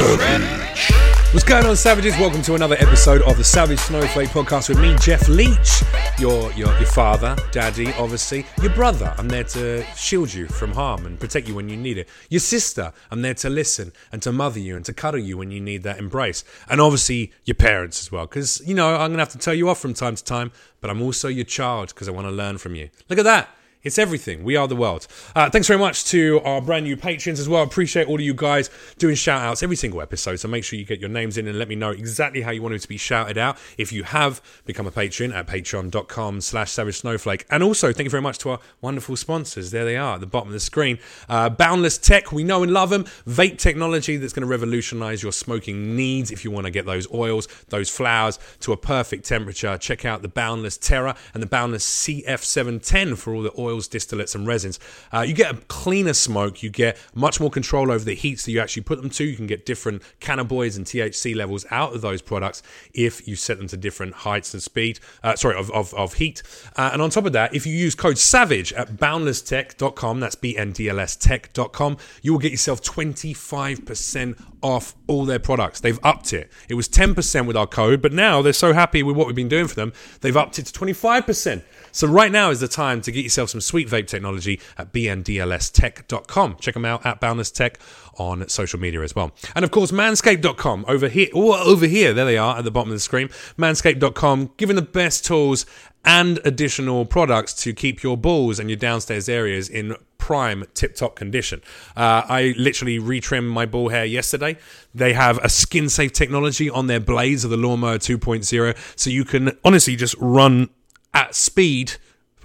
Savage. What's going on, savages? Welcome to another episode of the Savage Snowflake podcast with me, Jeff Leach, your your your father, daddy, obviously, your brother. I'm there to shield you from harm and protect you when you need it. Your sister, I'm there to listen and to mother you and to cuddle you when you need that embrace. And obviously, your parents as well, because you know I'm gonna have to tell you off from time to time, but I'm also your child because I want to learn from you. Look at that. It's everything. We are the world. Uh, thanks very much to our brand new patrons as well. Appreciate all of you guys doing shout outs every single episode. So make sure you get your names in and let me know exactly how you want it to be shouted out. If you have become a patron at patreon.com slash savage snowflake. And also, thank you very much to our wonderful sponsors. There they are at the bottom of the screen. Uh, Boundless Tech, we know and love them. Vape technology that's going to revolutionize your smoking needs if you want to get those oils, those flowers to a perfect temperature. Check out the Boundless Terra and the Boundless CF710 for all the oil oils, distillates, and resins. Uh, you get a cleaner smoke. You get much more control over the heats that you actually put them to. You can get different cannabinoids and THC levels out of those products if you set them to different heights and speed. Uh, sorry, of, of, of heat. Uh, and on top of that, if you use code SAVAGE at boundlesstech.com, that's B N D L S tech.com, you will get yourself 25% off all their products. They've upped it. It was 10% with our code, but now they're so happy with what we've been doing for them, they've upped it to 25%. So right now is the time to get yourself some sweet vape technology at bndlstech.com. Check them out at Boundless Tech on social media as well. And of course, manscaped.com over here, or over here, there they are at the bottom of the screen. Manscaped.com, giving the best tools and additional products to keep your balls and your downstairs areas in prime tip top condition. Uh, I literally retrimmed my ball hair yesterday. They have a skin safe technology on their blades of the Lawnmower 2.0, so you can honestly just run at speed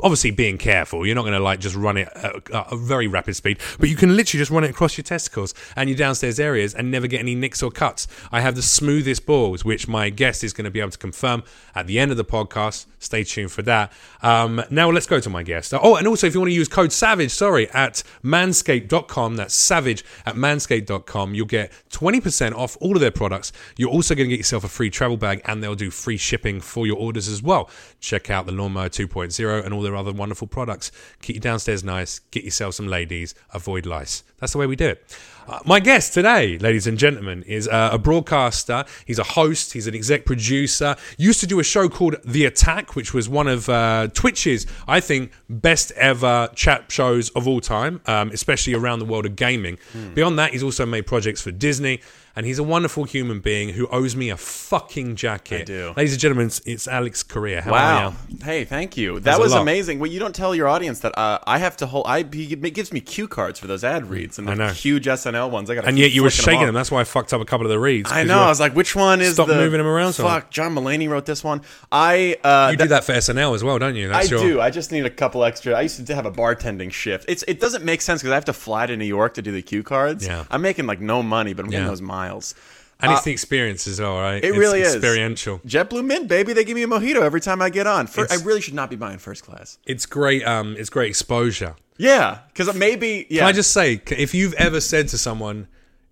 obviously being careful you're not going to like just run it at a very rapid speed but you can literally just run it across your testicles and your downstairs areas and never get any nicks or cuts. I have the smoothest balls which my guest is going to be able to confirm at the end of the podcast. Stay tuned for that. Um, now let's go to my guest. Oh and also if you want to use code savage sorry at manscaped.com that's savage at manscaped.com you'll get 20% off all of their products. You're also going to get yourself a free travel bag and they'll do free shipping for your orders as well. Check out the lawnmower 2.0 and all their other wonderful products. Keep your downstairs nice, get yourself some ladies, avoid lice. That's the way we do it. Uh, my guest today, ladies and gentlemen, is uh, a broadcaster. He's a host. He's an exec producer. Used to do a show called The Attack, which was one of uh, Twitch's, I think, best ever chat shows of all time, um, especially around the world of gaming. Beyond that, he's also made projects for Disney. And he's a wonderful human being who owes me a fucking jacket. I do. Ladies and gentlemen, it's- Alex Correa. How are Wow. you? Hey, thank you. That's That was amazing. Well, you don't tell your audience that uh, I have to hold. I he gives me cue cards for those ad reads and the huge SNL ones. I got. And yet you were shaking them. That's why I fucked up a couple of the reads. I know. I was like, which one is Stop the moving them around Fuck. John Mulaney wrote this one. I. Uh, You do that for SNL as well, don't you? I your, do. I just need a couple extra. I used to have a bartending shift. It's it doesn't make sense because I have to fly to New York to do the cue cards. Yeah. I'm making like no money, but I'm getting Yeah. those miles. And it's Uh, the experience as well, right? It It's really is experiential. JetBlue Mint, baby. They give me a mojito every time I get on. Fir- I really should not be buying first class. It's great. Um, it's great exposure. Yeah, because maybe. Yeah. Can I just say, if you've ever said to someone,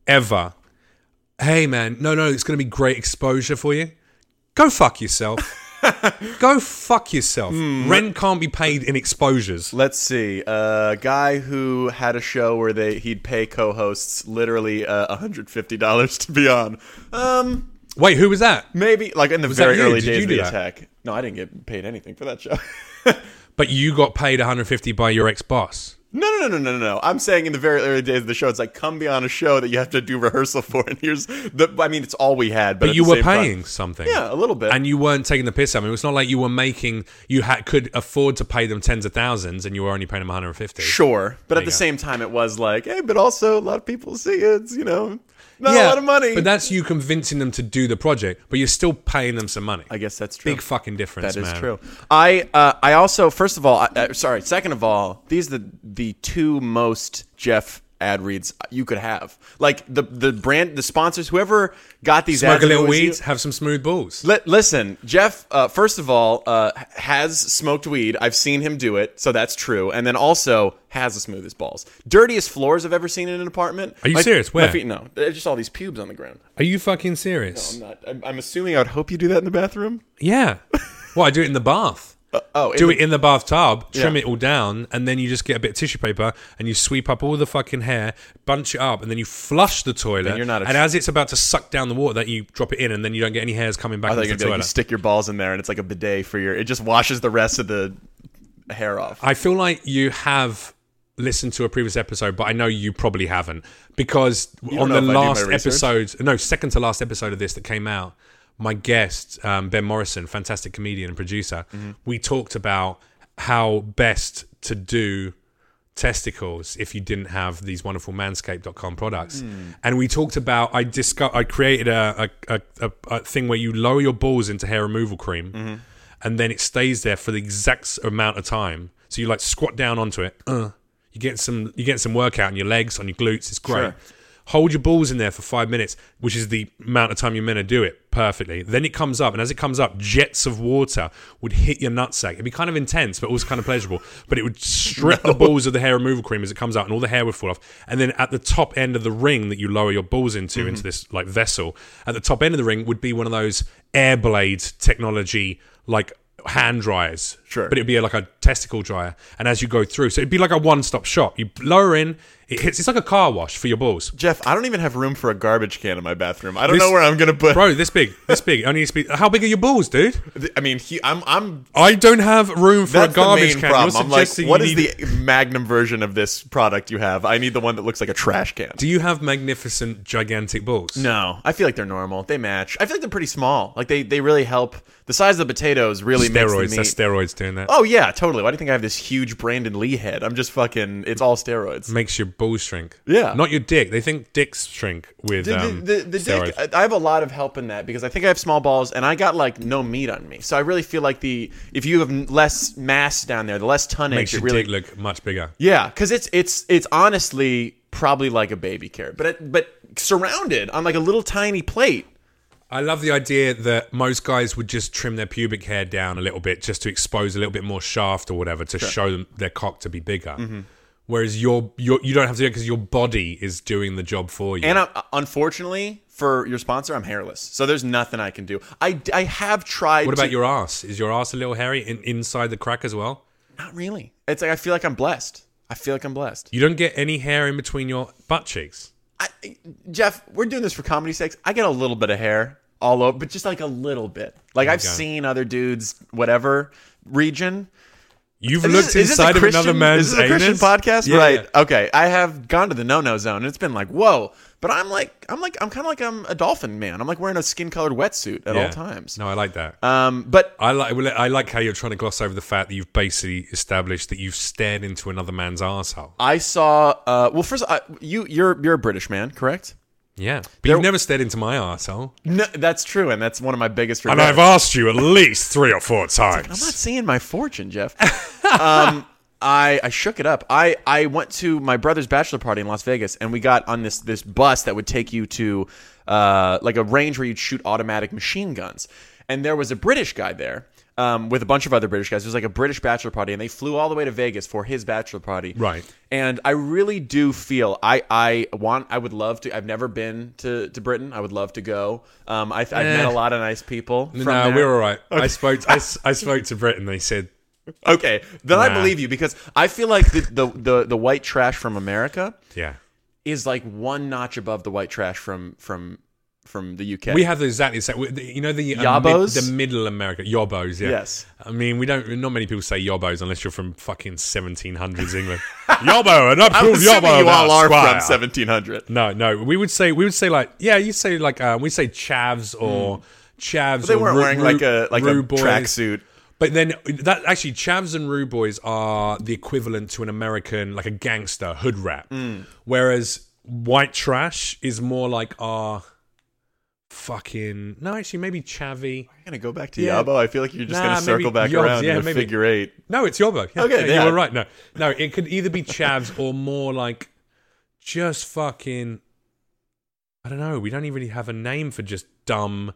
ever, "Hey, man, no, no, it's going to be great exposure for you," go fuck yourself. go fuck yourself. Hmm. Rent can't be paid in exposures. Let's see. A guy who had a show where they he'd pay co-hosts literally uh, $150 to be on. Um, Wait, who was that? maybe like in the that very early Did days of the that? attack. No, I didn't get paid anything for that show. But you got paid 150 by your ex boss. No, no, no, no, no, no. I'm saying in the very early days of the show, it's like come be on a show that you have to do rehearsal for, and here's the. I mean, it's all we had, but, But you were same time- paying something. yeah, a little bit. and you weren't taking the piss I mean. It's not like you were making you had could afford to pay them tens of thousands, and you were only paying them 150. Sure, but at the go. same time, it was like, hey, but also a lot of people see it. It's, you know, not a lot of money. but that's you convincing them to do the project, but you're still paying them some money. I guess that's true. Big fucking difference, That is man. true. I uh, I also first of all, I, uh, sorry. Second of all, these are the the two most Jeff ad reads you could have. Like the the brand, the sponsors, whoever got these Smoke ads. a little weed, have some smooth balls. Li- listen, Jeff. Uh, first of all, uh, has smoked weed. I've seen him do it, so that's true. And then also has the smoothest balls, dirtiest floors I've ever seen in an apartment. Are you My- serious? my Where? feet, no, just all these pubes on the ground. Are you fucking serious? I'm not. I'm, I'm assuming. I would hope you do that in the bathroom. Yeah. well, I do it in the bath. Uh, oh, in Do the- it in the bathtub, trim Yeah. it all down, and then you just get a bit of tissue paper and you sweep up all the fucking hair, bunch it up, and then you flush the toilet. And you're not and as it's about to suck down the water, that you drop it in, and then you don't get any hairs coming back I thought you like, you stick your balls in there, and it's like a bidet for your. It just washes the rest of the hair off. I feel like you have listened to a previous episode, but I know you probably haven't because on the if I do my last episode, no, second to last episode of this that came out, my guest um, Ben Morrison, fantastic comedian and producer, Mm-hmm. we talked about how best to do testicles if you didn't have these wonderful manscaped.com products Hmm. and we talked about i discussed i created a, a, a, a, thing where you lower your balls into hair removal cream Mm-hmm. and then it stays there for the exact amount of time so you like squat down onto it uh, you get some you get some workout in your legs on your glutes it's great Sure. Hold your balls in there for five minutes which is the amount of time you're meant to do it perfectly. Then it comes up and as it comes up jets of water would hit your nutsack. It'd be kind of intense but also kind of pleasurable. But it would strip the balls of the hair removal cream as it comes out and all the hair would fall off. And then at the top end of the ring that you lower your balls into Mm-hmm. into this like vessel at the top end of the ring would be one of those air blade technology like hand dryers. Sure. but it'd be like a testicle dryer. And as you go through so it'd be like a one-stop shop. You lower in it hits it's like a car wash for your balls Jeff, I don't even have room for a garbage can in my bathroom. I don't This- know where I'm gonna put. bro this big this big only needs to be how big are your balls dude I mean, he, I'm I'm i don't have room for That's a garbage the main can problem. You're I'm like, suggesting what you is need- the magnum version of this product you have? I need the one that looks like a trash can. do you have magnificent gigantic balls No, I feel like they're normal. They match. I feel like they're pretty small. Like they, they really help. The size of the potatoes really makes steroids the meat. that's steroids doing that oh yeah, totally. Why do you think I have this huge Brandon Lee head? I'm just fucking. It's all steroids. makes your balls shrink Yeah. not your dick they think dicks shrink with The, um, the, the, the dick, I have a lot of help in that because I think I have small balls and I got like no meat on me. So I really feel like the if you have less mass down there, the less tonnage, makes it your really dick look much bigger Yeah, because it's it's it's honestly probably like a baby carrot, but it, but surrounded on like a little tiny plate. I love the idea that most guys would just trim their pubic hair down a little bit just to expose a little bit more shaft or whatever to show them their cock to be bigger. Mm-hmm. Whereas your your you don't have to do it because your body is doing the job for you. And I, unfortunately for your sponsor, I'm hairless, so there's nothing I can do. I, I have tried. what about to- your ass? Is your ass a little hairy in, inside the crack as well? Not really. It's like I feel like I'm blessed. I feel like I'm blessed. You don't get any hair in between your butt cheeks. I, Jeff, we're doing this for comedy sakes. I get a little bit of hair all over, but just like a little bit. Like I've Okay. seen other dudes, whatever region. You've Is looked this- is this a inside of Christian- another man's Is this a Christian anus? podcast? Yeah, right. yeah. Okay. I have gone to the no-no zone, and it's been like, whoa. But I'm like, I'm like, I'm kind of like I'm a dolphin man. I'm like wearing a skin-colored wetsuit at Yeah. all times. No, I like that. Um, but I like well, I like how you're trying to gloss over the fact that you've basically established that you've stared into another man's asshole. I saw. Uh, well, first, I, you you're you're a British man, correct? Yeah. But you've never stared into my arsehole. No, that's true, and that's one of my biggest And. I've asked you at least three or four times. I'm not seeing my fortune, Jeff. um, I I shook it up. I I went to my brother's bachelor party in Las Vegas, and we got on this this bus that would take you to uh like a range where you'd shoot automatic machine guns, and there was a British guy there. Um, with a bunch of other British guys. It was like a British bachelor party, and they flew all the way to Vegas for his bachelor party. Right. And I really do feel I I want I would love to. I've never been to, to Britain. I would love to go. Um, I, I've met Eh. a lot of nice people. From no, there. we're all right. I spoke. to, I, I spoke to Britain. They said Okay, then I believe you because I feel like the, the the the white trash from America Yeah. is like one notch above the white trash from from from the UK. We have exactly the same. You know the uh, mid, the middle America yobbos. Yeah. Yes. I mean, we don't. Not many people say yobbos unless you're from fucking 1700s England. yobbo, an I'm approved assuming you all are squire. from 1700. No, no. We would say we would say like yeah. You say like uh, we say chavs or chavs. They or weren't ru- wearing ru- like a like a ru tracksuit. But then that actually chavs and rude boys are the equivalent to an American like a gangster hood rap, Mm. whereas white trash is more like our fucking no actually maybe chavy. I'm gonna go back to Yeah. Yabo. I feel like you're just Nah, gonna circle back around yeah, maybe. figure eight. No, it's yabo Yeah, Okay, yeah, yeah. you were right. No, no, it could either be chavs or more like just fucking. I don't know. We don't even really have a name for just dumb,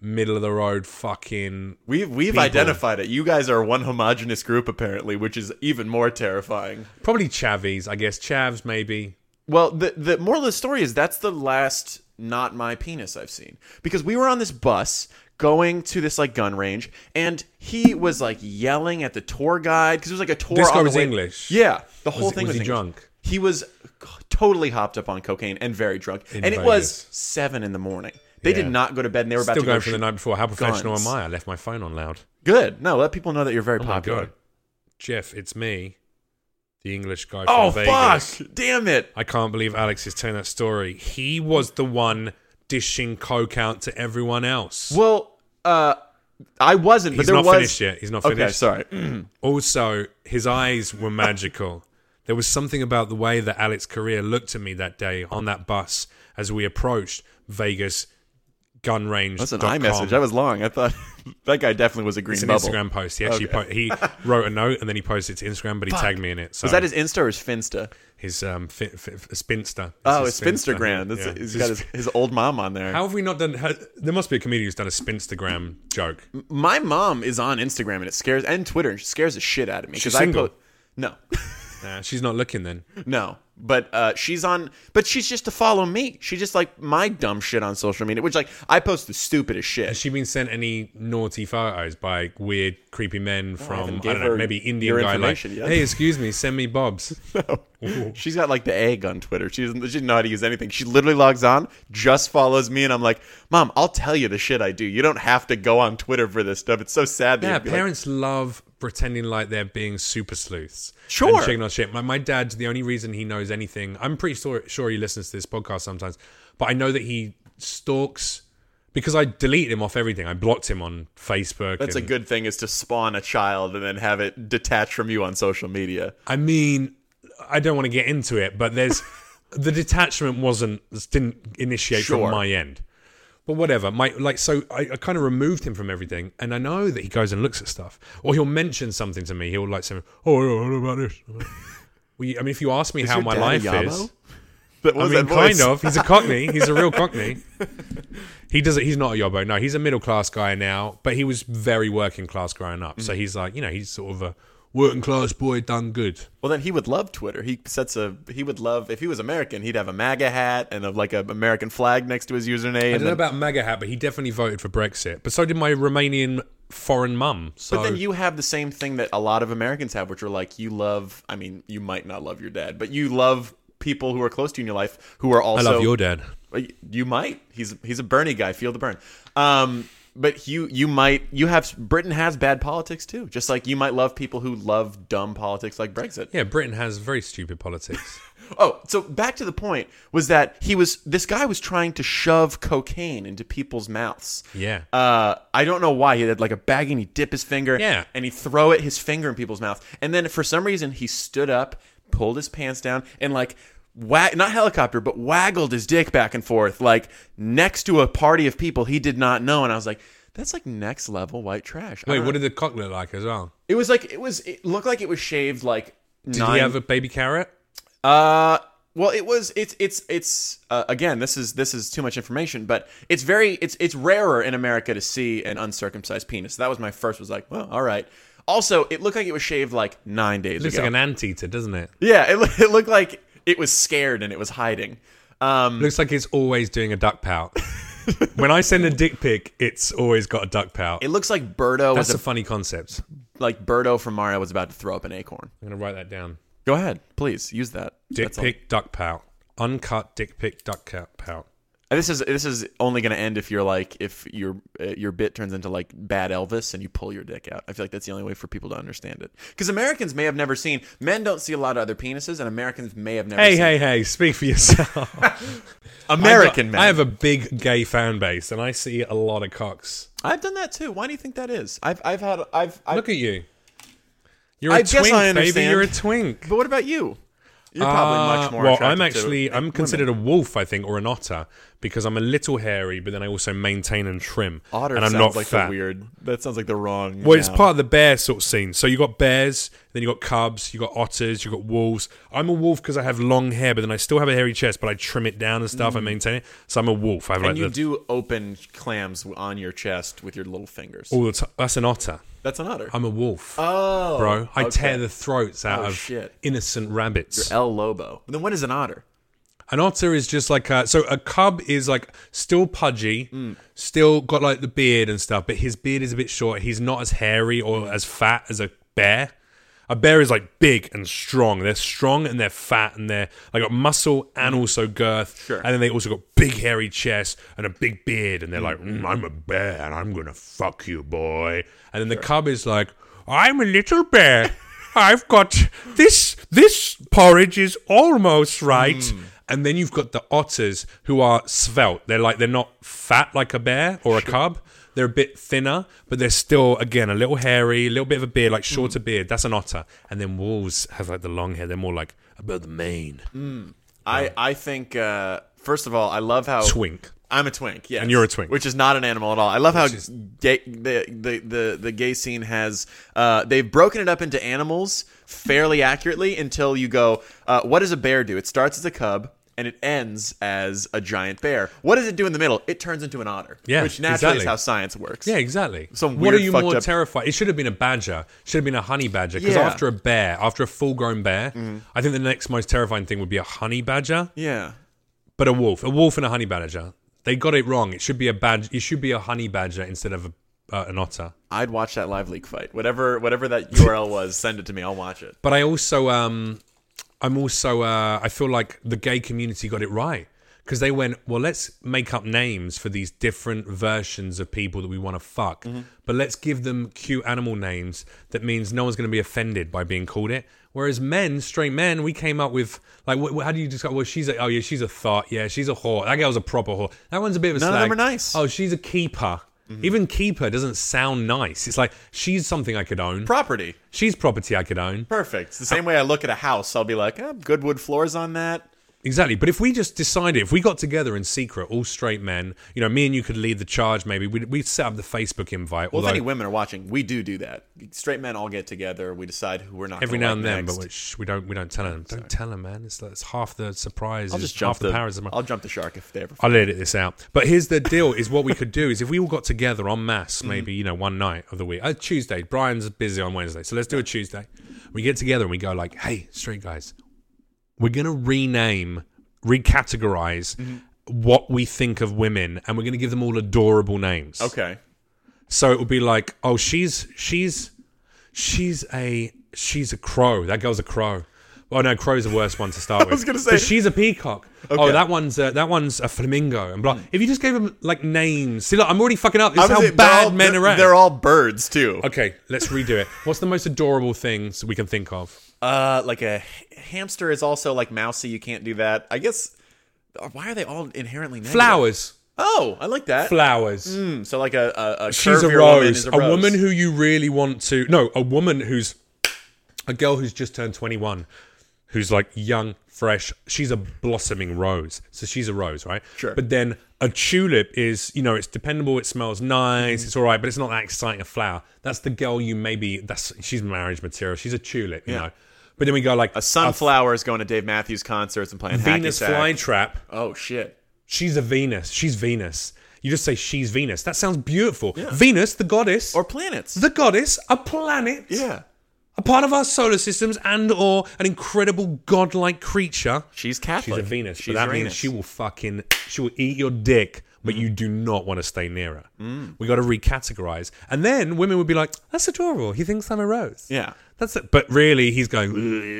middle of the road fucking. We've we've People. identified it. You guys are one homogenous group apparently, which is even more terrifying. Probably chavies, I guess. Chavs, maybe. Well, the the moral of the story is that's the last not my penis I've seen because we were on this bus going to this like gun range, and he was like yelling at the tour guide because it was like a tour. This guy was way- English? Yeah, the whole Was- thing was was, he English. drunk? He was totally hopped up on cocaine and very drunk, In and it was seven in the morning. They Yeah. did not go to bed, and they were about Still to going go from the night before. How professional guns. am I? I left my phone on loud. Good. No, let people know that you're very Oh my popular. god, Jeff, it's me, the English guy from Oh Vegas. fuck! Damn it! I can't believe Alex is telling that story. He was the one dishing coke out to everyone else. Well, uh, I wasn't, but He's there not was. finished yet. He's not finished. Okay, sorry. Also, his eyes were magical. there was something about the way that Alex Correa looked at me that day on that bus as we approached Vegas gun range. That's an iMessage. That was long. I thought that guy definitely was a green It's an bubble. Instagram post. He actually Okay. po- he wrote a note and then he posted it to Instagram, but he tagged me in it. So Was that his Insta or his Finsta? his um fi- fi- spinster? It's Oh, his Finstagram. That's, Yeah. He's got his- his, old mom on there. How have we not done? ha there must be a comedian who's done a Spinstagram joke. My mom is on Instagram and it scares and Twitter and she scares the shit out of me. She's 'cause I po- no, Nah, she's not looking then. no. But uh, she's on. But she's just to follow me. She just like my dumb shit on social media, which like I post the stupidest shit. Has she been sent any naughty photos by weird, creepy men from I, haven't don't know, maybe Indian guy like, yet. hey, excuse me, send me bobs. No, She's got like the egg on Twitter. She doesn't, she doesn't know how to use anything. She literally logs on, just follows me, and I'm like, Mom, I'll tell you the shit I do. You don't have to go on Twitter for this stuff. It's so sad. That Yeah, you'd like, parents love pretending like they're being super sleuths. Sure. Checking on shit. My, my dad, the only reason he knows anything, I'm pretty sure, sure he listens to this podcast sometimes, but I know that he stalks because I deleted him off everything. I blocked him on Facebook. That's a good thing is to spawn a child and then have it detached from you on social media. I mean, I don't want to get into it, but there's the detachment wasn't didn't initiate Sure. from my end. But whatever, my like so I, I kind of removed him from everything, and I know that he goes and looks at stuff, or he'll mention something to me. He'll like say, "Oh, I know about this." well, I mean, if you ask me how my life is, That I was mean, kind of. He's a Cockney. He's a real Cockney. He does it. He's not a yobbo. No, he's a middle class guy now, but he was very working class growing up. Mm. So he's like, you know, he's sort of a working class boy done good. Well, then he would love Twitter. He sets a. He would love if he was American. He'd have a MAGA hat and a, like an American flag next to his username. I and don't know about MAGA hat, but he definitely voted for Brexit. But so did my Romanian foreign mum. So But then you have the same thing that a lot of Americans have, which are like you love. I mean, you might not love your dad, but you love people who are close to you in your life who are also. I love your dad. You might. He's he's a Bernie guy. Feel the burn. Um, but you you might you have Britain has bad politics too. Just like you might love people who love dumb politics like Brexit. Yeah, Britain has very stupid politics. Oh, so back to the point was that he was this guy was trying to shove cocaine into people's mouths. Yeah. Uh, I don't know why he had like a bag and he dip his finger. Yeah. And he throw it his finger in people's mouth, and then for some reason he stood up, pulled his pants down, and like. Wag- not helicopter, but waggled his dick back and forth, like next to a party of people he did not know. And I was like, "That's like next level white trash." I Wait, don't what know. did the cock look like as well? it was like? It was. It looked like it was shaved like Did nine. he have a baby carrot? Uh, well, it was. It's. It's. It's. Uh, again, this is this is too much information, but it's very. It's. It's rarer in America to see an uncircumcised penis. That was my first. Was like, well, all right. Also, it looked like it was shaved like nine days it Looks ago. like an anteater, doesn't it? yeah, it, it looked like it was scared and it was hiding. Um, Looks like it's always doing a duck pout. when I send a dick pic, it's always got a duck pout. it looks like Birdo That's was a funny concept. like Birdo from Mario was about to throw up an acorn. I'm gonna write that down. Go ahead, please use that. Dick That's all. pic, duck pout. Uncut dick pic, duck ca- pout. And This is this is only going to end if you're like if your uh, your bit turns into like bad Elvis and you pull your dick out. I feel like that's the only way for people to understand it. Because Americans may have never seen men don't see a lot of other penises, and Americans may have never. Hey, seen hey, hey! Speak for yourself. American I, men. I have a big gay fan base, and I see a lot of cocks. I've done that too. Why do you think that is? I've I've had I've, I've Look at you. You're a I guess twink, I baby. understand. You're a twink. But what about you? You're probably Uh, much more. Well, attracted I'm to actually I'm women. considered a wolf, I think, or an otter because I'm a little hairy, but then I also maintain and trim, otter. and I'm sounds not like fat. the weird. That sounds like the wrong. Well, it's noun. part of the bear sort of scene. So you got bears, then you got cubs, you got otters, you got wolves. I'm a wolf because I have long hair, but then I still have a hairy chest, but I trim it down and stuff. I maintain it, so I'm a wolf. I have Mm. And like you the, do open clams on your chest with your little fingers. all the time. That's an otter. That's an otter. I'm a wolf, oh, bro. I okay. tear the throats out Oh, of shit. innocent rabbits. You're El Lobo. Then what is an otter? An otter is just like a so a cub is like still pudgy, Mm. still got like the beard and stuff, but his beard is a bit short. He's not as hairy or as fat as a bear. A bear is like big and strong. They're strong and they're fat and they're like got muscle and also girth. Mm. Sure. And then they also got big hairy chest and a big beard and they're like, "Mm, I'm a bear and I'm gonna fuck you, boy. And then the cub is like, I'm a little bear. I've got this. This porridge is almost right. Hmm. And then you've got the otters who are svelte. They're like they're not fat like a bear or a cub. They're a bit thinner, but they're still again a little hairy, a little bit of a beard, like shorter Hmm. beard. That's an otter. And then wolves have like the long hair. They're more like about the mane. I I think uh, first of all, I love how Twink. I'm a twink, yes. And you're a twink. which is not an animal at all. I love how is- gay, the, the the the gay scene has uh, they've broken it up into animals fairly accurately until you go, uh, what does a bear do? It starts as a cub. And it ends as a giant bear. What does it do in the middle? It turns into an otter. Yeah, which naturally exactly. is how science works. Yeah, exactly. Some what are you more up- terrified? It should have been a badger. Should have been a honey badger. Because Yeah. After a bear, after a full-grown bear, I think the next most terrifying thing would be a honey badger. yeah. But a wolf, a wolf and a honey badger. They got it wrong. It should be a badger. It should be a honey badger instead of a, uh, an otter. I'd watch that live leak fight. Whatever whatever that URL was, send it to me. I'll watch it. But I also, um, I'm also, uh, I feel like the gay community got it right because they went, well, let's make up names for these different versions of people that we want to fuck, but let's give them cute animal names that means no one's going to be offended by being called it. Whereas men, straight men, we came up with like, wh- how do you describe? Well, she's a, oh yeah, she's a thought, yeah, she's a whore. That girl's a proper whore. That one's a bit of a None of them are nice. Oh, she's a keeper. Even keeper doesn't sound nice. It's like she's something I could own. Property. She's property I could own. Perfect. It's the same way I look at a house. I'll be like, eh, good wood floors on that. Exactly. But if we just decided, if we got together in secret, all straight men, you know, me and you could lead the charge maybe, we'd, we'd set up the Facebook invite. Well, although if any women are watching, we do do that. Straight men all get together. We decide who we're not every now like and then, next. but which we don't we don't tell them. Don't tell them, man. It's, it's half the surprise. I'll just jump half the, the, power. Is the, I'll jump the shark if they ever. I'll edit this out. But here's the deal: is what we could do is if we all got together en masse, Mm. maybe you know one night of the week, uh, Tuesday. Brian's busy on Wednesday, so let's do a Tuesday. We get together and we go like, "Hey, straight guys, we're gonna rename, recategorize Mm-hmm. what we think of women, and we're gonna give them all adorable names." Okay. So it would be like, "Oh, she's she's she's a she's a crow. That girl's a crow." Oh no, crow's the worst one to start with. I was gonna say- she's a peacock. Oh, that one's a, that one's a flamingo and blah. If you just gave them like names, see, look, I'm already fucking up. This is how they're bad all- men they're, They're all birds too. Okay, let's redo it. What's the most adorable things we can think of? Uh, like a hamster is also like mousy. You can't do that. I guess. uh, Why are they all inherently negative? Flowers, Oh, I like that. flowers. Hmm, so like a a, a She's a woman rose. is A, a, rose. woman who you really want to. No, a woman who's a girl who's just turned 21, who's like young, fresh. She's a blossoming rose. So she's a rose, right? Sure. But then a tulip is, you know, it's dependable. It smells nice. Mm-hmm. It's all right, but it's not that exciting a flower. That's the girl you maybe. That's she's marriage material. She's a tulip, you Yeah. know. But then we go like a sunflower is going to Dave Matthews concerts and playing Venus flytrap. Oh shit. She's a Venus. She's Venus. You just say she's Venus. That sounds beautiful. Venus, the goddess, Or planets. the goddess, a planet, yeah. a part of our solar systems, and or an incredible godlike creature. She's Catholic. She's a Venus. She's but that Uranus. means she will fucking she will eat your dick, but you do not want to stay near her. We got to recategorize, and then women would be like, "That's adorable. He thinks I'm a rose." Yeah. That's it. But really, he's going,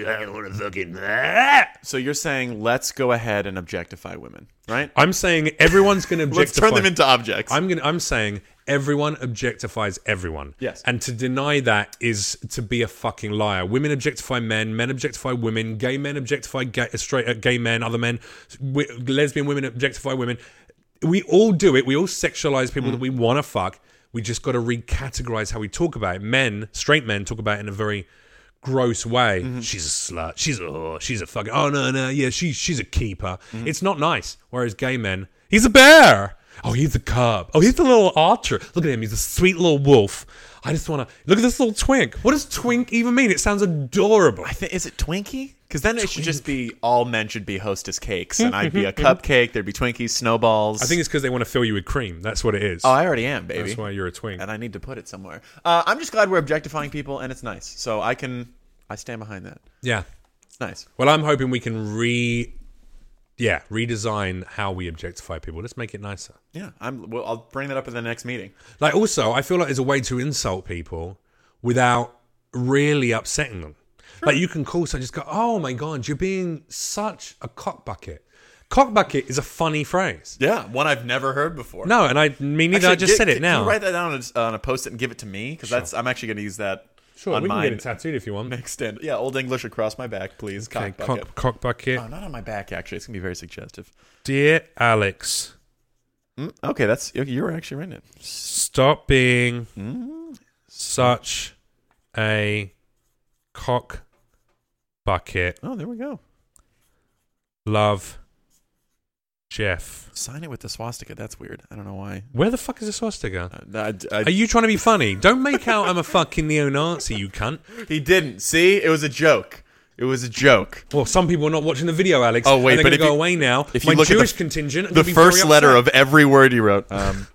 I don't want to fucking. So you're saying let's go ahead and objectify women, right? I'm saying everyone's going to objectify. Let's turn them into objects. I'm gonna. I'm saying everyone objectifies everyone. Yes. And to deny that is to be a fucking liar. Women objectify men. Men objectify women. Gay men objectify gay, straight uh, gay men. Other men. lesbian women objectify women. We all do it. We all sexualize people that mm. we want to fuck. We just got to recategorize how we talk about it. Men, straight men, talk about it in a very gross way. Mm-hmm. She's a slut. She's a whore. She's a fucking. Oh no no yeah. She she's a keeper. Mm-hmm. It's not nice. Whereas gay men, he's a bear. Oh, he's a cub. Oh, he's a little archer. Look at him. He's a sweet little wolf. I just want to look at this little twink. What does twink even mean? It sounds adorable. I think is it Twinkie? Because then it should just be all men should be hostess cakes, and I'd be a cupcake. There'd be Twinkies, snowballs. I think it's because they want to fill you with cream. That's what it is. Oh, I already am, baby. That's why you're a twink. and I need to put it somewhere. Uh, I'm just glad we're objectifying people, and it's nice. So I can, I stand behind that. Yeah. It's nice. Well, I'm hoping we can re yeah, redesign how we objectify people. Let's make it nicer. Yeah, I'm. Well, I'll bring that up in the next meeting. Like, also, I feel like there's a way to insult people without really upsetting them. Like, you can call someone, just go, "Oh my god, you're being such a cockbucket." Cockbucket is a funny phrase. Yeah, one I've never heard before. No, and I mean neither. I just get- said it can now. you write that down on a, on a post-it and give it to me? Because that's I'm actually going to use that sure, we can get it tattooed if you want. next stand. Yeah, old English across my back, please. Okay, Cock bucket. cock, cockbucket. Oh, not on my back. Actually, it's gonna be very suggestive. Dear Alex, Mm, Okay, that's okay, you're actually writing it. stop being Mm, such a cock bucket. Oh, there we go. Love, Jeff. Sign it with the swastika. That's weird. I don't know why. Where the fuck is the swastika? Uh, I- I- Are you trying to be funny? Don't make out I'm a fucking neo-Nazi, you cunt. he didn't. See, it was a joke. It was a joke. Well, some people are not watching the video, Alex. Oh, wait, and they're but going if to go you- away now. if you My look at the- Jewish contingent. are The gonna be very first letter upset. of every word he wrote. Um,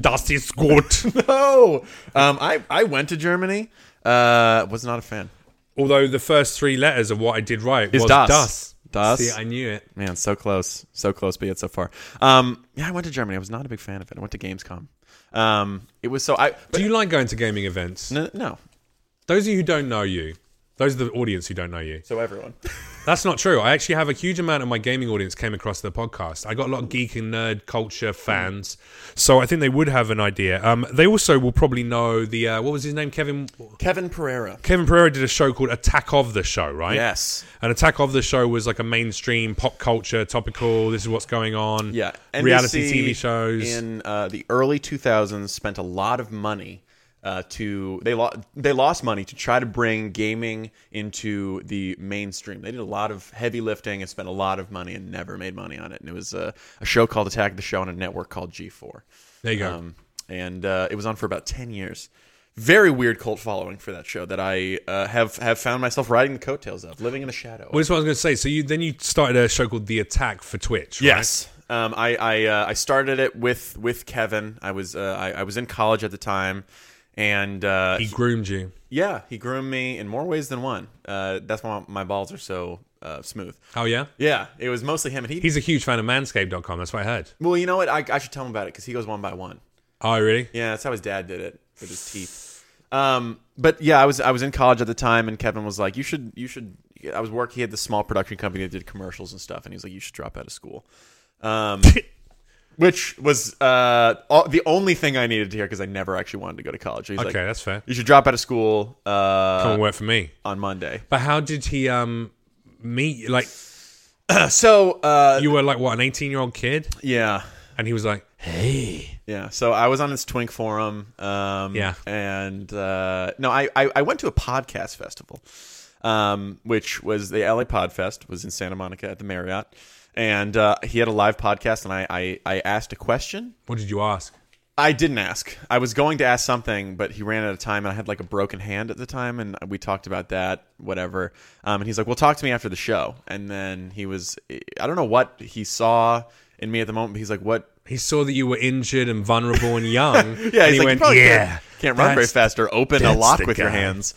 Das ist gut. no. Um, I I went to Germany. Uh, was not a fan. Although the first three letters of what I did right Is was das. das. Das. See, I knew it. Man, so close, so close, but yet so far. Um, yeah, I went to Germany. I was not a big fan of it. I went to Gamescom. Um, it was so I. But, Do you like going to gaming events? no, no. Those of you who don't know you, those are the audience who don't know you. So everyone. That's not true. I actually have a huge amount of my gaming audience came across the podcast. I got a lot of geek and nerd culture fans, so I think they would have an idea. Um, they also will probably know the uh, what was his name, Kevin. Kevin Pereira. Kevin Pereira did a show called Attack of the Show, right? Yes. And Attack of the Show was like a mainstream pop culture, topical. This is what's going on. Yeah. reality TV shows. in uh, the early 2000s spent a lot of money uh, to they lost they lost money to try to bring gaming into the mainstream. They did a lot of heavy lifting and spent a lot of money and never made money on it. And it was a, a show called Attack the Show on a network called G4. there you go. Um, and uh, it was on for about 10 years. Very weird cult following for that show that I uh, have have found myself riding the coattails of, living in the shadow. well, this is what I was going to say. So you then you started a show called The Attack for Twitch. Right? Yes. Um, I I, uh, I started it with with Kevin. I was uh, I, I was in college at the time, and uh, He groomed you. yeah, he groomed me in more ways than one. Uh, that's why my balls are so uh, smooth. Oh yeah. Yeah, it was mostly him, and he. He's a huge fan of Manscaped.com. That's what I heard. well, you know what? I, I should tell him about it because he goes one by one. Oh really? Yeah, that's how his dad did it with his teeth. Um, but yeah, I was I was in college at the time, and Kevin was like, "You should you should." I was working. He had this small production company that did commercials and stuff, and he was like, "You should drop out of school." Um, which was uh all, the only thing I needed to hear because I never actually wanted to go to college. He's Okay, like, that's fair. "You should drop out of school Come uh, and work for me. on Monday." But how did he um meet? you? Like So uh, you were like what an eighteen year old kid, yeah. and he was like, "Hey, Yeah, so I was on this Twink forum. Um, Yeah. and uh, no, I, I I went to a podcast festival, um, which was the LA Podfest, was in Santa Monica at the Marriott, and uh, he had a live podcast, and I, I I asked a question. what did you ask?" I didn't ask. I was going to ask something, but he ran out of time, and I had like a broken hand at the time, and we talked about that, whatever. Um, and he's like, "Well, talk to me after the show." And then he was, I don't know what he saw in me at the moment, but he's like, "What He saw that you were injured and vulnerable and young. Yeah, and he's he like, went, "Yeah, can't, can't run very fast or open a lock with your hands.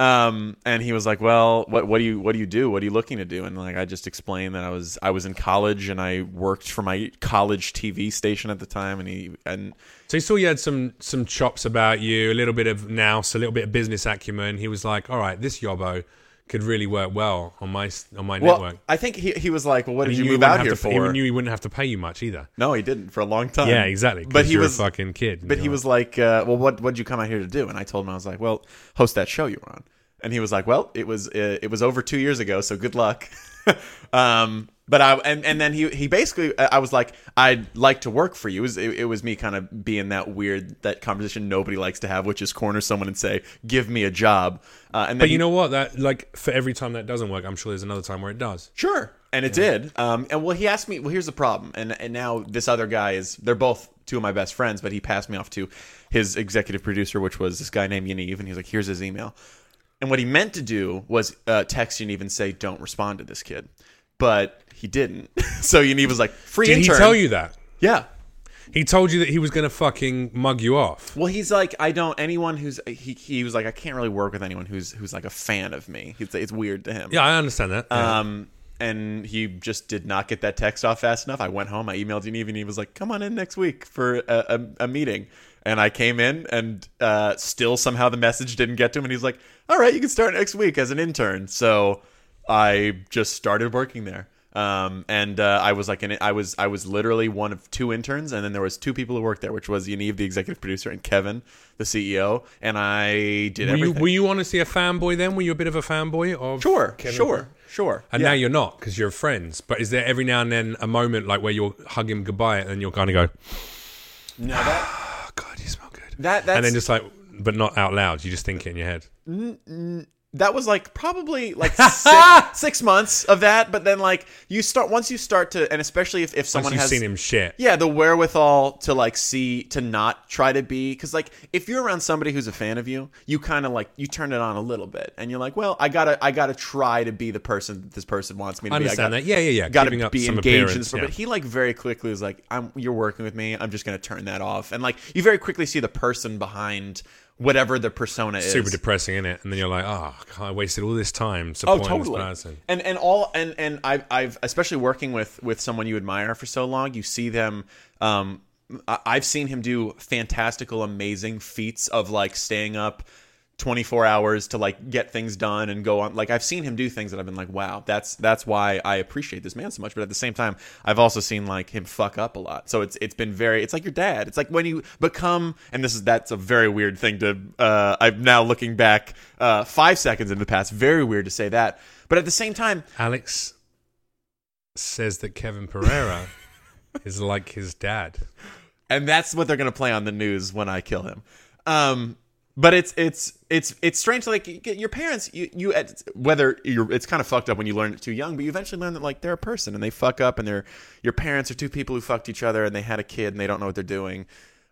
Um, and he was like, "Well, what what do you what do you do? What are you looking to do?" And like I just explained that I was I was in college and I worked for my college TV station at the time, and he and So he saw you had some some chops about you, a little bit of nous, a little bit of business acumen. He was like, "All right, this yobbo could really work well on my on my well, network." I think he he was like, "Well, what And did you move out here to for?" He knew he wouldn't have to pay you much either. no, he didn't for a long time. Yeah, exactly. But he was a fucking kid. But he was like, uh, "Well, what what'd you come out here to do?" And I told him I was like, "Well, host that show you were on." And he was like, "Well, it was uh, it was over two years ago, so good luck." um, but I and and then he he basically I was like, "I'd like to work for you." It was it, it was me kind of being that weird that conversation nobody likes to have, which is corner someone and say, "Give me a job." Uh, and then But he- you know what? That like for every time that doesn't work, I'm sure there's another time where it does. Sure. And it did. Um, and well, he asked me, well, here's the problem. And, and now this other guy is, they're both two of my best friends, but he passed me off to his executive producer, which was this guy named Yaniv. And he's like, here's his email. And what he meant to do was uh, text Yaniv and say, don't respond to this kid. But he didn't. so Yaniv was like, free Did intern. he tell you that? Yeah. He told you that he was going to fucking mug you off. Well, he's like, I don't, anyone who's, he, he was like, I can't really work with anyone who's, who's like a fan of me. It's, it's weird to him. Yeah, I understand that. Yeah. Um, and he just did not get that text off fast enough. I went home, I emailed Yaniv, and he was like, "Come on in next week for a, a, a meeting." And I came in, and uh, still somehow the message didn't get to him, and he's like, "All right, you can start next week as an intern." So I just started working there. Um, and uh, I was like, an, I was I was literally one of two interns, and then there was two people who worked there, which was Yaniv, the executive producer, and Kevin, the CEO. And I did everything. Were you, everything. were you honestly a fanboy then? Were you a bit of a fanboy of sure, Kevin sure, sure. And Yeah. now you're not because you're friends. But is there every now and then a moment like where you'll hug him goodbye and then you'll kind of go, no, that "Oh God, you smell good," that that's and then just like, but not out loud. You just think it in your head. Mm, mm, that was like probably like six, six months of that. But then like you start once you start to, and especially if if someone has seen him shit. yeah the wherewithal to like see to not try to be because like if you're around somebody who's a fan of you you kind of like you turn it on a little bit and you're like well i gotta i gotta try to be the person that this person wants me to I be understand gotta, that. Yeah, yeah, yeah. gotta Keeping be some engaged in stuff yeah. but he like very quickly was like i'm you're working with me i'm just gonna turn that off and like you very quickly see the person behind whatever the persona is Super depressing, isn't it? And then you're like, oh, I wasted all this time Oh, supporting totally. this person. And and all and and I've I've especially working with with someone you admire for so long, you see them. Um, I've seen him do fantastical, amazing feats of like staying up. 24 hours to like get things done and go on like I've seen him do things that I've been like wow that's that's why I appreciate this man so much but at the same time I've also seen like him fuck up a lot so it's it's been very it's like your dad it's like when you become and this is that's a very weird thing to uh I'm now looking back uh 5 seconds in the past very weird to say that but at the same time Alex says that Kevin Pereira is like his dad. and that's what they're gonna play on the news when I kill him. Um, but it's it's it's it's strange. Like your parents, you you whether you're it's kind of fucked up when you learn it too young, but you eventually learn that like they're a person and they fuck up, and they're your parents are two people who fucked each other and they had a kid and they don't know what they're doing.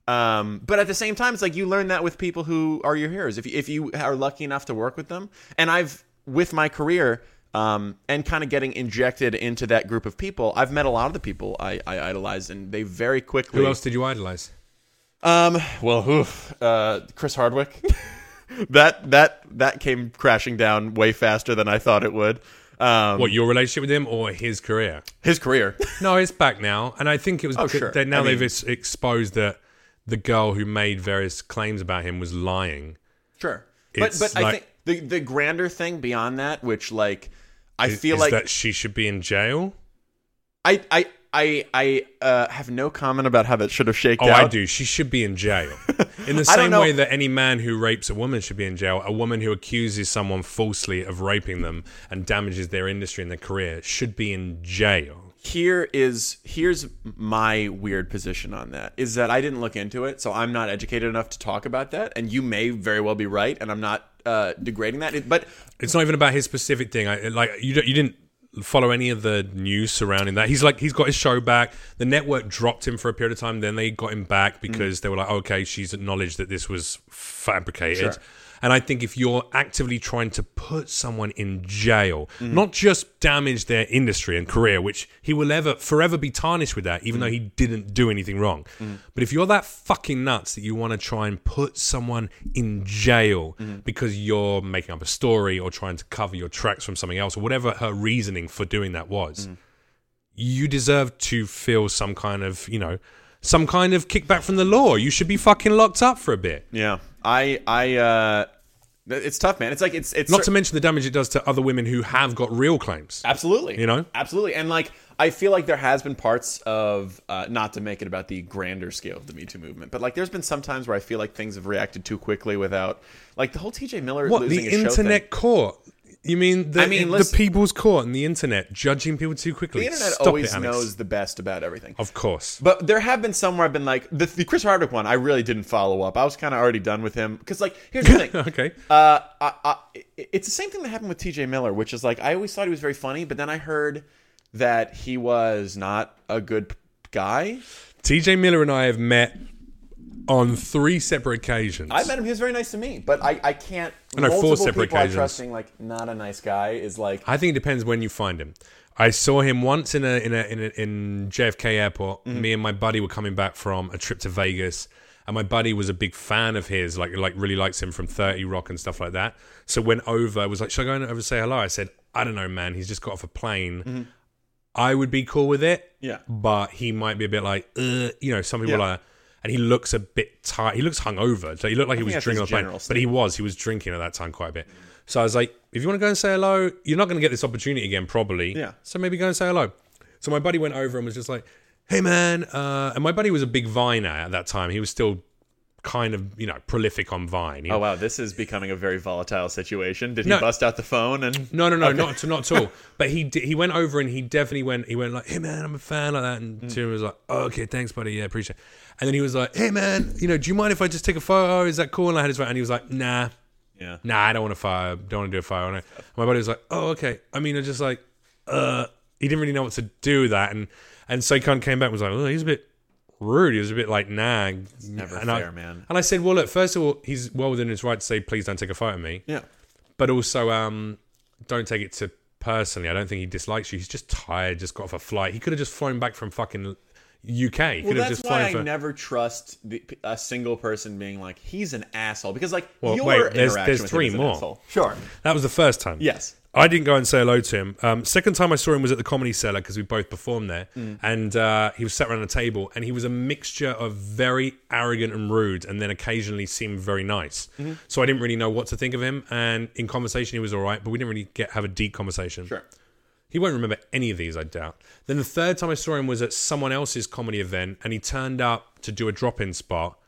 Um, but at the same time, it's like you learn that with people who are your heroes. If you, if you are lucky enough to work with them, and I've with my career um, and kind of getting injected into that group of people, I've met a lot of the people I, I idolize, and they very quickly. Who else did you idolize? Um. Well, oof, uh, Chris Hardwick. that that that came crashing down way faster than I thought it would. Um, What, your relationship with him or his career? his career. No, it's back now, and I think it was Oh, because sure. they, now I mean- they've ex- exposed that the girl who made various claims about him was lying. sure, but It's but I like- think the the grander thing beyond that, which like I feel is like that she should be in jail. I I I I uh, have no comment about how that should have shaken Oh, out. I do. She should be in jail. In the same way that any man who rapes a woman should be in jail, a woman who accuses someone falsely of raping them and damages their industry and their career should be in jail. here is here's my weird position on that is that I didn't look into it, so I'm not educated enough to talk about that, and you may very well be right, and I'm not uh, degrading that, It- but It's not even about his specific thing. I like you. You didn't follow any of the news surrounding that. He's like he's got his show back. The network dropped him for a period of time. Then they got him back because mm. they were like, okay, she's acknowledged that this was fabricated. Sure. And I think if you're actively trying to put someone in jail, mm. not just damage their industry and career, which he will ever forever be tarnished with that, even though mm. he didn't do anything wrong. Mm. But if you're that fucking nuts that you want to try and put someone in jail mm-hmm. because you're making up a story or trying to cover your tracks from something else or whatever her reasoning for doing that was, you deserve to feel some kind of, you know, some kind of kickback from the law. You should be fucking locked up for a bit. yeah, I I uh, it's tough, man. It's like it's it's Not to mention the damage it does to other women who have got real claims. Absolutely. You know? Absolutely. And like I feel like there has been parts of uh, not to make it about the grander scale of the Me Too movement, but like there's been some times where I feel like things have reacted too quickly without like the whole TJ Miller What losing the his show thing. internet court? You mean the, I mean, the listen- people's court and the internet judging people too quickly? The internet Stop always it, Alex. knows the best about everything. Of course. But there have been some where I've been like the, the Chris Hardwick one. I really didn't follow up. I was kind of already done with him because like here's the thing. okay. Uh, I, I, it's the same thing that happened with TJ Miller, which is like I always thought he was very funny, but then I heard that he was not a good guy. TJ Miller and I have met on three separate occasions. I met him; he was very nice to me, but I, I can't. I know, four separate people I occasions. trusting like not a nice guy is like I think it depends when you find him. I saw him once in a in a in, a, in JFK Airport. Mm-hmm. Me and my buddy were coming back from a trip to Vegas, and my buddy was a big fan of his, like like really likes him from Thirty Rock and stuff like that. So went over, was like, "Should I go over and say hello?" I said, "I don't know, man. He's just got off a plane. I would be cool with it, Mm-hmm. Yeah. but he might be a bit like, uh, you know, some people Yeah. are." And he looks a bit tired. He looks hungover. So he looked like he was drinking on a plane. But he was. He was drinking at that time quite a bit. So I was like, if you want to go and say hello, you're not going to get this opportunity again, probably. Yeah. So maybe go and say hello. So my buddy went over and was just like, hey, man. Uh, and my buddy was a big Viner at that time. He was still kind of, you know, prolific on Vine. He- Oh wow, this is becoming a very volatile situation. Did he No. bust out the phone and No, no, no, not not at all. But he he went over and he definitely went. He went like, "Hey man, I'm a fan like that." And Tim was like, oh, "Okay, thanks, buddy. Yeah, appreciate." it. And then he was like, "Hey man, you know, do you mind if I just take a photo? Is that cool?" And I had his phone, and he was like, "Nah, yeah, nah, I don't want to fire. Don't want to do a fire. And my buddy was like, "Oh, okay." I mean, I just like, uh, he didn't really know what to do with that, and and so he kind of came back and was like, "Oh, he's a bit." Rude. He was a bit like, nah. never and I, fair, man. And I said, well, look. First of all, he's well within his right to say, please don't take a photo of me yeah. but also um, don't take it to personally. I don't think he dislikes you. He's just tired. Just got off a flight. He could have just flown back from fucking UK. He Well, could have that's just why flown I for. never trust the, a single person being like, he's an asshole. Because like Well, your wait, there's- interaction there's with three him is an more. asshole. Sure. that was the first time. Yes. I didn't go and say hello to him. Um, second time I saw him was at the Comedy Cellar because we both performed there, Mm. and uh, he was sat around a table, and he was a mixture of very arrogant and rude, and then occasionally seemed very nice. Mm-hmm. So I didn't really know what to think of him. And in conversation, he was all right, but we didn't really get have a deep conversation. Sure. He won't remember any of these, I doubt. Then the third time I saw him was at someone else's comedy event, and he turned up to do a drop-in spot.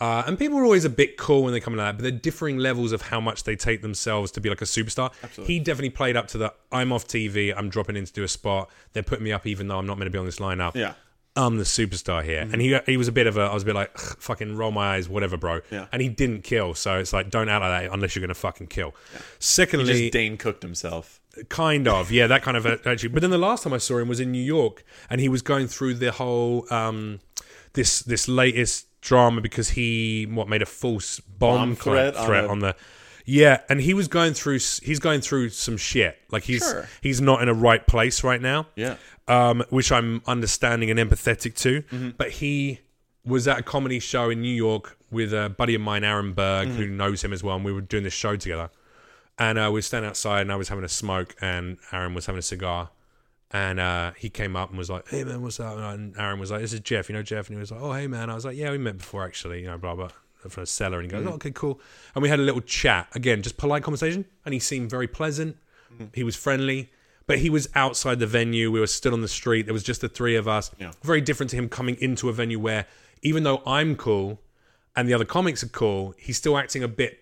Uh, and people are always a bit cool when they come like that, but they're differing levels of how much they take themselves to be like a superstar. He definitely played up to the I'm off TV, I'm dropping in to do a spot. They're putting me up even though I'm not meant to be on this lineup. Yeah. I'm the superstar here. And he he was a bit of a I was a bit like fucking roll my eyes, whatever, bro. Yeah. And he didn't kill, so it's like don't act like that unless you're gonna fucking kill. Secondly, Just Dane cooked himself. kind of yeah that kind of actually but then the last time i saw him was in new york and he was going through the whole um this this latest drama because he what made a false bomb, Bomb threat, threat on a- on the yeah and he was going through he's going through some shit like he's Sure. he's not in a right place right now Yeah. um, which I'm understanding and empathetic to. Mm-hmm. But he was at a comedy show in New York with a buddy of mine, Aaron Berg, who Mm-hmm. knows him as well, and we were doing this show together. And uh, we were standing outside, and I was having a smoke, and Aaron was having a cigar. And uh, he came up and was like, "Hey man, what's up?" And Aaron was like, "This is Jeff, you know Jeff." And he was like, "Oh hey man," I was like, "Yeah, we met before actually, you know, blah blah." From a cellar, and he goes, Mm-hmm. oh, "Okay, cool." And we had a little chat again, just polite conversation, and he seemed very pleasant. Mm-hmm. He was friendly, but he was outside the venue. We were still on the street. There was just the three of us. Yeah. Very different to him coming into a venue where, even though I'm cool and the other comics are cool, he's still acting a bit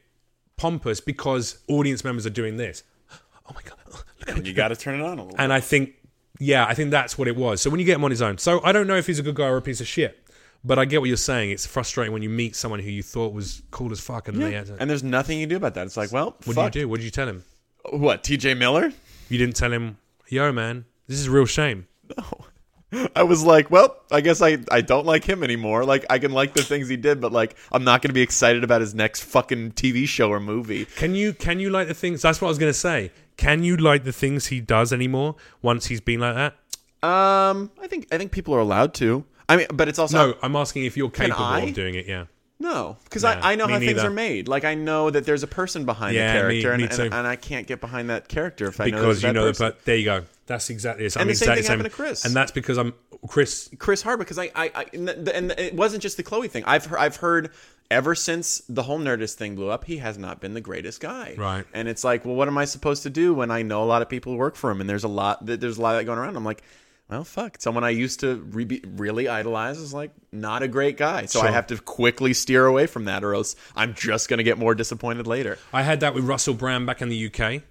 pompous because audience members are doing this. Oh my god! Look at You got to turn it on a little. and I think, yeah, I think that's what it was. So when you get him on his own, so I don't know if he's a good guy or a piece of shit, but I get what you're saying. It's frustrating when you meet someone who you thought was cool as fuck, and they had to, and there's nothing you do about that. It's like, well, what fuck. did you do? What did you tell him? What? T.J. Miller? You didn't tell him, yo, man, this is real shame. No, I was like, well, I guess I, I don't like him anymore. Like, I can like the things he did, but like, I'm not going to be excited about his next fucking TV show or movie. Can you can you like the things? That's what I was gonna say. Can you like the things he does anymore once he's been like that? Um, I think I think people are allowed to. I mean, but it's also No, I'm asking if you're capable of doing it. Yeah. no, because Yeah, I, I know me how things neither. are made. Like, I know that there's a person behind Yeah, the character, me and, too. and, and I can't get behind that character if I know Because there's you know, person. but there you go. That's exactly it. And the same exactly thing happened to Chris. And that's because I'm Chris. Chris Hart because I, I, I and, and it wasn't just the Chloe thing. I've heard, I've heard ever since the whole Nerdist thing blew up, he has not been the greatest guy. Right. And it's like, well, what am I supposed to do when I know a lot of people who work for him and there's a lot that there's a lot of that going around. I'm like, well, fuck. Someone I used to re- really idolize is like not a great guy, so I have to quickly steer away from that, or else I'm just gonna get more disappointed later. I had that with Russell Brand back in the UK.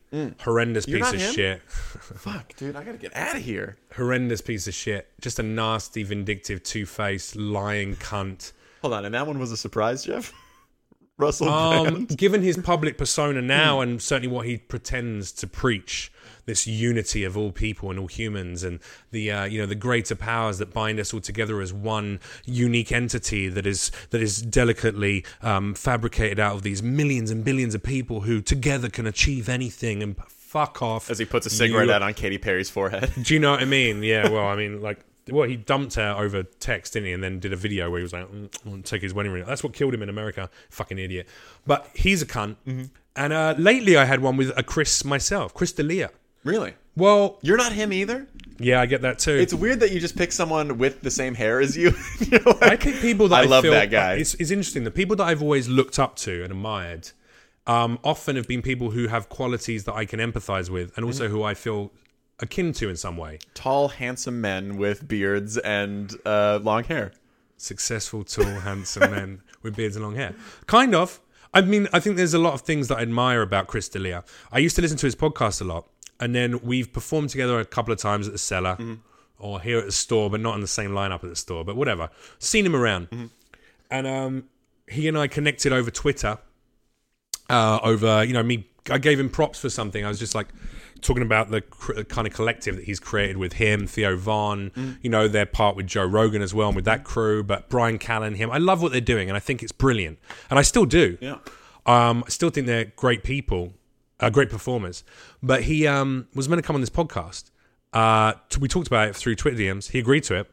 Horrendous piece Mm. not of him? shit. fuck, dude, I gotta get out of here. Horrendous piece of shit. Just a nasty, vindictive, two faced, lying cunt. Hold on, and that one was a surprise, Jeff. Russell Um, Brand. given his public persona now, Hmm. and certainly what he pretends to preach, this unity of all people and all humans, and the uh, you know the greater powers that bind us all together as one unique entity that is that is delicately um, fabricated out of these millions and billions of people who together can achieve anything. And fuck off As he puts a cigarette you- out on Katy Perry's forehead. Do you know what I mean? Yeah. Well, I mean, like well, he dumped her over text, didn't he? And then did a video where he was like, mm, take his wedding ring. That's what killed him in America. Fucking idiot. But he's a cunt. And uh, lately, I had one with a Chris myself, Chris D'Elia. Really? Well, You're not him either. yeah, I get that too. It's weird that you just pick someone with the same hair as you. You know, I pick people that I I, love feel, that guy. It's, it's interesting. The people that I've always looked up to and admired um, often have been people who have qualities that I can empathize with, and also who I feel akin to in some way. Tall, handsome men with beards and uh, long hair. Successful, tall, handsome men with beards and long hair. Kind of. I mean, I think there's a lot of things that I admire about Chris D'Elia. I used to listen to his podcast a lot, and then we've performed together a couple of times at the cellar or here at the store, but not in the same lineup at the store, but whatever. Seen him around. And um, he and I connected over Twitter. Uh, over, you know, me, I gave him props for something. I was just like talking about the cr- kind of collective that he's created with him, Theo Von, you know, their part with Joe Rogan as well, and with that crew. But Bryan Callen, him, I love what they're doing, and I think it's brilliant, and I still do. Yeah. Um, I still think they're great people, uh, great performers. But he um, was meant to come on this podcast. Uh, t- we talked about it through Twitter DMs. He agreed to it,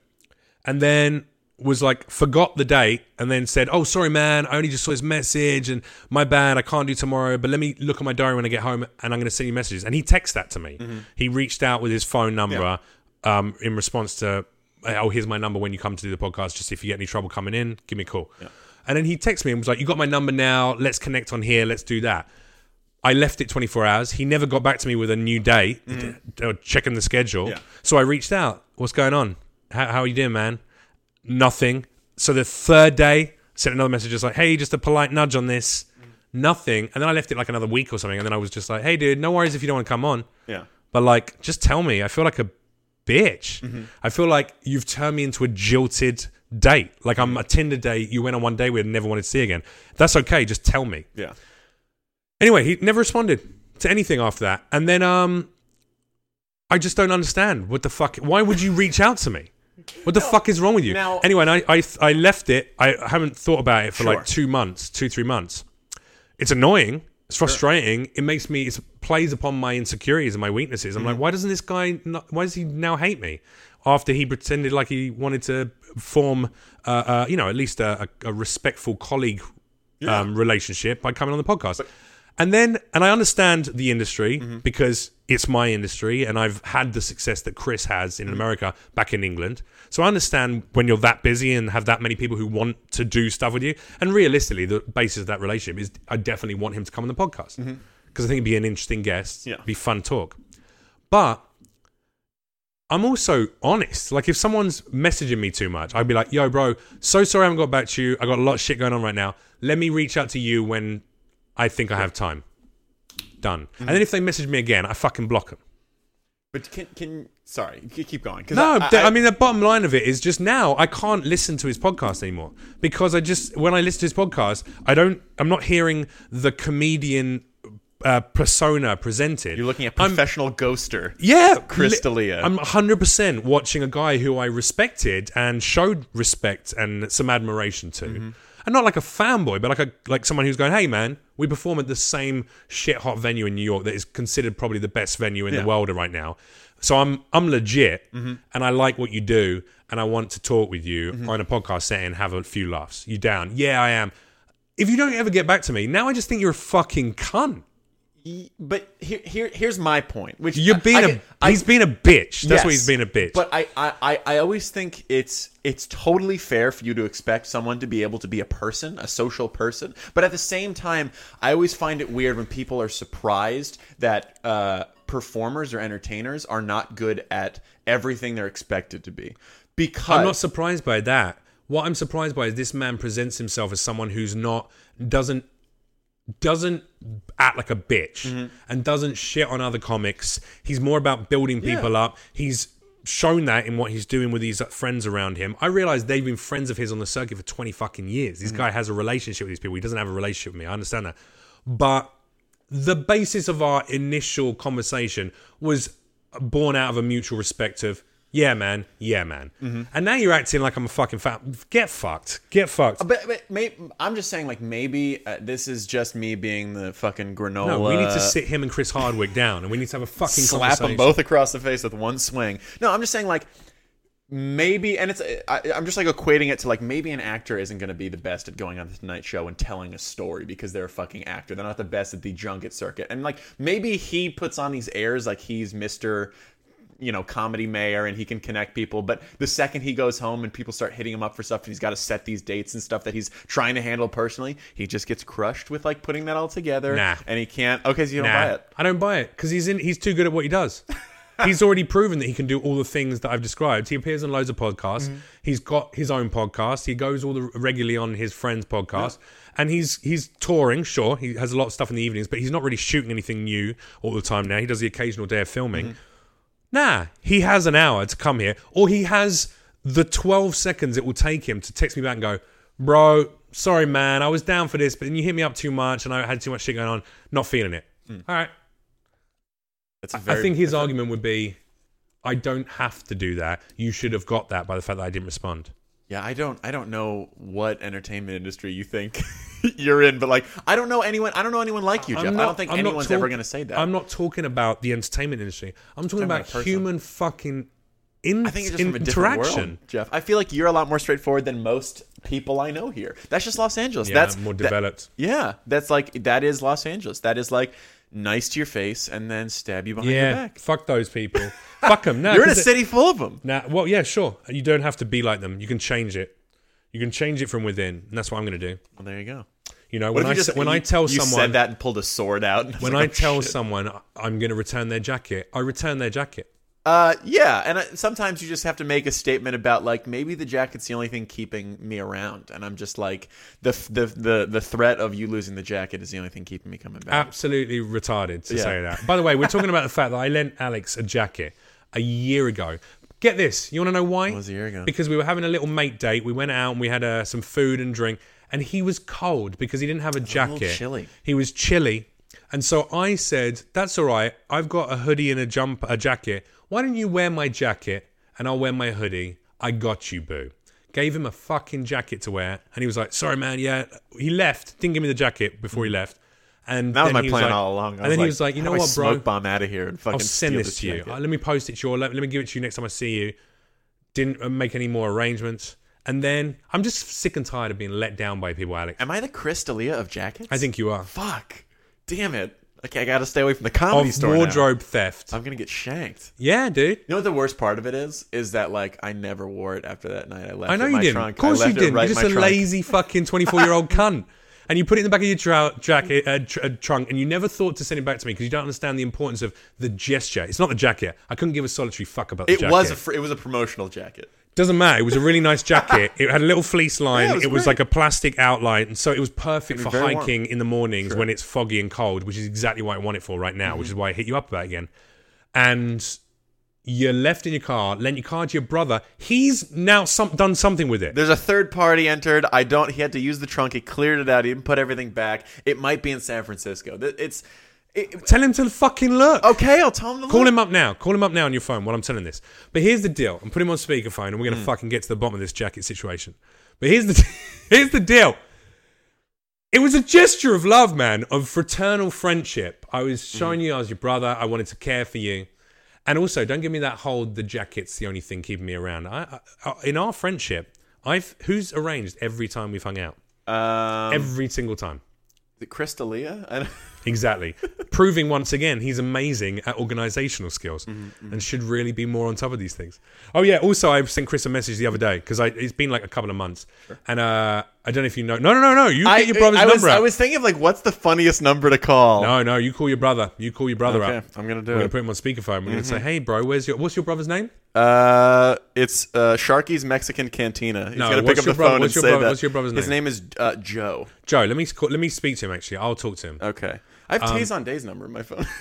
and then was like forgot the date, and then said, "Oh, sorry, man. I only just saw his message, and my bad. I can't do tomorrow. But let me look at my diary when I get home, and I'm going to send you messages." And he texted that to me. He reached out with his phone number um, in response to, "Oh, here's my number when you come to do the podcast. Just if you get any trouble coming in, give me a call." And then he texted me and was like, "You got my number now. Let's connect on here. Let's do that." I left it 24 hours. He never got back to me with a new date, mm. or checking the schedule. Yeah. So I reached out. What's going on? How, how are you doing, man? Nothing. So the third day, sent another message just like, hey, just a polite nudge on this. Mm. Nothing. And then I left it like another week or something. And then I was just like, hey, dude, no worries if you don't want to come on. Yeah. But like, just tell me. I feel like a bitch. Mm-hmm. I feel like you've turned me into a jilted date. Like I'm mm. a Tinder date you went on one day with and never wanted to see again. That's okay. Just tell me. Yeah. Anyway, he never responded to anything after that. And then um I just don't understand what the fuck why would you reach out to me? What the fuck is wrong with you? now- anyway, and I, I I left it. I haven't thought about it for Sure. like two months, two, three months. It's annoying. It's frustrating. It makes me it plays upon my insecurities and my weaknesses. I'm like, why doesn't this guy not, why does he now hate me? After he pretended like he wanted to form uh, uh you know, at least a, a, a respectful colleague um, relationship by coming on the podcast. And then, and I understand the industry mm-hmm. because it's my industry, and I've had the success that Chris has in mm-hmm. America back in England. So I understand when you're that busy and have that many people who want to do stuff with you. And realistically, the basis of that relationship is I definitely want him to come on the podcast mm-hmm. because I think he'd be an interesting guest, Yeah. be fun talk. But I'm also honest. Like if someone's messaging me too much, I'd be like, "Yo, bro, so sorry I haven't got back to you. I got a lot of shit going on right now. Let me reach out to you when I think I have time." Done. And then if they message me again, I fucking block them. But can can sorry, keep going. No, I, I- I, mean the bottom line of it is just now I can't listen to his podcast anymore because I just when I listen to his podcast, I don't. I'm not hearing the comedian uh, persona presented. you're looking at I'm- professional ghoster. Yeah, Chris D'Elia. I'm 100% watching a guy who I respected and showed respect and some admiration to. Mm-hmm. And not like a fanboy, but like a like someone who's going, "Hey man, we perform at the same shit hot venue in New York that is considered probably the best venue in Yeah. Mm-hmm. the world right now." So I'm I'm legit and I like what you do and I want to talk with you on a podcast setting, have a few laughs. You down? Yeah, I am. If you don't ever get back to me, now I just think you're a fucking cunt. But here, here here's my point. Which You're being I a get- I- he's being a bitch. That's Yes, what he's being a bitch. But I, I, I, I always think it's it's totally fair for you to expect someone to be able to be a person, a social person. But at the same time, I always find it weird when people are surprised that uh, performers or entertainers are not good at everything they're expected to be. Because I'm not surprised by that. What I'm surprised by is this man presents himself as someone who's not doesn't doesn't act like a bitch Mm-hmm. and doesn't shit on other comics. He's more about building people up. He's shown that in what he's doing with these friends around him. I realize they've been friends of his on the circuit for 20 fucking years. Mm-hmm. This guy has a relationship with these people. He doesn't have a relationship with me. I understand that. But the basis of our initial conversation was born out of a mutual respect of yeah man yeah man Mm-hmm. and now you're acting like i'm a fucking fat get fucked get fucked But, but may, I'm just saying, like maybe uh, this is just me being the fucking granola. no we need to sit him and chris hardwick down and we need to have a fucking slap them both across the face with one swing. No, I'm just saying, like maybe and it's I, i'm just like equating it to like maybe an actor isn't going to be the best at going on the tonight show and telling a story because they're a fucking actor they're not the best at the junket circuit and like maybe he puts on these airs like he's mr you know comedy mayor and he can connect people but the second he goes home and people start hitting him up for stuff and he's got to set these dates and stuff that he's trying to handle personally he just gets crushed with like putting that all together Nah. and he can't okay so you don't buy it I don't buy it because he's in. He's too good at what he does. he's already proven that he can do all the things that I've described. He appears on loads of podcasts. Mm-hmm. He's got his own podcast. He goes all the regularly on his friend's podcast, and he's he's touring. Sure, he has a lot of stuff in the evenings, but he's not really shooting anything new all the time now. He does the occasional day of filming. Mm-hmm. Nah, he has an hour to come here, or he has the twelve seconds it will take him to text me back and go, "Bro, sorry man, I was down for this, but then you hit me up too much, and I had too much shit going on. Not feeling it." Hmm. All right. a very I think his argument would be, I don't have to do that. You should have got that by the fact that I didn't respond. Yeah, I don't I don't know what entertainment industry you think you're in, but like I don't know anyone I don't know anyone like you, Jeff. I'm I don't think I'm anyone's talk- ever gonna say that. I'm not talking about the entertainment industry. I'm talking, about about, human fucking in- I think it's just from a different interaction. world, Jeff. I feel like you're a lot more straightforward than most people I know here. That's just Los Angeles. Yeah, that's more that- developed. yeah, that's like that is Los Angeles. That is like nice to your face and then stab you behind your yeah, back. fuck those people. fuck them. No, You're in a 'cause it- city full of them. Nah, well, yeah, sure. You don't have to be like them. You can change it. You can change it from within, and that's what I'm going to do. Well, there you go. You know, What when if I you just s- when you, I tell you someone said that and pulled a sword out. and when I like, oh, tell shit. someone I'm going to return their jacket, I return their jacket. Uh, yeah, and I, sometimes you just have to make a statement about like maybe the jacket's the only thing keeping me around, and I'm just like the the the the threat of you losing the jacket is the only thing keeping me coming back. absolutely retarded to Yeah. say that. By the way, we're talking about the fact that I lent Alex a jacket a year ago. Get this. You want to know why? was a year ago? Because we were having a little mate date. We went out and we had uh, some food and drink, and he was cold because he didn't have a jacket. chilly. He was chilly, and so I said, "That's all right. I've got a hoodie and a jump, a jacket. Why don't you wear my jacket and I'll wear my hoodie? I got you, boo." Gave him a fucking jacket to wear, and he was like, "Sorry, man. Yeah." He left. Didn't give me the jacket before he left. And that was my plan like- all along. And then he was like, "You "How know what, bro? Smoke bomb out of here and fucking I'll send steal this to you. jacket." Uh, Let me post it to you, let, let me give it to you next time I see you. Didn't uh, make any more arrangements. And then I'm just sick and tired of being let down by people, Alex. Am I the Chris D'Elia of jackets? I think you are. Fuck. Damn it. Okay, I gotta stay away from the comedy Of store now. wardrobe theft. I'm gonna get shanked. Yeah, dude. You know what the worst part of it is? Is that like I never wore it after that night. I left I know you my didn't. trunk. Of course you didn't. right You're just a trunk. lazy fucking 24 year old cunt. And you put it in the back of your trou- jacket, uh, tr- uh, trunk, and you never thought to send it back to me because you don't understand the importance of the gesture. It's not the jacket. I couldn't give a solitary fuck about the It jacket. was a fr- it was a promotional jacket. Doesn't matter. It was a really nice jacket. it had a little fleece line. Yeah, it it was, was like a plastic outline, and so it was perfect for very warm. hiking in the mornings when it's foggy and cold, which is exactly what I want it for right now. Which Mm-hmm. is why I hit you up about it again. And you're left in your car, lent your car to your brother. He's now some, done something with it. There's a third party entered. I don't. He had to use the trunk. He cleared it out. He didn't put everything back. It might be in San Francisco. It's. It, Tell him to fucking look. okay, I'll tell him to Call look. him up now. Call him up now on your phone while I'm telling this. But here's the deal. I'm putting him on speakerphone, and we're Hmm. gonna fucking get to the bottom of this jacket situation. But here's the here's the deal. It was a gesture of love, man, of fraternal friendship. I was Hmm. showing you I was your brother. I wanted to care for you, and also don't give me that whole the jacket's the only thing keeping me around. I, I, in our friendship, I've who's arranged every time we've hung out, Um, every single time. the Chris D'Elia? Exactly. Proving once again he's amazing at organizational skills Mm-hmm, and should really be more on top of these things. Oh yeah, also I sent Chris a message the other day because it's been like a couple of months. And uh, I don't know if you know. No, no, no, no. You I, get your brother's I was, number out. I was thinking of like, what's the funniest number to call? no, no, you call your brother. You call your brother Okay, up. I'm gonna do We're gonna put him on speakerphone. We're Mm-hmm. say, "Hey, bro, where's your what's your brother's name?" Uh, it's uh, Sharky's Mexican Cantina. He's No, gonna pick what's up your the brother- phone and say brother- that. what's your brother's name? His name? is uh, Joe. Joe, let me call, let me speak to him. Actually, I'll talk to him. Okay, I have Um, Tay Zonday's number in my phone.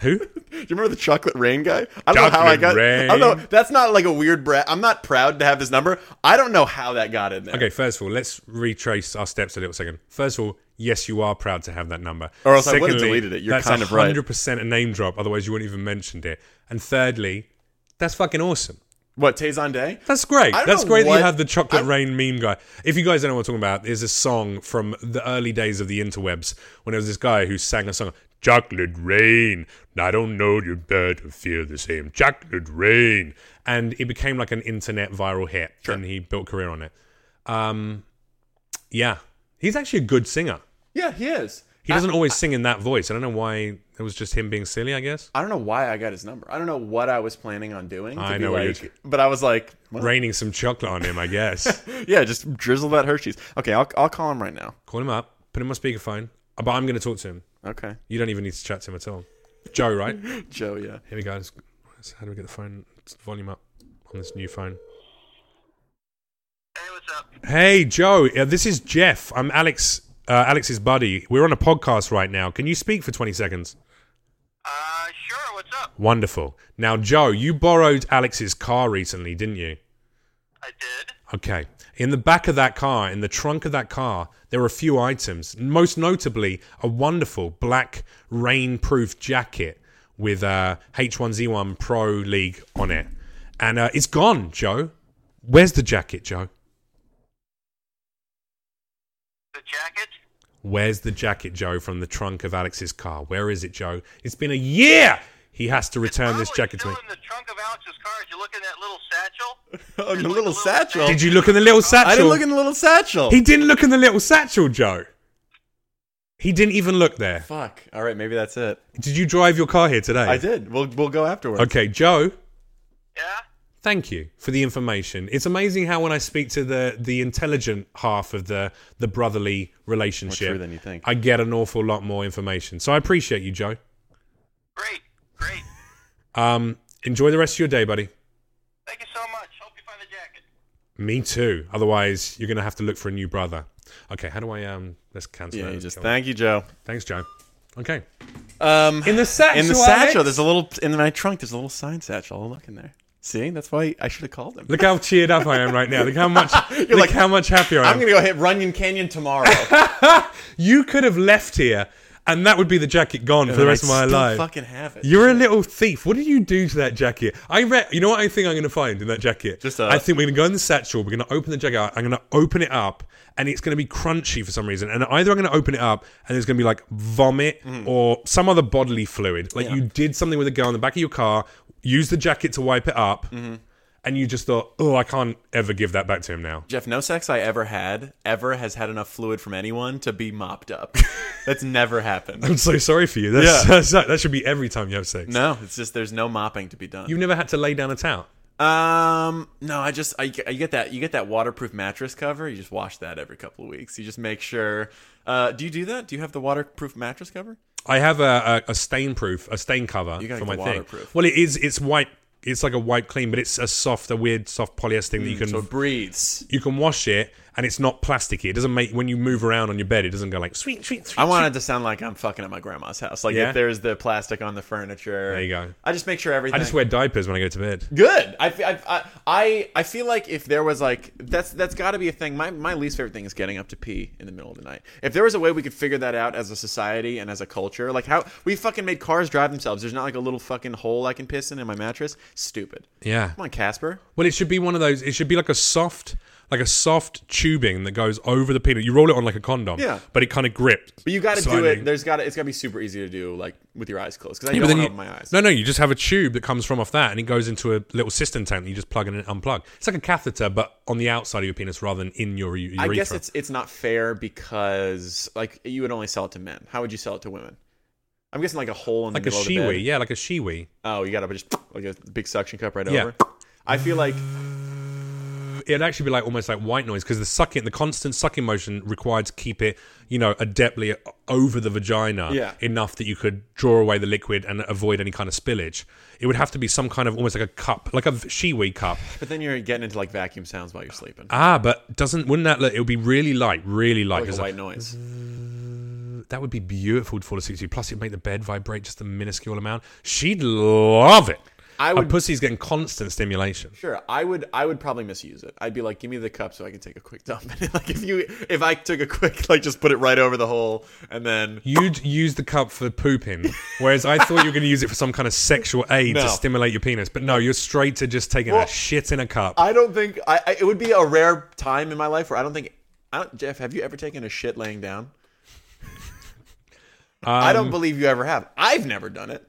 Who? Do you remember the chocolate rain guy? I don't know how I got. Rain. I don't know. That's not like a weird brat. I'm not proud to have this number. I don't know how that got in there. Okay, first of all, let's retrace our steps a little second. First of all, yes, you are proud to have that number. Or else I would've deleted it. You're kind of right. 100% a name drop, otherwise you wouldn't even mentioned it. And thirdly, that's fucking awesome. What Tay Zonday? That's great. That's great that you have the chocolate I- rain meme guy. If you guys don't know what I'm talking about, there's a song from the early days of the interwebs when there was this guy who sang a song, chocolate rain. I don't know you better feel the same. Chocolate rain. And it became like an internet viral hit. And he built a career on it. Um, yeah. He's actually a good singer. Yeah, he is. He doesn't always sing in that voice. I don't know why it was just him being silly, I guess. I don't know why I got his number. I don't know what I was planning on doing. To I be know like, you're- but I was like, well, Raining some chocolate on him, I guess. yeah, just drizzle that Hershey's. Okay, I'll I'll call him right now. Call him up, put him on speakerphone. Uh, But I'm going to talk to him. Okay, You don't even need to chat to him at all. Joe, right? Joe. Yeah. Here we go. How do we get the phone volume up on this new phone? Hey, what's up? Hey, Joe. Uh, this is Jeff. I'm Alex. Uh, Alex's buddy. We're on a podcast right now. Can you speak for 20 seconds? Uh, sure. What's up? Wonderful. Now, Joe, you borrowed Alex's car recently, didn't you? I did. Okay. In the back of that car, in the trunk of that car, there are a few items. Most notably, a wonderful black rain-proof jacket with uh, H1Z1 Pro League on it, and uh, it's gone, Joe. Where's the jacket, Joe? The jacket. Where's the jacket, Joe, from the trunk of Alex's car? Where is it, Joe? It's been a year. He has to return this Probably jacket to me. in the trunk of Alex's car. Did you look in that little satchel? Oh, the There's little a satchel. Did you look in the little satchel? I didn't look in the little satchel. he didn't look in the little satchel, Joe. He didn't even look there. Fuck. All right, maybe that's it. Did you drive your car here today? I did. We'll we'll go afterwards. Okay, Joe. Yeah. Thank you for the information. It's amazing how when I speak to the the intelligent half of the the brotherly relationship, More true than you think. I get an awful lot more information. So I appreciate you, Joe. Great. Great. Um, enjoy the rest of your day, buddy. Thank you so much. Hope you find the jacket. Me too. Otherwise, you're gonna have to look for a new brother. Okay, how do I um? Let's cancel Yeah, that. just thank you, Joe. Thanks, Joe. Okay. Um, In the satchel. in the Alex? satchel, there's a little in my trunk. There's a little sign satchel. I'll look in there. See, that's why I should have called him. Look how cheered up I am right now. Look how much. look like, how much happier I am. I'm gonna go hit Runyon Canyon tomorrow. You could have left here, and that would be the jacket gone for the rest I of my still life. Fucking have it. You're a little thief. What did you do to that jacket? I read. You know what I think I'm going to find in that jacket? Just a- I think we're going to go in the satchel. We're going to open the jacket. out. I'm going to open it up, and it's going to be crunchy for some reason. And either I'm going to open it up, and there's going to be like vomit Mm. or some other bodily fluid. Like you did something with a girl in the back of your car, used the jacket to wipe it up, Mm-hmm. and you just thought, "Oh, I can't ever give that back to him now." Jeff, no sex I ever had ever has had enough fluid from anyone to be mopped up. That's never happened. I'm so sorry for you. That's, Yeah. that's- that should be every time you have sex. No, it's just there's no mopping to be done. You've never had to lay down a towel. Um, no, I just I, I get that you get that waterproof mattress cover. You just wash that every couple of weeks. You just make sure. Uh, do you do that? Do you have the waterproof mattress cover? I have a, a, a stain proof, a stain cover for my thing. Well, it is. It's white. It's like a white clean, but it's a soft, a weird soft polyester thing that you can Mm, So it breathes. you can wash it, and it's not plasticky. It doesn't make when you move around on your bed, it doesn't go like sweet, sweet, sweet. I want it to sound like I'm fucking at my grandma's house. Like Yeah? if there's the plastic on the furniture. There you go. I just make sure everything. I just wear diapers when I go to bed. Good. I, I, I, I, I feel like if there was like that's that's got to be a thing. My my least favorite thing is getting up to pee in the middle of the night. If there was a way we could figure that out as a society and as a culture, like how we fucking made cars drive themselves. There's not like a little fucking hole I can piss in in my mattress. Stupid. Yeah. Come on, Casper. Well, it should be one of those. It should be like a soft, like a soft tubing that goes over the penis. You roll it on like a condom. Yeah. But it kind of grips. But you got to do it. There's got to. It's got to be super easy to do, like with your eyes closed. Because I Yeah, don't then open my eyes. No, no, you just have a tube that comes from off that, and it goes into a little cistern tank that you just plug in and unplug. It's like a catheter, but on the outside of your penis rather than in your u- urethra. I guess it's it's not fair because like you would only sell it to men. How would you sell it to women? I'm guessing like a hole in like the a middle of the bed. Shewee. Yeah, like a Shewee. Oh, you got to just like a big suction cup right Yeah. over. I feel like It'd actually be like almost like white noise because the sucking, the constant sucking motion required to keep it, you know, adeptly over the vagina Yeah. enough that you could draw away the liquid and avoid any kind of spillage. It would have to be some kind of almost like a cup, like a Shewee cup. But then you're getting into like vacuum sounds while you're sleeping. Ah, but doesn't wouldn't that? Look? It would be really light, really light. like a white noise. That would be beautiful to fall asleep to. Plus, it'd make the bed vibrate just a minuscule amount. She'd love it. I would pussy's getting constant stimulation. sure. I would. I would probably misuse it. I'd be like, give me the cup so I can take a quick dump. like if you, if I took a quick, like just put it right over the hole and then. You'd use the cup for pooping, whereas I thought you were going to use it for some kind of sexual aid No. to stimulate your penis. But no, you're straight to just taking Well, a shit in a cup. I don't think I, I. It would be a rare time in my life where I don't think. I don't, Jeff, have you ever taken a shit laying down? I Um, don't believe you ever have. I've never done it.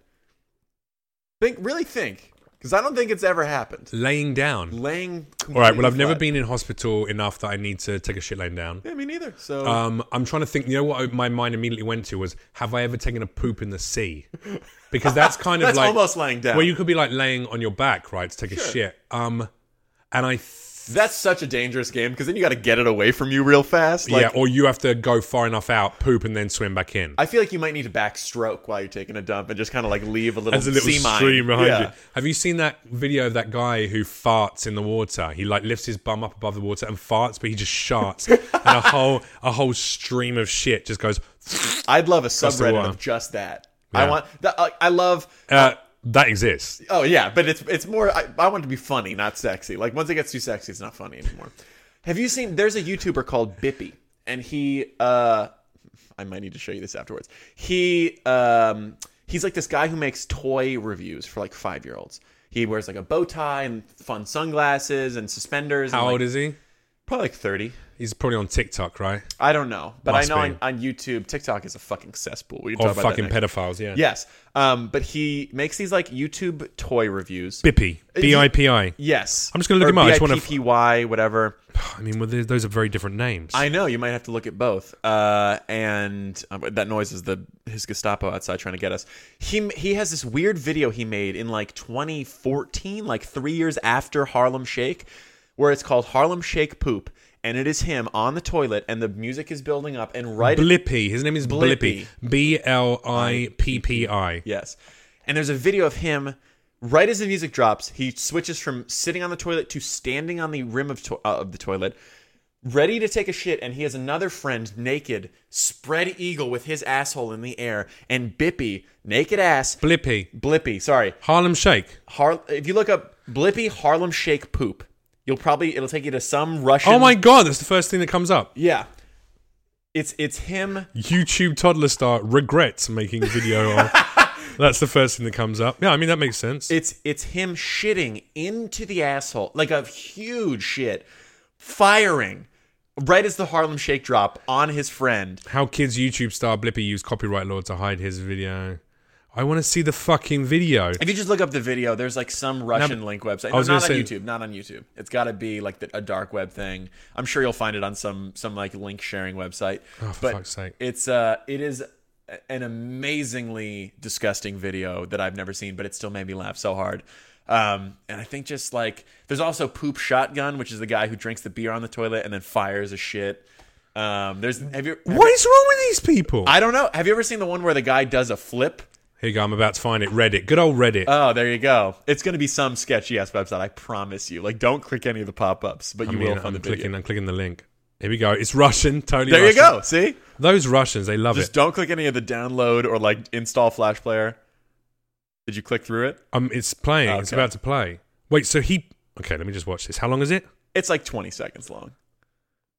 Think, really think, because I don't think it's ever happened. Laying down. Laying. All right. Well, I've completely never been in hospital enough that I need to take a shit laying down. Yeah, me neither. So Um, I'm trying to think. You know what my mind immediately went to was, have I ever taken a poop in the sea? Because that's kind of like almost laying down. where you could be like laying on your back, right, to take a shit. Um, and I. Th- that's such a dangerous game because then you got to get it away from you real fast. Like, yeah, or you have to go far enough out, poop, and then swim back in. I feel like you might need to backstroke while you're taking a dump and just kind of like leave a little, There's a little stream behind yeah. you. Have you seen that video of that guy who farts in the water? He like lifts his bum up above the water and farts, but he just sharts, and a whole a whole stream of shit just goes. I'd love a subreddit of just that. I want that. I I love. Uh, that exists. Oh yeah, but it's it's more. I, I want it to be funny, not sexy. Like once it gets too sexy, it's not funny anymore. Have you seen? There's a YouTuber called Bippy, and he. uh I might need to show you this afterwards. He um he's like this guy who makes toy reviews for like five year olds. He wears like a bow tie and fun sunglasses and suspenders. How and, like, old is he? Probably like thirty. He's probably on TikTok, right? I don't know, but Must I know on, on YouTube, TikTok is a fucking cesspool. We can Or fucking pedophiles, yeah. Yes, um, but he makes these like YouTube toy reviews. Bippy. B I P I. Yes, I'm just gonna look Or him up. I just wanna- BIPPY, whatever. I mean, well, those are very different names. I know you might have to look at both. Uh, and um, that noise is the his Gestapo outside trying to get us. He he has this weird video he made in like 2014, like three years after Harlem Shake, where it's called Harlem Shake Poop, and it is him on the toilet, and the music is building up, and right Blippy. His name is Blippy. B L I P P I. Yes. And there's a video of him right as the music drops, he switches from sitting on the toilet to standing on the rim of, to- uh, of the toilet, ready to take a shit, and he has another friend naked, spread eagle with his asshole in the air, and Bippy, naked ass, Blippy. Blippy, sorry. Harlem Shake. Har- if you look up Blippy Harlem Shake poop, you'll probably it'll take you to some Russian Oh my god, that's the first thing that comes up. Yeah. It's it's him YouTube toddler star regrets making video of. That's the first thing that comes up. Yeah, I mean that makes sense. It's it's him shitting into the asshole like a huge shit, firing right as the Harlem Shake drop on his friend. How kids YouTube star Blippy used copyright law to hide his video. I want to see the fucking video. If you just look up the video, there's like some Russian link website. I was no, not on say- YouTube. Not on YouTube. It's got to be like the, a dark web thing. I'm sure you'll find it on some some like link sharing website. Oh, for but fuck's sake. It's uh, it is an amazingly disgusting video that I've never seen, but it still made me laugh so hard. Um, and I think just like there's also poop shotgun, which is the guy who drinks the beer on the toilet and then fires a shit. Um, there's have you? have What is wrong with these people? I don't know. Have you ever seen the one where the guy does a flip? Here you go. I'm about to find it. Reddit. Good old Reddit. Oh, there you go. It's going to be some sketchy ass website. I promise you. Like, don't click any of the pop ups, but I you mean, will find I'm the video. clicking. I'm clicking the link. Here we go. It's Russian. Totally. There you go. See, Those Russians, they love just it. don't click any of the download or like install Flash Player. Did you click through it? Um, it's playing. It's Okay. about to play. Wait. So he. Okay. Let me just watch this. How long is it? It's like 20 seconds long.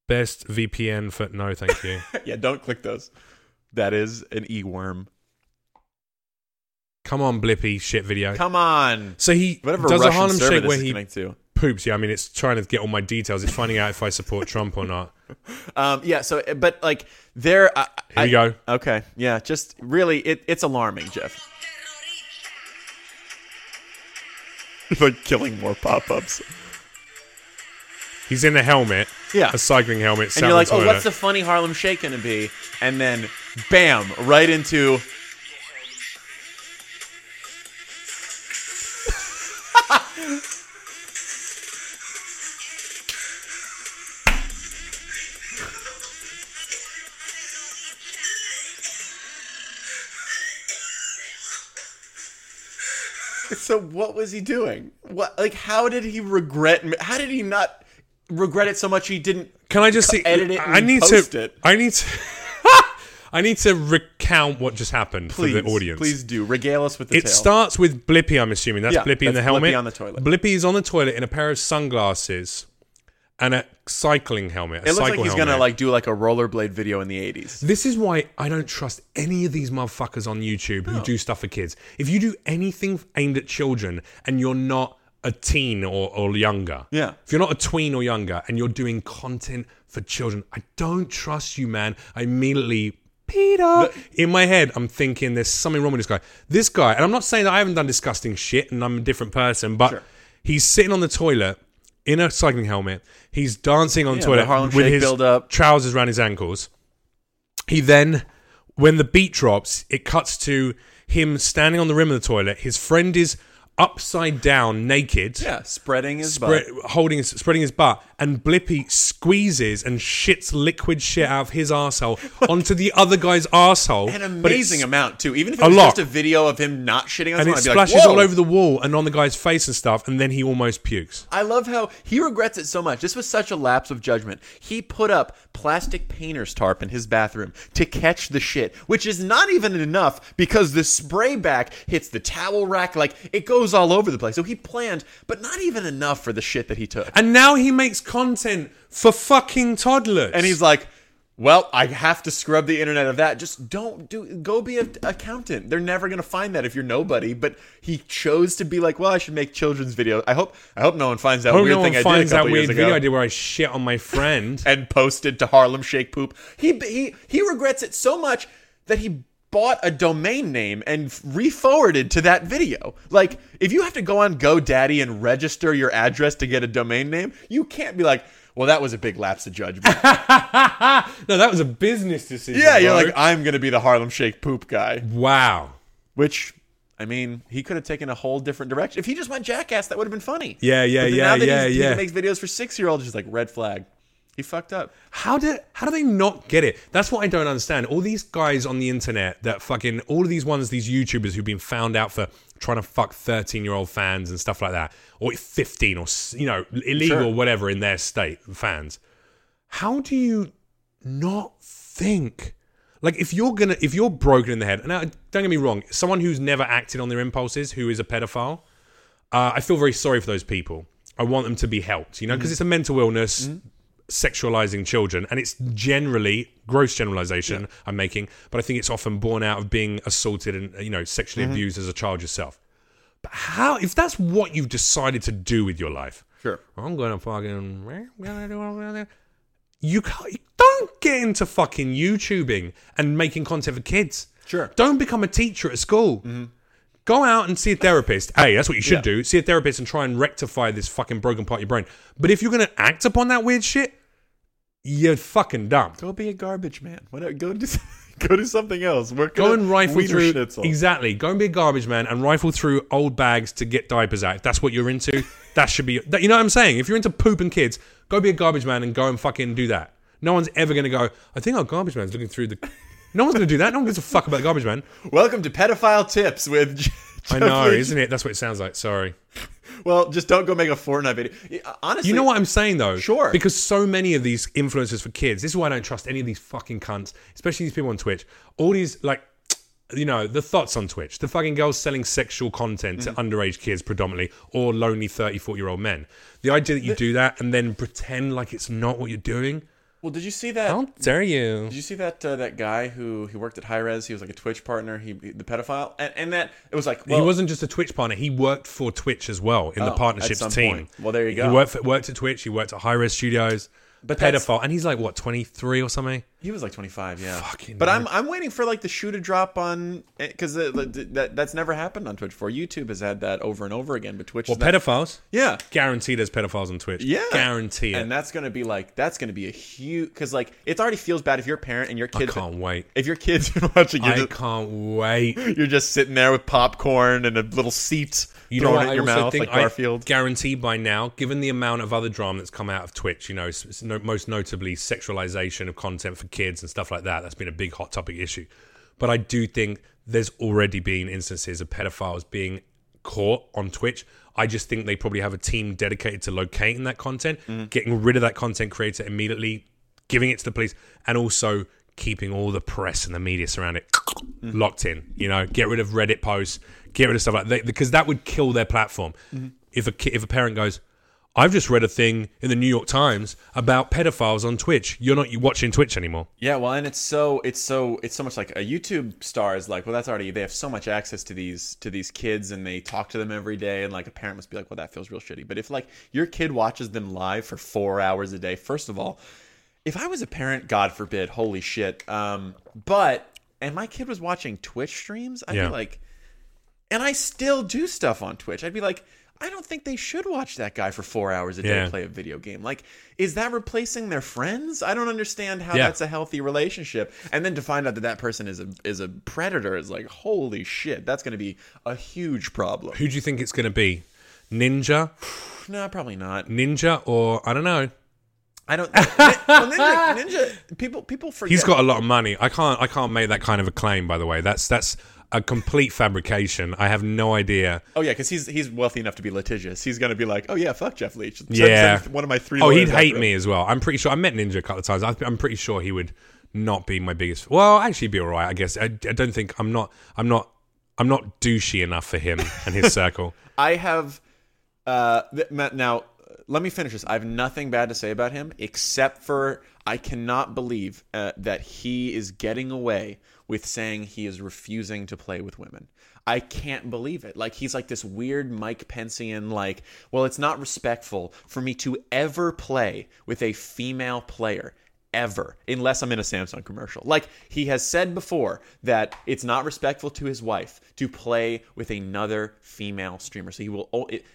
Best VPN for no, thank you. yeah, don't click those. That is an e worm. Come on, Blippy shit video. Come on. So he Whatever does Russian a Harlem server Shake this where is he to. poops. Yeah, I mean, it's trying to get all my details. It's finding out if I support Trump or not. Um, yeah. So, but like, there. I, Here you go. Okay. Yeah. Just really, it, it's alarming, Jeff. like killing more pop ups. He's in a helmet. Yeah. A cycling helmet. and you're like, oh, what's the funny Harlem Shake gonna be? And then, bam, right into. So what was he doing? What like how did he regret how did he not regret it so much he didn't Can I just see? edit it I need post to. it. I need to. I need to recount what just happened please for the audience. please do regale us with the It tale. starts with Blippy, I'm assuming. That's Yeah, Blippy in the helmet. Blippy on the toilet. Blippy is on the toilet in a pair of sunglasses and a cycling helmet. A it looks like he's helmet. gonna like do like a rollerblade video in the 80s. This is why I don't trust any of these motherfuckers on YouTube who do stuff for kids. If you do anything aimed at children and you're not a teen or, or younger, Yeah. if you're not a tween or younger and you're doing content for children, I don't trust you, man. I immediately Peter. In my head, I'm thinking there's something wrong with this guy. This guy, and I'm not saying that I haven't done disgusting shit and I'm a different person, but Sure. he's sitting on the toilet in a cycling helmet. He's dancing on Yeah, toilet Harlem with Shake his build-up. trousers around his ankles. He then, when the beat drops, it cuts to him standing on the rim of the toilet. His friend is upside down, naked. Yeah, spreading his Spread, butt. holding his, spreading his butt, and Blippy squeezes and shits liquid shit out of his arsehole onto the other guy's arsehole. An amazing amount too. Even if it was lot. just a video of him not shitting on and someone, it be like, splashes all over the wall and on the guy's face and stuff, and then he almost pukes. I love how he regrets it so much. This was such a lapse of judgment. He put up plastic painter's tarp in his bathroom to catch the shit, which is not even enough because the spray back hits the towel rack, like it goes all over the place. So he planned, but not even enough for the shit that he took. And now he makes content for fucking toddlers. And he's like, "Well, I have to scrub the internet of that. Just don't do. Go be an accountant. They're never gonna find that if you're nobody." But he chose to be like, "Well, I should make children's videos. I hope. I hope no one finds that weird no thing I did a couple that weird years video ago." I did where I shit on my friend. and posted to Harlem Shake Poop. He he he regrets it so much that he bought a domain name and re-forwarded to that video. Like, if you have to go on GoDaddy and register your address to get a domain name, you can't be like, "Well, that was a big lapse of judgment." no, that was a business decision. yeah, you're like, "I'm gonna be the Harlem Shake Poop guy," wow. which. I mean, he could have taken a whole different direction. If he just went jackass, that would have been funny. Yeah, yeah, yeah, now that yeah, yeah. He makes videos for six-year-olds, just like red flag. He fucked up. How did how do they not get it? That's what I don't understand. All these guys on the internet that fucking all of these ones, these YouTubers who've been found out for trying to fuck thirteen year old fans and stuff like that, or fifteen or you know illegal Sure. whatever in their state fans. How do you not think? Like if you're gonna if you're broken in the head, now don't get me wrong, someone who's never acted on their impulses, who is a pedophile, uh, I feel very sorry for those people. I want them to be helped, you know, because it's a mental illness, sexualizing children, and it's generally gross generalization I'm making, but I think it's often born out of being assaulted and you know sexually mm-hmm. abused as a child yourself. But how, if that's what you've decided to do with your life, Sure. I'm gonna fucking. You can't. you Don't get into fucking YouTubing and making content for kids. Sure. Don't become a teacher at school. Mm-hmm. Go out and see a therapist. Hey, that's what you should Yeah. do. See a therapist and try and rectify this fucking broken part of your brain. But if you're gonna act upon that weird shit, you're fucking dumb. Go be a garbage man. Whatever. Go do go do something else. Work Go and rifle through Schnitzel. exactly. Go and be a garbage man and rifle through old bags to get diapers out. If that's what you're into, that should be. That, you know what I'm saying? If you're into poop and kids, go be a garbage man and go and fucking do that. No one's ever going to go. I think our garbage man's looking through the. No one's going to do that. No one gives a fuck about the garbage man. Welcome to pedophile tips with. I know, isn't it? That's what it sounds like. Sorry. Well, just don't go make a Fortnite video. Uh, honestly, You know what I'm saying though? Sure. Because so many of these influencers for kids, this is why I don't trust any of these fucking cunts, especially these people on Twitch. All these like you know, the thoughts on Twitch, the fucking girls selling sexual content to mm-hmm. underage kids predominantly, or lonely 30, 40 year old men. The idea that you do that and then pretend like it's not what you're doing. Well, did you see that? How dare you? Did you see that uh, that guy who he worked at Hi-Rez? He was like a Twitch partner. He the pedophile, and, and that it was like well, he wasn't just a Twitch partner. He worked for Twitch as well in the Oh, at partnerships team. point. Well, there you go. He worked, for, worked at Twitch. He worked at Hi-Rez Studios. But pedophile, and he's like what twenty three or something. He was like 25, yeah. Fucking but. I'm I'm waiting for like the shoe to drop on eh, because that that's never happened on Twitch before. YouTube has had that over and over again, but Twitch Well, is not- pedophiles. yeah. Guarantee there's pedophiles on Twitch. Yeah, guarantee it. and that's gonna be like that's gonna be a huge because like it already feels bad if you're a parent and your kids. I can't wait. if your kids are watching you're I can't wait. you're just sitting there with popcorn and a little seat You know what? I your also mouth think like Garfield. I guarantee by now, given the amount of other drama that's come out of Twitch, you know, s- s- no- most notably sexualization of content for kids and stuff like that, that's been a big hot topic issue. But I do think there's already been instances of pedophiles being caught on Twitch. I just think they probably have a team dedicated to locating that content, Mm. getting rid of that content creator immediately, giving it to the police, and also keeping all the press and the media surround it Mm. locked in. You know, get rid of Reddit posts, get rid of stuff like that because that would kill their platform. Mm-hmm. If a ki- if a parent goes, I've just read a thing in the New York Times about pedophiles on Twitch. You're not watching Twitch anymore. Yeah, well, and it's so it's so it's so much like a YouTube star is like, well, that's already they have so much access to these to these kids, and they talk to them every day, and like a parent must be like, well, that feels real shitty. But if like your kid watches them live for four hours a day, first of all, if I was a parent, God forbid, holy shit. Um, but and my kid was watching Twitch streams, I'd Yeah. be like, and I still do stuff on Twitch. I'd be like, I don't think they should watch that guy for four hours a day Yeah. play a video game. Like, is that replacing their friends? I don't understand how Yeah. that's a healthy relationship. And then to find out that that person is a is a predator is like, holy shit, that's going to be a huge problem. Who do you think it's going to be? Ninja, No, probably not. Ninja, or I don't know. I don't. well, ninja, ninja, people people forget. He's got a lot of money. I can't. I can't make that kind of a claim. By the way, that's that's a complete fabrication. I have no idea. Oh yeah, because he's he's wealthy enough to be litigious. He's gonna be like, oh yeah, fuck Jeff Leach. Send- Yeah. send one of my three. Oh, he'd hate me as well. I'm pretty sure. I met Ninja a couple of times. I- I'm pretty sure he would not be my biggest. Well, actually, be all right. I guess. I, I don't think I'm not. I'm not. I'm not douchey enough for him and his circle. I have. Uh, th- now let me finish this. I have nothing bad to say about him except for I cannot believe uh, that he is getting away with saying he is refusing to play with women. I can't believe it. Like he's like this weird Mike Pencean like, well, it's not respectful for me to ever play with a female player ever unless I'm in a Samsung commercial. Like he has said before that it's not respectful to his wife to play with another female streamer. So he will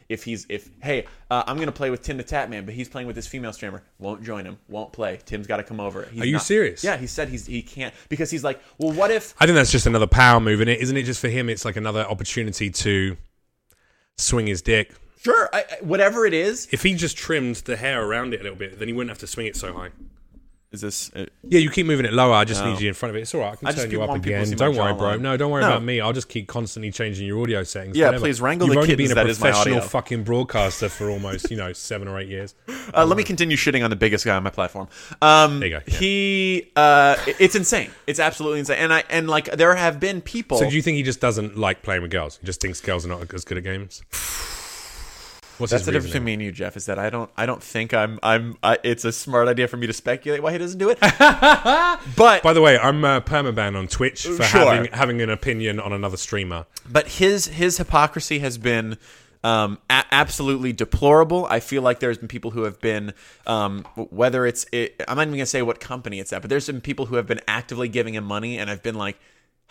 if he's if hey, uh, I'm going to play with Tim the Tatman, but he's playing with this female streamer, won't join him, won't play. Tim's got to come over. He's Are you not- serious? Yeah, he said he's he can't because he's like, "Well, what if I think that's just another power move in it, isn't it? Just for him, it's like another opportunity to swing his dick. sure, I, I- whatever it is, If he just trimmed the hair around it a little bit, then he wouldn't have to swing it so high. Is this uh, Yeah, you keep moving it lower. I just No. need you in front of it. It's all right. I can I turn you up want people to again. Don't worry, bro. No, don't worry No. about me. I'll just keep constantly changing your audio settings. Yeah, whatever. please wrangle You've the only kittens been a professional fucking broadcaster for almost, you know, seven or eight years. Uh, let me continue shitting on the biggest guy on my platform. Um, There you go, yeah. He, uh, it's insane. It's absolutely insane. And I and like there have been people. So do you think he just doesn't like playing with girls? He just thinks girls are not as good at games? What's that's the difference between me and you, Jeff. Is that I don't, I don't think I'm, I'm. I, it's a smart idea for me to speculate why he doesn't do it. but, By the way, I'm uh, permaban on Twitch for Sure. having having an opinion on another streamer. but his his hypocrisy has been um, a- absolutely deplorable. I feel like there's been people who have been, um, whether it's, it, I'm not even gonna say what company it's at, but there's some people who have been actively giving him money, and I've been like,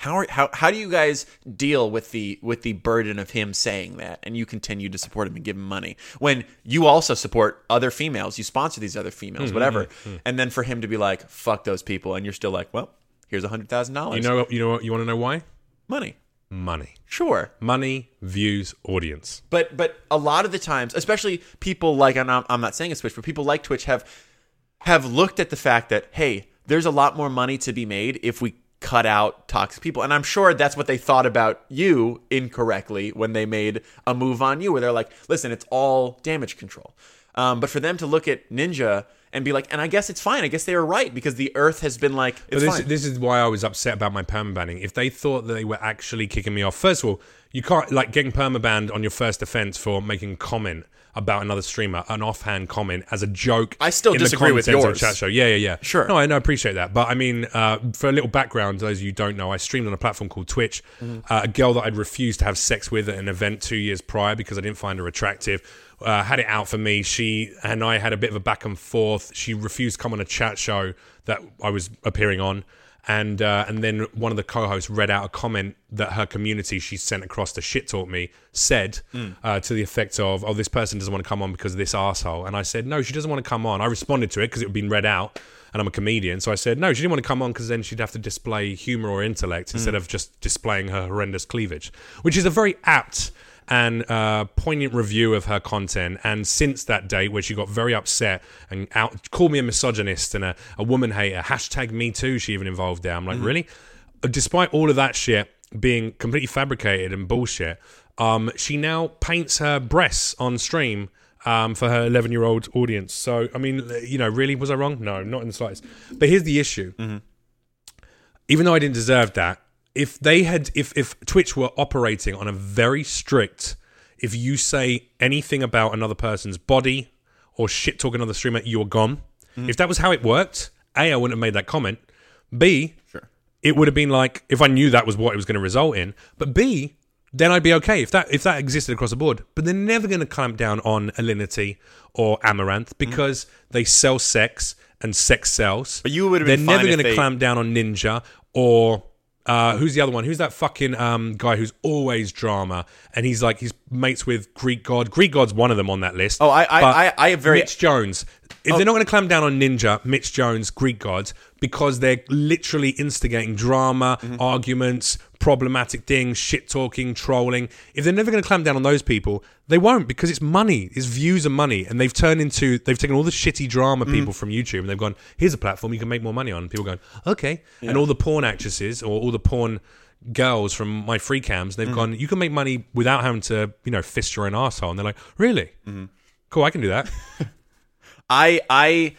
how are, how how do you guys deal with the with the burden of him saying that, and you continue to support him and give him money when you also support other females, you sponsor these other females, hmm, whatever, hmm, hmm. and then for him to be like, fuck those people, and you're still like, well, here's a $100,000. You dollars, know, you know what? You want to know why? money, Money, sure. money, views, audience. But but a lot of the times, especially people like and I'm, I'm not saying it's Twitch, but people like Twitch have have looked at the fact that hey, there's a lot more money to be made if we cut out toxic people. And I'm sure that's what they thought about you incorrectly when they made a move on you, where they're like, listen, it's all damage control. Um, but for them to look at Ninja and be like, and I guess it's fine. I guess they were right because the Earth has been like, it's this, fine. this is why I was upset about my permabanning. If they thought that they were actually kicking me off, first of all, you can't like getting permabanned on your first offense for making comment about another streamer, an offhand comment as a joke. I still disagree with yours. Chat show. Yeah, yeah, yeah. Sure. No, I, no, I appreciate that. But I mean, uh, for a little background, those of you who don't know, I streamed on a platform called Twitch. Mm-hmm. Uh, a girl that I'd refused to have sex with at an event two years prior because I didn't find her attractive. Uh, had it out for me. She and I had a bit of a back and forth. She refused to come on a chat show that I was appearing on and uh, and then one of the co-hosts read out a comment that her community she sent across to shit talk me said uh, to the effect of oh this person doesn't want to come on because of this asshole. And I said no she doesn't want to come on. I responded to it because it had been read out and I'm a comedian. So I said no she didn't want to come on because then she'd have to display humor or intellect instead of just displaying her horrendous cleavage which is a very apt and uh, poignant review of her content. And since that date, where she got very upset and out, called me a misogynist and a, a woman hater, hashtag me too, she even involved there. I'm like, really? Despite all of that shit being completely fabricated and bullshit, um, she now paints her breasts on stream. Um, for her 11 year old audience. So, I mean, you know, really, was I wrong? No, not in the slightest. But here's the issue even though I didn't deserve that, if they had, if if Twitch were operating on a very strict, if you say anything about another person's body or shit talk another streamer, you're gone. Mm. If that was how it worked, a I wouldn't have made that comment. B, Sure. it would have been like if I knew that was what it was going to result in. But B, then I'd be okay if that if that existed across the board. But they're never going to clamp down on Alinity or Amouranth mm. because they sell sex and sex sells. But you would've They're been never going to they- clamp down on Ninja or. Uh, who's the other one? Who's that fucking um, guy who's always drama? And he's like he's mates with Greek God. Greek God's one of them on that list. Oh, I- I- I- I have very- Oh. Mitch Jones. If they're not going to clamp down on Ninja, Mitch Jones, Greek gods, because they're literally instigating drama, Mm-hmm. arguments, problematic things, shit talking, trolling. If they're never going to clamp down on those people, they won't because it's money. It's views and money, and they've turned into they've taken all the shitty drama Mm. people from YouTube and they've gone, here's a platform you can make more money on. People going, okay, and all the porn actresses or all the porn girls from MyFreeCams, Mm. they've gone, you can make money without having to you know fist your own asshole, and they're like, really. Mm-hmm. Cool, I can do that. I I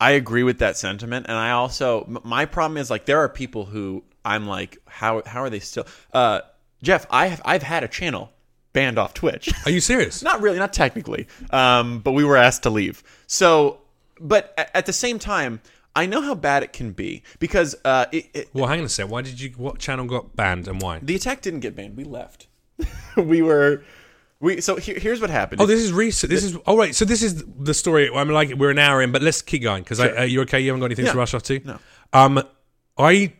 I agree with that sentiment, and I also my problem is like there are people who I'm like how how are they still uh Jeff I have I've had a channel banned off Twitch. Are you serious? not really, not technically, um, but we were asked to leave. So, but a- at the same time, I know how bad it can be because uh, it, it, Well, hang on a sec. Why did you? What channel got banned and why? the attack didn't get banned. We left. we were we. So here, here's what happened. Oh, this is recent. This is. Oh, right. So this is the story. I'm like, we're an hour in, but let's keep going because uh, you okay? You haven't got anything Yeah. to rush off to. No. Um, I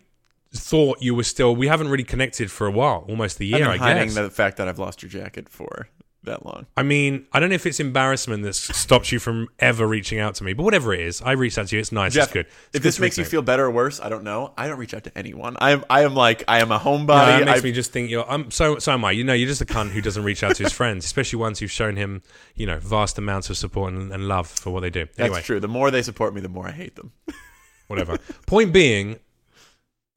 thought you were still. We haven't really connected for a while, almost a year. I hiding guess. the fact that I've lost your jacket for that long. I mean, I don't know if it's embarrassment that stops you from ever reaching out to me, but whatever it is, I reached out to you. It's nice. Jeff, it's good. It's if good this makes you feel better or worse, I don't know. I don't reach out to anyone. I am. I am like. I am a No, homebody. that makes I- me just think you're. I'm so so am I. You know, you're just a cunt who doesn't reach out to his friends, especially ones who've shown him, you know, vast amounts of support and, and love for what they do. that's Anyway, true. The more they support me, the more I hate them. whatever. Point being,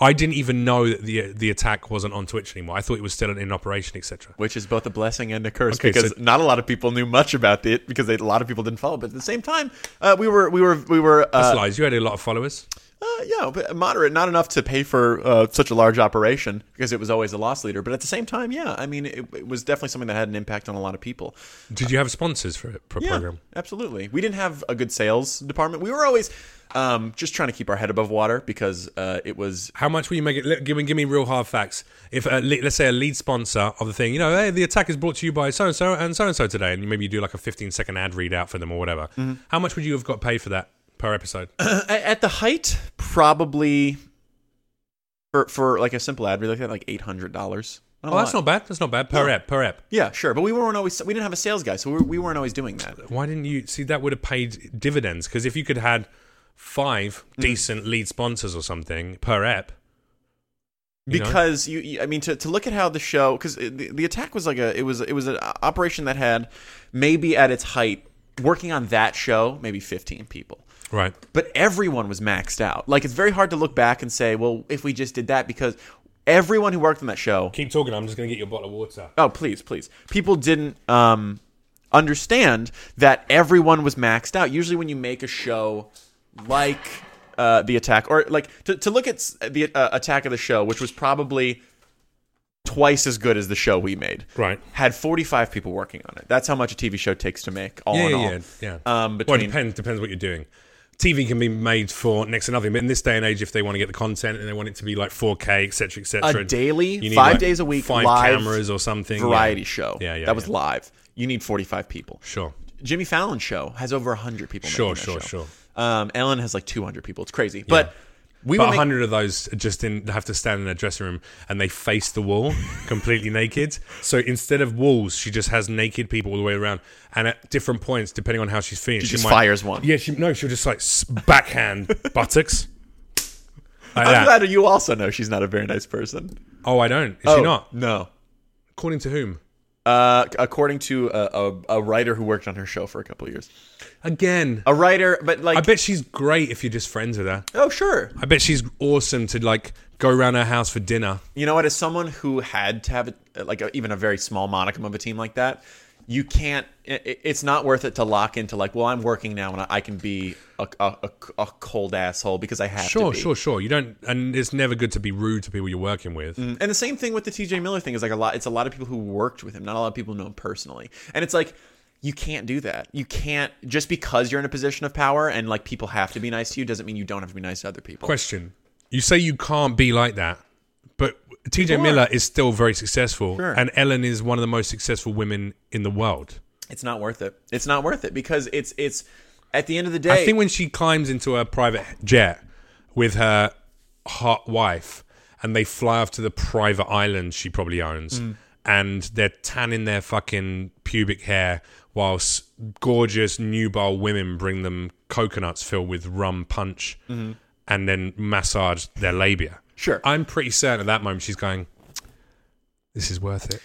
I didn't even know that the the attack wasn't on Twitch anymore. I thought it was still in operation, etc. which is both a blessing and a curse Okay, because so- not a lot of people knew much about it because they, a lot of people didn't follow. But at the same time, uh, we were we were we were That's uh, lies. You had a lot of followers. Uh, yeah but moderate, not enough to pay for uh, such a large operation because it was always a loss leader. But at the same time, yeah, I mean, it, it was definitely something that had an impact on a lot of people. Did you have sponsors for it, for Yeah, program? absolutely. We didn't have a good sales department. We were always um, just trying to keep our head above water because uh, it was How much will you make it? Give me, give me real hard facts. If a, le- let's say a lead sponsor of the thing, you know, hey, the attack is brought to you by so and so and so and so today, and maybe you do like a 15 second ad readout for them or whatever. Mm-hmm. How much would you have got paid for that per episode? A- at the height, probably for for like a simple ad we looked at like eight hundred dollars. Oh, that's not bad. That's not bad per ep per ep. Yeah, sure, but we weren't always we didn't have a sales guy, so we, we weren't always doing that. Why didn't you see that would have paid dividends? Because if you could had five Mm. decent lead sponsors or something per app. you? Because you, you, I mean, to, to look at how the show, because the, the attack was like a, it was it was an operation that had maybe at its height, working on that show, maybe fifteen people. Right? but everyone was maxed out. Like it's very hard to look back and say, well, if we just did that, because everyone who worked on that show. Keep talking. I'm just going to get you a bottle of water. Oh, please, please. People didn't um, understand that everyone was maxed out. Usually, when you make a show like uh, the attack, or like to, to look at s- the uh, attack of the show, which was probably twice as good as the show we made. Right. Had 45 people working on it. That's how much a TV show takes to make, all Yeah, in yeah, all. yeah, yeah. Um, well, it between depends. Depends what you're doing. TV can be made for next to nothing, but in this day and age, if they want to get the content and they want it to be like 4K, etc., etc., A daily, you need, five like, days a week, five live cameras or something. yeah. variety show. Yeah, yeah, That was yeah. live. You need 45 people. Sure, Jimmy Fallon's show has over 100 people. Sure, sure, show. sure. Um, Ellen has like 200 people. It's crazy. But we but a make- hundred of those just in have to stand in a dressing room and they face the wall completely naked. So instead of walls, she just has naked people all the way around, and at different points, depending on how she's feeling, She she, just might, fires one. Yeah, she no, she'll just like backhand buttocks. Like I'm that. glad you also know she's not a very nice person. Oh, I don't. Is oh, she not? No. According to whom? Uh, according to a, a, a writer who worked on her show for a couple of years. Again, A writer, but like, I bet she's great if you're just friends with her. oh sure. I bet she's awesome to like go around her house for dinner. You know what? As someone who had to have a, like a, even a very small modicum of a team like that, you can't. It, it's not worth it to lock into like, well, I'm working now and I, I can be a, a, a, cold asshole because I have Sure, sure, sure. You don't, and it's never good to be rude to people you're working with. Mm-hmm. And the same thing with the TJ Miller thing is like a lot. It's a lot of people who worked with him. Not a lot of people know him personally. And it's like you can't do that. You can't just because you're in a position of power and like people have to be nice to you doesn't mean you don't have to be nice to other people. Question: You say you can't be like that, but TJ Miller is still very successful, Sure. and Ellen is one of the most successful women in the world. It's not worth it. It's not worth it because it's it's at the end of the day, I think when she climbs into a private jet with her hot wife and they fly off to the private island she probably owns Mm. and they're tanning their fucking pubic hair whilst gorgeous nubile women bring them coconuts filled with rum punch and then massage their labia. Sure. I'm pretty certain at that moment she's going, this is worth it.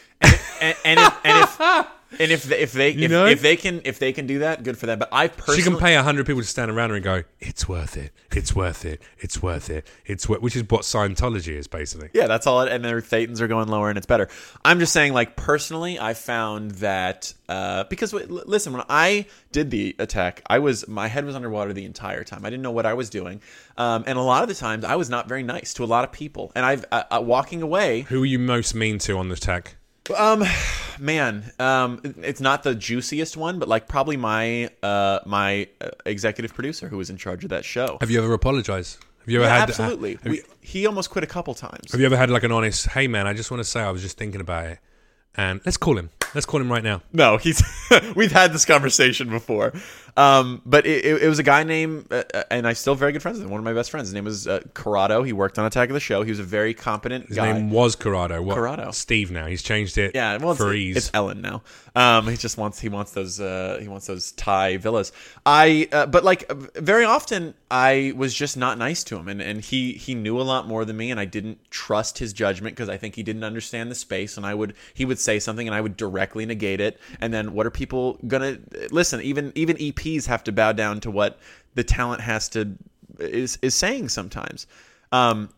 and, and if and if and if they, if they if, know? if they can if they can do that, good for them. But I personally, She can pay a hundred people to stand around her and go, "It's worth it. It's worth it. It's worth it. It's worth," which is what Scientology is basically. Yeah, that's all. It, and their thetans are going lower, and it's better. I'm just saying, like personally, I found that uh, because listen, when I did the attack, I was my head was underwater the entire time. I didn't know what I was doing, um, and a lot of the times I was not very nice to a lot of people. And I've uh, uh, walking away, Who are you most mean to on the tech? Um, man, um, it's not the juiciest one, but like probably my uh, my uh, executive producer who was in charge of that show. Have you ever apologized? Have you ever Yeah, had absolutely. Have, we, he almost quit a couple times. have you ever had like an honest? Hey man, I just want to say I was just thinking about it, and let's call him. Let's call him right now. No, he's. we've had this conversation before, um, but it, it, it was a guy named, uh, uh, and I still very good friends with him. One of my best friends. His name was uh, Corrado. He worked on Attack of the Show. He was a very competent guy. His guy. name was Corrado. What? Corrado. Steve now. He's changed it. yeah, well, it's, ease. it's Ellen now. Um, he just wants he wants those uh, he wants those Thai villas. I uh, but like very often I was just not nice to him, and, and he he knew a lot more than me, and I didn't trust his judgment because I think he didn't understand the space, and I would he would say something, and I would directly negate it, and then what are people gonna listen? Even even EPs have to bow down to what the talent has to is is saying sometimes. Um,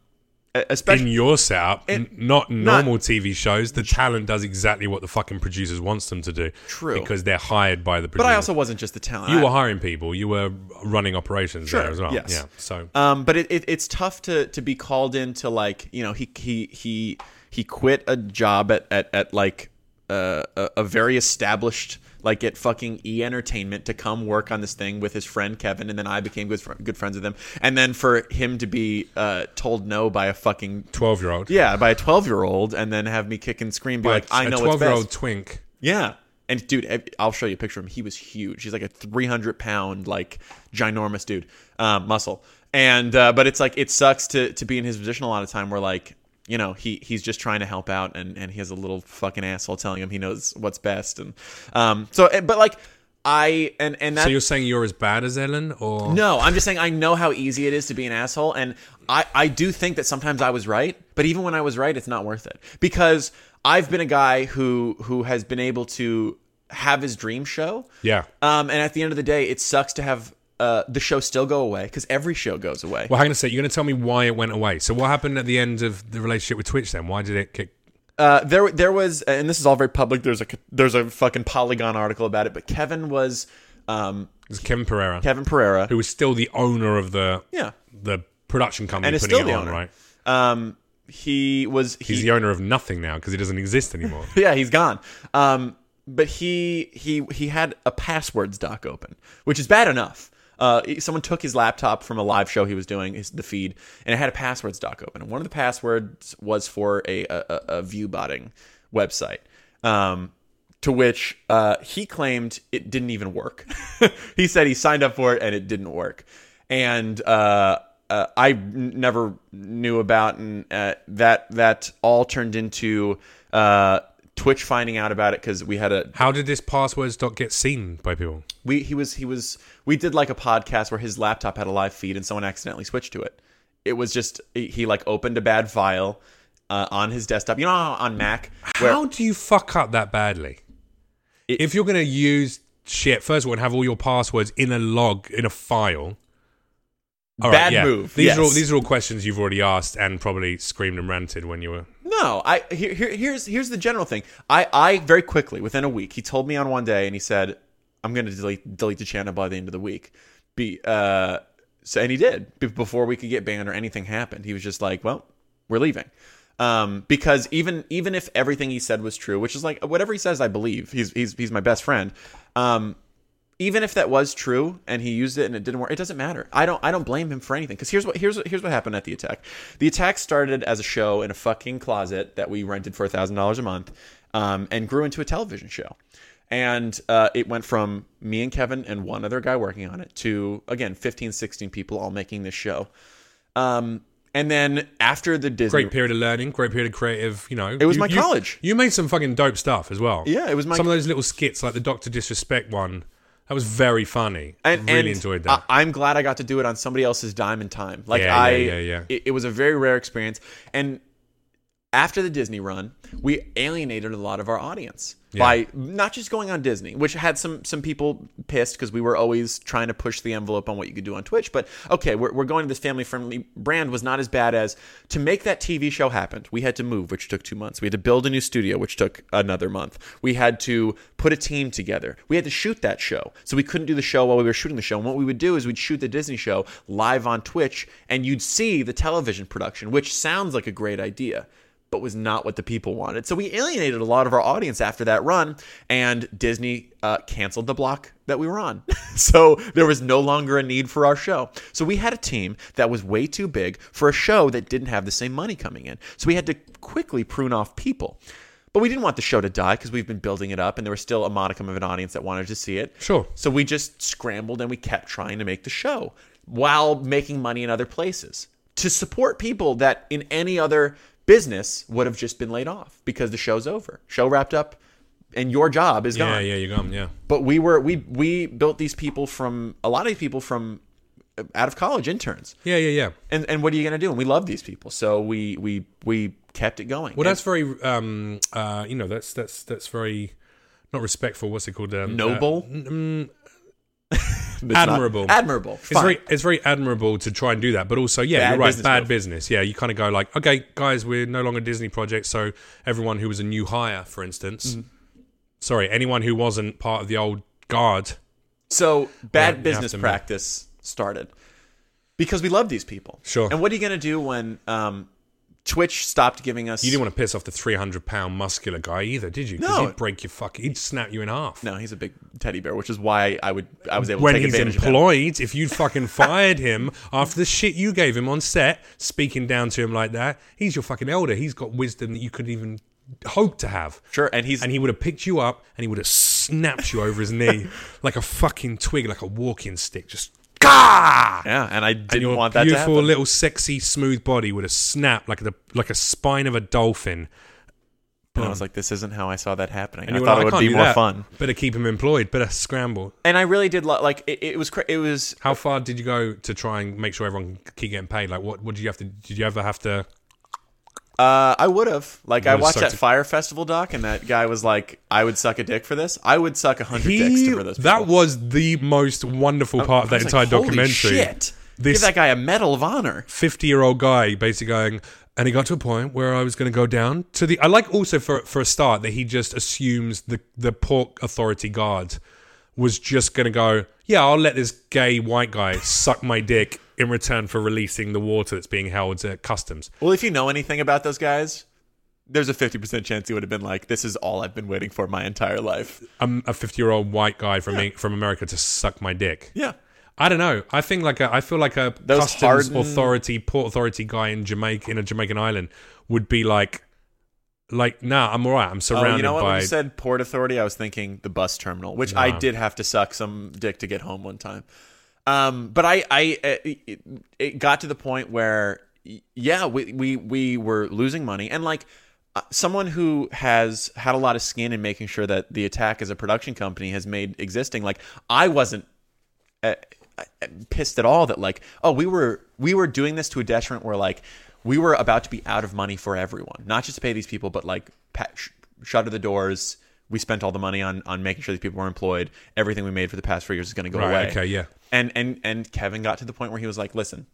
especially in your setup, n- not normal not- TV shows, the talent does exactly what the fucking producers wants them to do. True. Because they're hired by the but. I also wasn't just the talent. you I- were hiring people. You were running operations Sure, there as well. yes. Yeah. So Um, but it, it, it's tough to to be called into like you know he he he he quit a job at at, at like uh, a, a very established like at fucking E Entertainment to come work on this thing with his friend Kevin, and then I became good fr- good friends with him, and then for him to be uh, told no by a fucking twelve year old. yeah by a twelve year old, and then have me kick and scream, be like I know a twelve year old twink. Yeah. And dude, I'll show you a picture of him. He was huge. He's like a 300 pound, like ginormous dude, um, muscle. And uh, but it's like it sucks to to be in his position a lot of time where like you know he he's just trying to help out and and he has a little fucking asshole telling him he knows what's best and um so eh, but like I and and that So you're saying you're as bad as Ellen, or no, I'm just saying I know how easy it is to be an asshole, and I, I do think that sometimes I was right, but even when I was right, it's not worth it because I've been a guy who who has been able to have his dream show. Yeah. Um, and at the end of the day, it sucks to have uh, the show still go away because every show goes away. Well, hang on a sec. You're going to tell me why it went away. So what happened at the end of the relationship with Twitch? Then why did it kick? Uh, there there was, and this is all very public. There's a there's a fucking Polygon article about it, but Kevin was um, It was Kevin Pereira, Kevin Pereira. who was still the owner of the Yeah. the production company And putting still it the on, owner. right? Um, he was he, He's the owner of nothing now because he doesn't exist anymore. yeah, he's gone. Um, but he he he had a passwords doc open, which is bad enough. Uh, someone took his laptop from a live show he was doing, his, the feed, and it had a passwords doc open. And one of the passwords was for a a, a, view botting website. Um, to which uh, he claimed it didn't even work. he said he signed up for it and it didn't work. And uh, uh, I n- never knew about, and uh, that that all turned into uh, Twitch finding out about it because we had a How did this passwords doc get seen by people? we he was he was we did like a podcast where his laptop had a live feed and someone accidentally switched to it. It was just he, like opened a bad file uh, on his desktop. You know on Mac where How do you fuck up that badly? if you're going to use shit, first of all, and have all your passwords in a log in a file. All Bad move, These are all these are all questions you've already asked and probably screamed and ranted when you were. No, I here, here here's here's the general thing. I I very quickly within a week he told me on one day and he said I'm going to delete delete the channel by the end of the week. Be uh so and he did Be- before we could get banned or anything happened. He was just like, well, we're leaving. Um, because even even if everything he said was true, which is like whatever he says, I believe. He's he's he's my best friend. Um, even if that was true and he used it and it didn't work, it doesn't matter. I don't I don't blame him for anything because here's what here's what here's what happened at the attack. The attack started as a show in a fucking closet that we rented for thousand dollars a month. um, and grew into a television show. And uh, it went from me and Kevin and one other guy working on it to, again, 15, 16 people all making this show. Um, and then after the Disney. Great period of learning, great period of creative. You know, It was you- my you- college. You made some fucking dope stuff as well. Yeah, it was my- some of those little skits, like the Doctor Disrespect one. That was very funny. and, really and enjoyed that. I, am glad I got to do it on somebody else's dime and time. Like Yeah, I, yeah, yeah, yeah. It, it was a very rare experience. And after the Disney run, we alienated a lot of our audience by not just going on Disney, which had some some people pissed because we were always trying to push the envelope on what you could do on Twitch. But okay, we're, we're going to this family friendly brand was not as bad as to make that TV show happen. We had to move, which took two months. We had to build a new studio, which took another month. We had to put a team together. We had to shoot that show, so we couldn't do the show while we were shooting the show. And what we would do is we'd shoot the Disney show live on Twitch, and you'd see the television production, which sounds like a great idea but was not what the people wanted. So we alienated a lot of our audience after that run, and Disney uh, canceled the block that we were on. so there was no longer a need for our show. So we had a team that was way too big for a show that didn't have the same money coming in. So we had to quickly prune off people. But we didn't want the show to die because we've been building it up, and there was still a modicum of an audience that wanted to see it. Sure. So we just scrambled and we kept trying to make the show while making money in other places to support people that in any other business would have just been laid off because the show's over. Show wrapped up and your job is gone. yeah, yeah, you're gone. Yeah. But we were we we built these people from a lot of these people from uh, out of college interns. Yeah, yeah, yeah. And and what are you going to do? And we love these people. So we we we kept it going. Well, that's very, um, uh, you know, that's that's that's very not respectful. What's it called? Um, noble. It's not- admirable. admirable. It's very, it's very admirable to try and do that, but also, yeah, Bad you're right. business bad move. business. Yeah, you kind of go like, okay, guys, we're no longer Disney project, so everyone who was a new hire, for instance, Mm-hmm. sorry, anyone who wasn't part of the old guard, So bad have business practice started because we love these people. Sure. And what are you going to do when um, Twitch stopped giving us? you didn't want to piss off the 300 pound muscular guy either, did you? No. he'd break your fucking, he'd snap you in half. No, he's a big teddy bear, which is why I would I was able when to take he's advantage of him. employed, if you'd fucking fired him after the shit you gave him on set, speaking down to him like that, he's your fucking elder. He's got wisdom that you couldn't even hope to have. Sure, and he's And he would have picked you up and he would have snapped you over his knee like a fucking twig, like a walking stick. Just gah! yeah, and I didn't your want that to beautiful little sexy smooth body would have snapped like the like a spine of a dolphin. and I was like, this isn't how I saw that happening. And I thought like, it would be more that. fun. Better keep him employed. Better scramble. And I really did lo- like it. It was cra- it was How far did you go to try and make sure everyone keep getting paid? Like, what? What did you have to? Did you ever have to? Uh, I would have. Like, I watched that Fyre Festival doc, and that guy was like, "I would suck a dick for this. I would suck a hundred dicks to for this." that was the most wonderful part of that entire like, Holy documentary. Shit! This- Give that guy a Medal of Honor. 50 year old guy basically going and he got to a point where I was going to go down to the I like also for for a start that he just assumes the the port authority guard was just going to go yeah I'll let this gay white guy suck my dick in return for releasing the water that's being held at customs Well, if you know anything about those guys, there's a fifty percent chance he would have been like, "This is all I've been waiting for my entire life." I'm a 50 year old white guy from from America to suck my dick Yeah. I don't know. I think like a, I feel like a Those customs hardened- authority, port authority guy in Jamaica in a Jamaican island would be like, like, nah, I'm alright. I'm surrounded Oh, you know what? by. When you said Port Authority, I was thinking the bus terminal, which I did have to suck some dick to get home one time. Um, but I, I, it, it got to the point where, yeah, we, we, we were losing money, and like uh, someone who has had a lot of skin in making sure that the attack as a production company has made existing, like I wasn't uh, uh, pissed at all that like oh we were we were doing this to a detriment where like we were about to be out of money for everyone not just to pay these people but like pa- sh- shutter the doors we spent all the money on on making sure these people were employed everything we made for the past four years is going to go right, away okay, yeah. and and and Kevin got to the point where he was like listen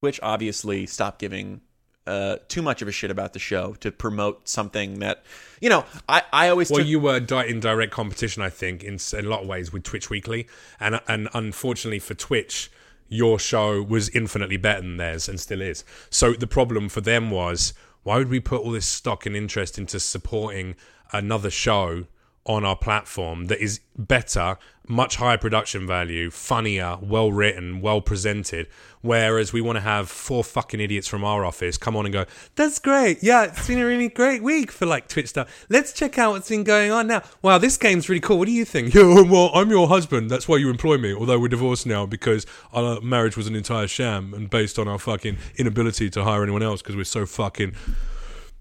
which obviously stopped giving uh, too much of a shit about the show to promote something that you know I, I always Well, took, you were di- in direct competition, I think, in, in a lot of ways with Twitch Weekly, and and unfortunately for Twitch, your show was infinitely better than theirs and still is. So the problem for them was why would we put all this stock and interest into supporting another show on our platform that is better, much higher production value, funnier, well written, well presented. Whereas we want to have four fucking idiots from our office come on and go, "That's great, yeah, it's been a really great week for like Twitch stuff. Let's check out what's been going on now. Wow, this game's really cool. What do you think? Yeah, well, I'm your husband. That's why you employ me. Although we're divorced now because our marriage was an entire sham and based on our fucking inability to hire anyone else because we're so fucking."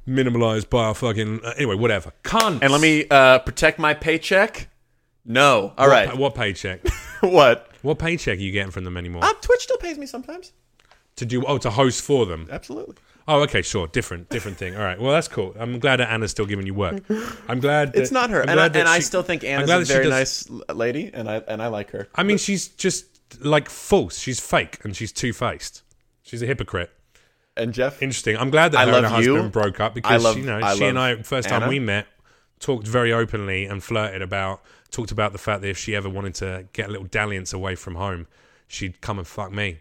Minimalized by our fucking uh, anyway, whatever. Can't. And let me uh, protect my paycheck. No. All what, right. pa- what paycheck? what? what paycheck are you getting from them anymore? Uh, Twitch still pays me sometimes. to do oh to host for them. Absolutely. Oh, okay, sure, different, different thing. All right, well that's cool. I'm glad that Anna's still giving you work. I'm glad that, It's not her, I'm and, I, glad that and I she- still think I'm Anna's glad a that she very does- nice l- lady, and I and I like her. I mean, she's just like false. She's fake and she's two faced. She's a hypocrite. And Jeff, Interesting. I'm glad that I her and her you. husband broke up because love- you know I she and I first time we met talked very openly and flirted about talked about the fact that if she ever wanted to get a little dalliance away from home, she'd come and fuck me.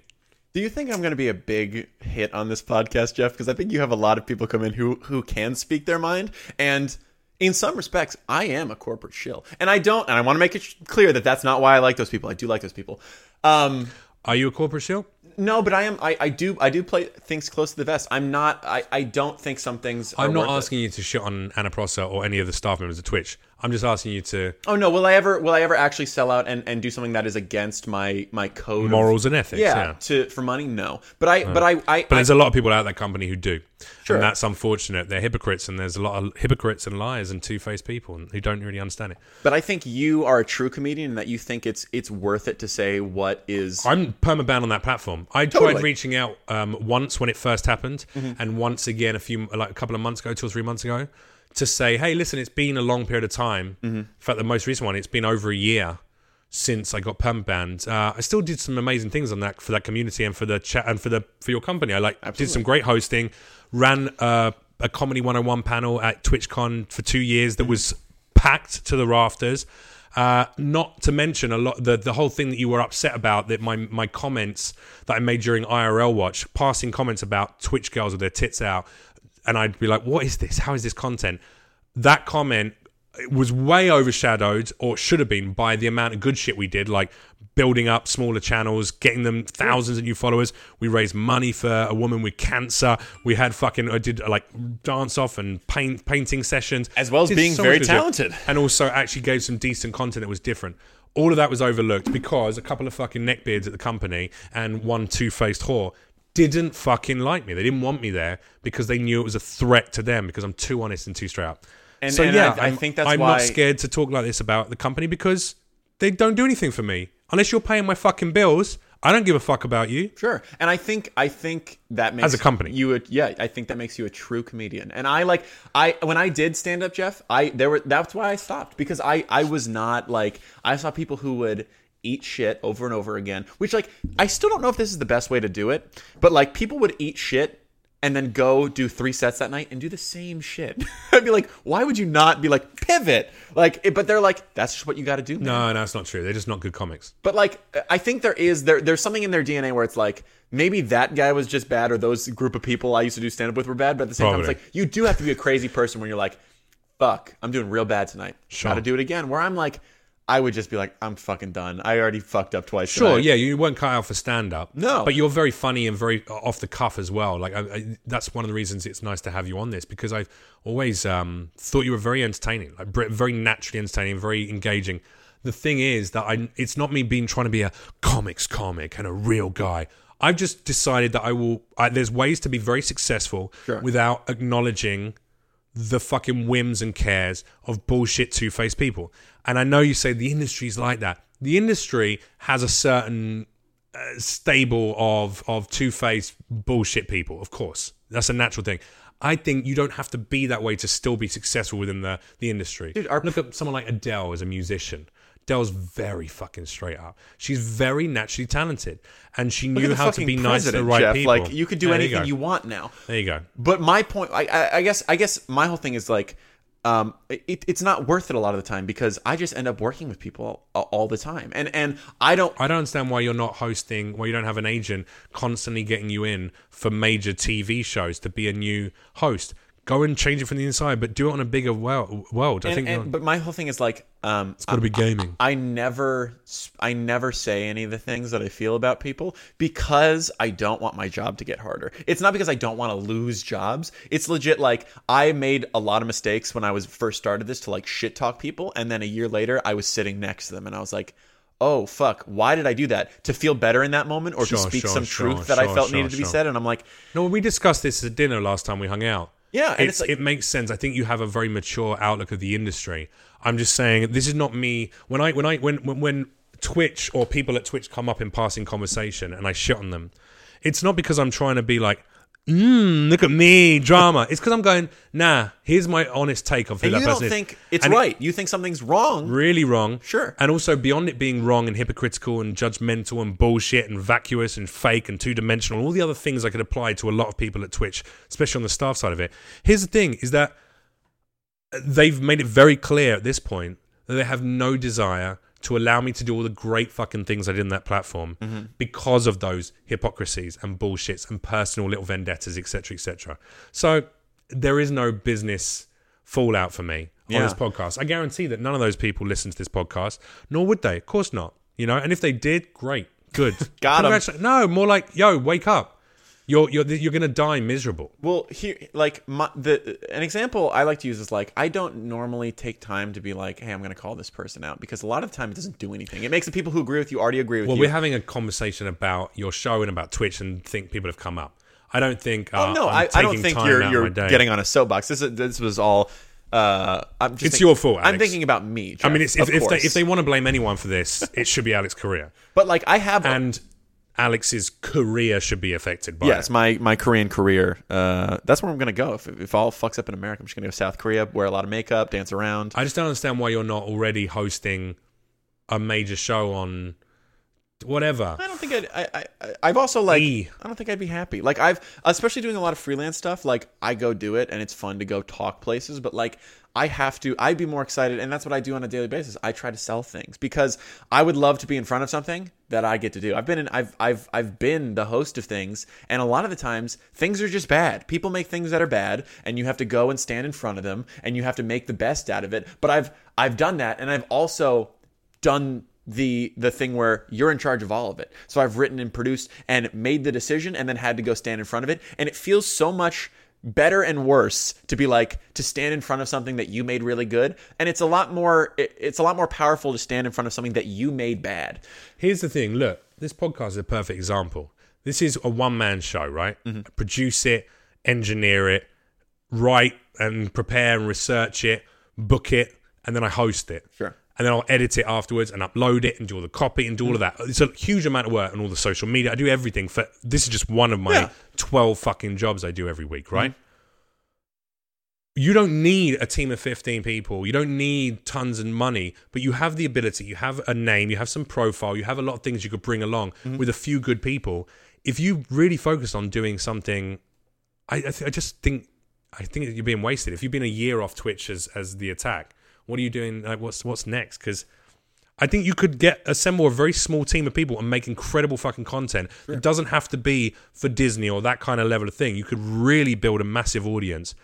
do you think I'm going to be a big hit on this podcast, Jeff? Because I think you have a lot of people come in who who can speak their mind, and in some respects, I am a corporate shill, and I don't. And I want to make it clear that that's not why I like those people. I do like those people. Um, Are you a corporate shill? No, but I am. I, I do. I do play things close to the vest. I'm not. I, I don't think some things. Are I'm not worth it. asking you to shit on Anna Prosser or any of the staff members of Twitch. I'm just asking you to Oh no! Will I ever? Will I ever actually sell out and, and do something that is against my my code? of- morals and ethics. yeah, Yeah. To for money, no. But I. But I. I. But there's a lot of people out of that company who do. Sure. And that's unfortunate. They're hypocrites, and there's a lot of hypocrites and liars and two faced people who don't really understand it. But I think you are a true comedian and that you think it's it's worth it to say what is. I'm permaban on that platform. I tried Totally. Mm-hmm. reaching out um, once when it first happened, and once again a few like a couple of months ago, two or three months ago, to say, hey, listen, it's been a long period of time. Mm-hmm. In fact, the most recent one, it's been over a year since I got permabanned. Uh, I still did some amazing things on that for that community and for the chat and for the for your company. I like did some great hosting, ran uh, a comedy 101 panel at TwitchCon for two years that was packed to the rafters. Uh, not to mention a lot the the whole thing that you were upset about that my my comments that I made during IRL watch, passing comments about Twitch girls with their tits out, and I'd be like, "What is this? How is this content?" That comment was way overshadowed, or should have been, by the amount of good shit we did, like building up smaller channels, getting them thousands of new followers. We raised money for a woman with cancer. We had fucking I did like dance off and paint painting sessions, As well as Did being so very much good shit. talented. and also actually gave some decent content that was different. All of that was overlooked because a couple of fucking neckbeards at the company and one two-faced whore didn't fucking like me. They didn't want me there because they knew it was a threat to them because I'm too honest and too straight up. And- so and yeah, I- I think that's I'm why- not scared to talk like this about the company because they don't do anything for me unless you're paying my fucking bills. I don't give a fuck about you. Sure, and I think I think that makes As a company. you a, yeah I think that makes you a true comedian. And I like I when I did stand up, Jeff, I there were that's why I stopped because I I was not like I saw people who would eat shit over and over again, which like I still don't know if this is the best way to do it, but like people would eat shit and then go do three sets that night and do the same shit. I'd be like, why would you not be like pivot? Like, but they're like, that's just what you got to do. man. No, no, it's not true. They're just not good comics. But like, I think there is there there's something in their DNA where it's like maybe that guy was just bad, or those group of people I used to do stand up with were bad. But at the same time, it's like you do have to be a crazy person when you're like, "Fuck, I'm doing real bad tonight. Sure. Got to do it again." Where I'm like, I would just be like, "I'm fucking done. I already fucked up twice." Sure, tonight." yeah, you weren't cut out for stand up. No. but you're very funny and very off the cuff as well. Like I, I, that's one of the reasons it's nice to have you on this because I've always um, thought you were very entertaining, like very naturally entertaining, very engaging. The thing is that I, it's not me being trying to be a comics comic and a real guy. I've just decided that I will. I, there's ways to be very successful Sure. without acknowledging the fucking whims and cares of bullshit two faced people. And I know you say the industry's like that. The industry has a certain uh, stable of of two faced bullshit people. Of course, that's a natural thing. I think you don't have to be that way to still be successful within the the industry. Dude, our- Look at someone like Adele as a musician. Adele's very fucking straight up. She's very naturally talented, and she knew how to be nice to the right Jeff. people. Like you could do there anything go. you want now. There you go. But my point, I, I, I guess, I guess my whole thing is like, um, it, it's not worth it a lot of the time because I just end up working with people all, all the time, and and I don't. I don't understand why you're not hosting, why you don't have an agent constantly getting you in for major TV shows to be a new host. Go and change it from the inside, but do it on a bigger world. world. I think and- but my whole thing is like, um, it's got to be gaming. I never I never say any of the things that I feel about people because I don't want my job to get harder. It's not because I don't want to lose jobs. It's legit like I made a lot of mistakes when I was first started this to like shit talk people and then a year later I was sitting next to them and I was like Oh fuck! Why did I do that? To feel better in that moment, or Sure, to speak sure, some sure, truth that I felt needed to be said? And I'm like, No, When we discussed this at dinner last time we hung out. Yeah, and It's, it's like- it makes sense. I think you have a very mature outlook of the industry. I'm just saying this is not me. When I when I when when, when Twitch or people at Twitch come up in passing conversation and I shit on them, it's not because I'm trying to be like, mm, look at me, drama. it's because I'm going, nah. Here's my honest take of who and that you person don't is. think it's And it- right. you think something's wrong. really wrong. Sure. And also beyond it being wrong and hypocritical and judgmental and bullshit and vacuous and fake and two dimensional, all the other things I could apply to a lot of people at Twitch, especially on the staff side of it. Here's the thing is that they've made it very clear at this point that they have no desire to allow me to do all the great fucking things I did in that platform mm-hmm. because of those hypocrisies and bullshits and personal little vendettas, etc., etc. So there is no business fallout for me on Yeah. this podcast. I guarantee that none of those people listen to this podcast, nor would they. Of course not. You know, and if they did, great, good. Got. Congratu- No, more like, yo, wake up. You're you're you're gonna die miserable. Well, here, like my, the an example I like to use is like I don't normally take time to be like, hey, I'm going to call this person out because a lot of the time it doesn't do anything. It makes the people who agree with you already agree with Well, you. Well, we're having a conversation about your show and about Twitch, and think people have come up. I don't think. oh uh, no, I'm I, I don't think you're you're getting on a soapbox. This is, this was all. Uh, I'm just It's your fault, I'm thinking about me. I mean, it's, if, if they if they want to blame anyone for this, it should be Alex Korea, but like I have and Alex's career should be affected by Yes, it. my, my Korean career. Uh, that's where I'm gonna go. If, if all fucks up in America, I'm just gonna go to South Korea, wear a lot of makeup, dance around. I just don't understand why you're not already hosting a major show on whatever. I don't think I'd, I, I, I- I've also like, E. I don't think I'd be happy. Like I've, especially doing a lot of freelance stuff. Like I go do it, and it's fun to go talk places. But like I have to, I'd be more excited, and that's what I do on a daily basis. I try to sell things because I would love to be in front of something that I get to do. I've been in, I've, I've, I've been the host of things, and a lot of the times things are just bad. People make things that are bad, and you have to go and stand in front of them, and you have to make the best out of it. But I've, I've done that, and I've also done the the thing where you're in charge of all of it. So I've written and produced and made the decision and then had to go stand in front of it and it feels so much better and worse to be like to stand in front of something that you made really good and it's a lot more it's a lot more powerful to stand in front of something that you made bad. Here's the thing look, this podcast is a perfect example. This is a one man show, right? Mm-hmm. Produce it, engineer it, write and prepare and research it, book it, and then I host it. Sure. And then I'll edit it afterwards and upload it and do all the copy and do all of that. It's a huge amount of work and all the social media. I do everything for this is just one of my Yeah. 12 fucking jobs I do every week, right? Mm-hmm. you don't need a team of 15 people. You don't need tons of money, but you have the ability, you have a name, you have some profile, you have a lot of things you could bring along mm-hmm. with a few good people. If you really focus on doing something, I, I, th- I just think I think you're being wasted. If you've been a year off Twitch as, as the attack, what are you doing? Like, what's what's next? Because I think you could get assemble a very small team of people and make incredible fucking content. It doesn't have to be for Disney or that kind of level of thing. You could really build a massive audience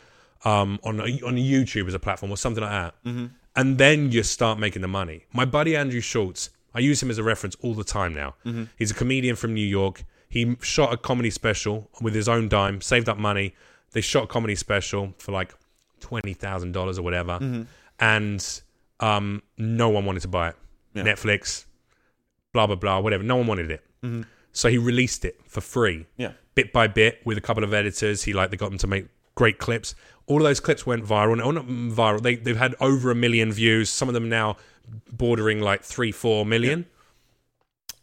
um, on a, on YouTube as a platform or something like that, mm-hmm. and then you start making the money. My buddy Andrew Schulz, I use him as a reference all the time now. He's a comedian from New York. He shot a comedy special with his own dime, saved up money. They shot a comedy special for like twenty thousand dollars or whatever, and um, no one wanted to buy it. Netflix, blah blah blah, whatever. No one wanted it, so he released it for free Yeah. bit by bit with a couple of editors. He like they got them to make great clips. All of those clips went viral. No, not viral. They they've had over a million views. Some of them now bordering like three, four million.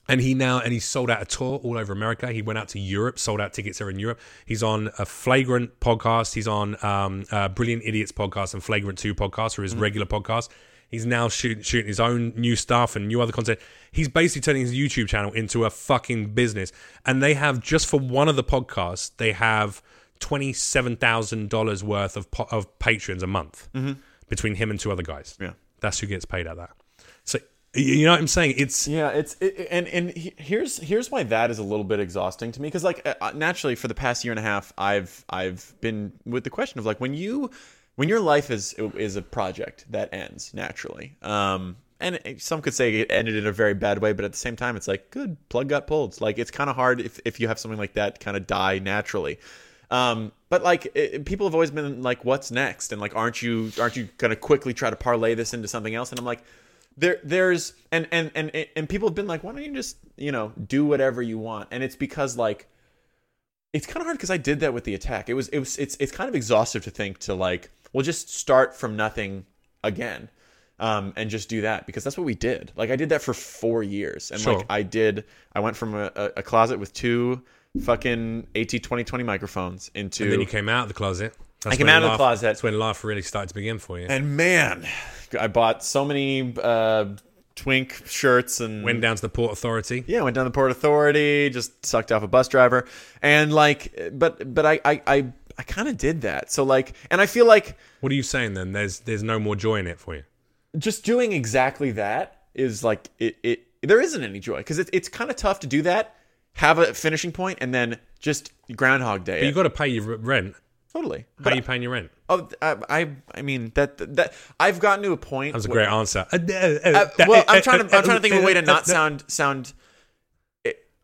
And he now and he's sold out a tour all over America. He went out to Europe, sold out tickets there in Europe. He's on a Flagrant podcast. He's on um, uh, Brilliant Idiots podcast and Flagrant Two podcast, or his regular podcast. He's now shoot, shooting his own new stuff and new other content. He's basically turning his YouTube channel into a fucking business. And they have just for one of the podcasts, they have twenty seven thousand dollars worth of po- of patrons a month between him and two other guys. Yeah. That's who gets paid at that. You know what I'm saying? It's Yeah, it's it, and and here's here's why that is a little bit exhausting to me because like uh, naturally for the past year and a half I've I've been with the question of like when you when your life is is a project that ends naturally um and some could say it ended in a very bad way but at the same time it's like good plug got pulled. Like it's kind of hard if if you have something like that kind of die naturally. Um but like it, people have always been like what's next? And like aren't you aren't you gonna quickly try to parlay this into something else? And i'm like there there's and and and and people have been like why don't you just you know do whatever you want and it's because like it's kind of hard because i did that with the attack it was it was it's it's kind of exhaustive to think to like well just start from nothing again um and just do that because that's what we did like i did that for four years and Sure. like i did i went from a, a, closet with two fucking AT2020 microphones into and then you came out of the closet. That's I came out of the closet. That's when life really started to begin for you. and man i bought so many uh twink shirts and Went down to the Port Authority. yeah, went down to the Port Authority, just sucked off a bus driver, and like, but but I I I, I kind of did that. So like, and I feel like What are you saying then? There's there's no more joy in it for you. just doing exactly that is like it it there isn't any joy because it, it's kind of tough to do that, have a finishing point, and then just Groundhog Day. But you got to pay your rent. Totally. How But are you paying your rent? oh, I, I I mean that that I've gotten to a point. That was a where- great answer. Uh, Uh, uh well, I'm trying to I'm trying to think of a way to not sound sound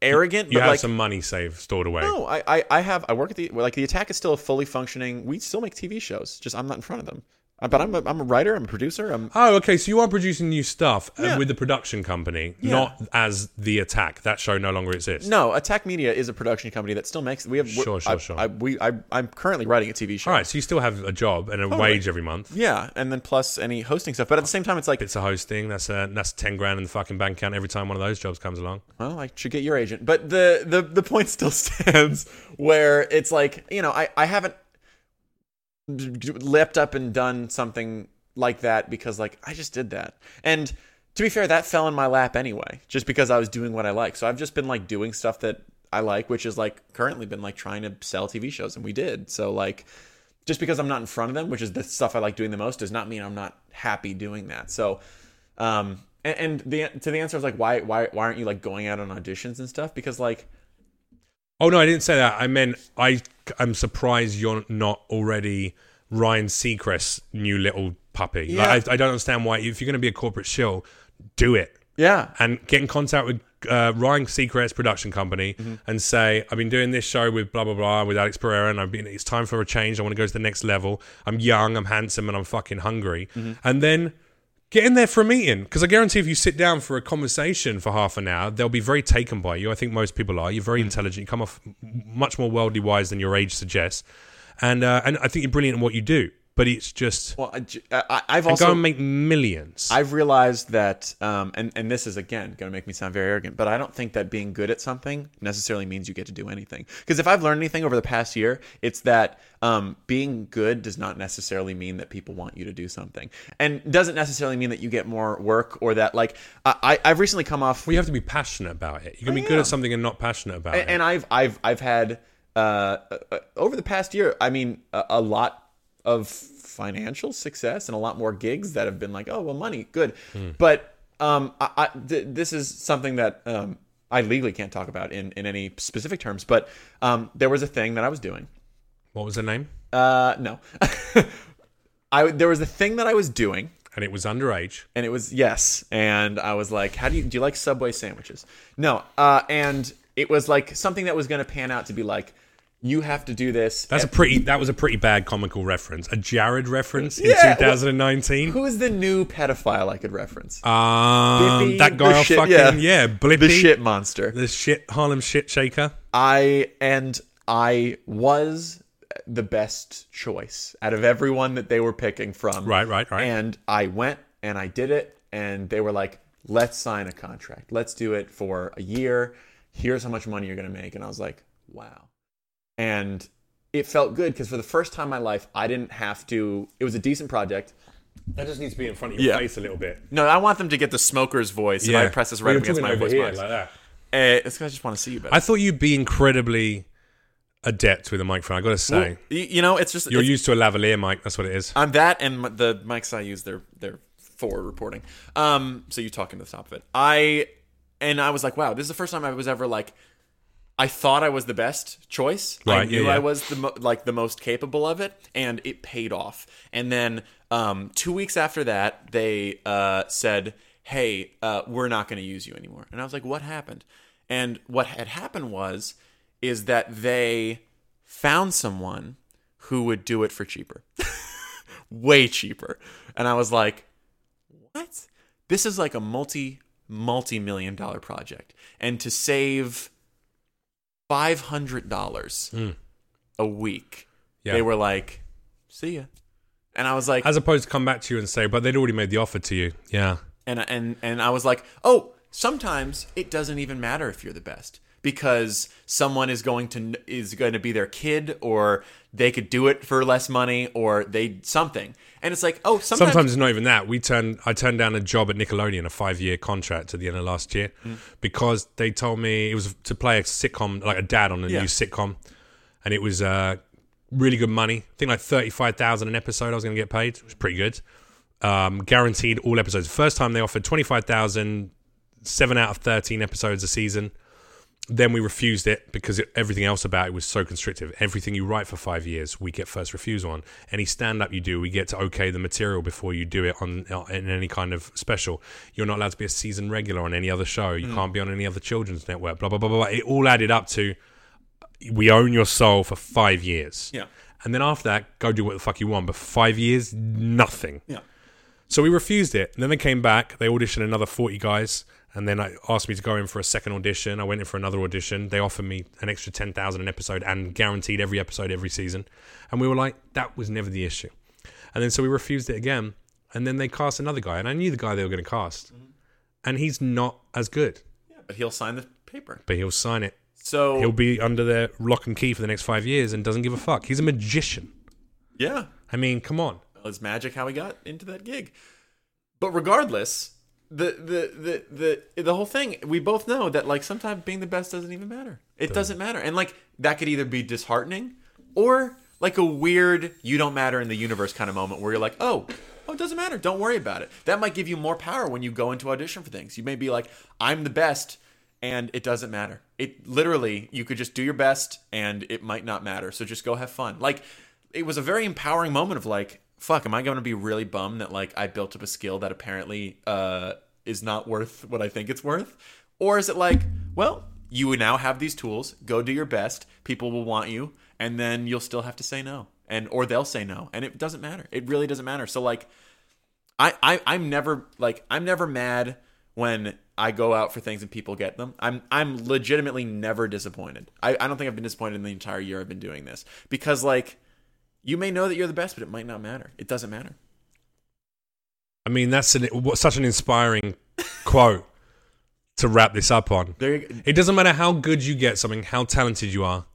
arrogant, You but have like some money saved stored away. No, I, I, I have. I work at the like the attack is still a fully functioning. We still make TV shows. Just I'm not in front of them. Uh, But I'm a, I'm a writer. I'm a producer. I'm Oh, okay. So you are producing new stuff uh, Yeah. with the production company, Yeah. not as the Attack. That show no longer exists. no. Attack Media is a production company that still makes. We have. Sure, sure, I, sure. I, we I I'm currently writing a TV show. All right. So you still have a job and a wage every month. Yeah, and then plus any hosting stuff. But at the same time, it's like, It's a hosting. That's a, that's ten grand in the fucking bank account every time one of those jobs comes along. well, I should get your agent. But the the the point still stands where it's like you know I I haven't leapt up and done something like that because like I just did that. And to be fair, that fell in my lap anyway, just because I was doing what I like. So I've just been like doing stuff that I like, which is like currently been like trying to sell TV shows, and we did. So like just because I'm not in front of them, which is the stuff I like doing the most, does not mean I'm not happy doing that. So um and, and the to the answer is like why why why aren't you like going out on auditions and stuff? Because like Oh no, I didn't say that. I meant I. I'm surprised you're not already Ryan Seacrest's new little puppy. Yeah. Like, I, I don't understand why. If you're going to be a corporate shill, do it yeah, and get in contact with uh, Ryan Seacrest's production company Mm-hmm. and say, I've been doing this show with blah blah blah with Alex Pereira, and I've been. It's time for a change. I want to go to the next level. I'm young, I'm handsome, and I'm fucking hungry. Mm-hmm. And then get in there for a meeting because I guarantee if you sit down for a conversation for half an hour, they'll be very taken by you. I think most people are. You're very intelligent. You come off much more worldly wise than your age suggests, and uh, and I think you're brilliant in what you do. But it's just well, I, I- and also go and make millions. I've realized that, um, and and this is again going to make me sound very arrogant, but I don't think that being good at something necessarily means you get to do anything. Because if I've learned anything over the past year, it's that um, being good does not necessarily mean that people want you to do something, and doesn't necessarily mean that you get more work or that like I, I I've recently come off well, you have to be passionate about it. You can be I good at something and not passionate about it. and I've I've I've had uh, uh, over the past year. I mean, a, a lot of financial success and a lot more gigs that have been like, oh well, money, good. But um, I, I th- this is something that um, I legally can't talk about in in any specific terms. But um, there was a thing that I was doing. what was the name? Uh, no, I there was a thing that I was doing And it was underage. and it was yes and i was like how do you do you like subway sandwiches no uh and it was like something that was going to pan out to be like you have to do this That's a pretty. That was a pretty bad comical reference. A Jared reference in Yeah, well, 2019. who is the new pedophile i could reference Um, Bippy, that guy off shit- fucking yeah. yeah, Blippi, the shit monster the shit Harlem shit shaker. i and i was the best choice out of everyone that they were picking from Right, right, right. and i went and i did it and they were like let's sign a contract let's do it for a year here's how much money you're going to make and i was like wow and it felt good because for the first time in my life i didn't have to it was a decent project That just needs to be in front of your Yeah. face a little bit. no i want them to get the smoker's voice and i press this right You're up against talking my over voice here box like that. Eh, it's 'cause i just want to see you better I thought you'd be incredibly adept with a microphone. I got to say, you, you know it's just you're it's- used to a lavalier mic. That's what it is. i'm that and m- the mics i use they're they're for reporting. Um, so you talking to the top of it. I and I was like, wow, this is the first time I was ever like. I thought I was the best choice. I knew yeah, yeah. I was the mo- like the most capable of it, and it paid off. And then um, two weeks after that, they uh, said, "Hey, uh, we're not going to use you anymore." And I was like, "What happened?" And what had happened was, is that they found someone who would do it for cheaper, way cheaper. And I was like, "What? This is like a multi multi million dollar project, and to save five hundred dollars mm. a week, Yeah. they were like, "See ya," and I was like, As opposed to come back to you and say, but they'd already made the offer to you. Yeah. and and and I was like, "Oh, sometimes it doesn't even matter if you're the best." Because someone is going to is going to be their kid, or they could do it for less money, or they something, and it's like, oh, sometimes, Sometimes it's not even that. We turned. I turned down a job at Nickelodeon, a five-year contract at the end of last year, Mm. because they told me it was to play a sitcom, like a dad on a Yeah. new sitcom, and it was uh, really good money. I think like thirty-five thousand an episode. I was going to get paid. It was pretty good. Um, guaranteed all episodes. First time they offered twenty-five thousand, seven out of thirteen episodes a season. Then we refused it because it, everything else about it was so constrictive. Everything you write for five years, we get first refusal on. Any stand up you do, we get to okay the material before you do it on uh, in any kind of special. You're not allowed to be a season regular on any other show. You hmm. can't be on any other children's network. Blah blah blah blah. blah. It all added up to uh, we own your soul for five years. Yeah. And then after that, go do what the fuck you want. But for five years, nothing. yeah, So we refused it. And then they came back. They auditioned another 40 guys. And then I asked me to go in for a second audition. I went in for another audition. They offered me an extra 10,000 an episode and guaranteed every episode every season. And we were like, that was never the issue. And then so we refused it again. And then they cast another guy. And I knew the guy they were going to cast. Mm-hmm. And he's not as good, yeah, but he'll sign the paper. but he'll sign it. So He'll be under their lock and key for the next five years and doesn't give a fuck. He's a magician. yeah, I mean, come on. Well, it's magic how he got into that gig. But regardless, the the the the the whole thing, we both know that like sometimes being the best doesn't even matter. It doesn't matter. And like that could either be disheartening or like a weird you don't matter in the universe kind of moment where you're like, "Oh, oh, it doesn't matter. Don't worry about it." That might give you more power when you go into audition for things. You may be like, "I'm the best." And it doesn't matter. It literally, you could just do your best and it might not matter. So just go have fun. Like, it was a very empowering moment of like, fuck, am I going to be really bummed that like I built up a skill that apparently uh, is not worth what I think it's worth? Or is it like, well, you now have these tools, go do your best, people will want you, and then you'll still have to say no. And or they'll say no. And it doesn't matter. It really doesn't matter. So like I, I I'm never like I'm never mad when I go out for things and people get them. I'm I'm legitimately never disappointed. I, I don't think I've been disappointed in the entire year I've been doing this. Because like you may know that you're the best, but it might not matter. It doesn't matter. I mean, that's an, such an inspiring quote to wrap this up on. There you, It doesn't matter how good you get something, how talented you are.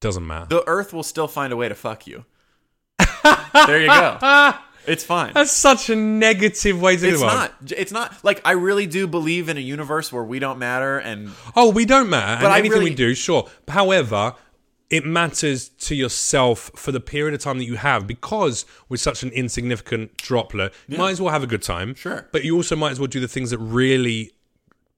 Doesn't matter. the earth will still find a way to fuck you. there you go. It's fine. That's such a negative way to It's do it. It's not. It's not like I really do believe in a universe where we don't matter and Oh, we don't matter. But and anything really- we do, sure. However, it matters to yourself for the period of time that you have because we're such an insignificant droplet. You might as well have a good time. Sure. But you also might as well do the things that really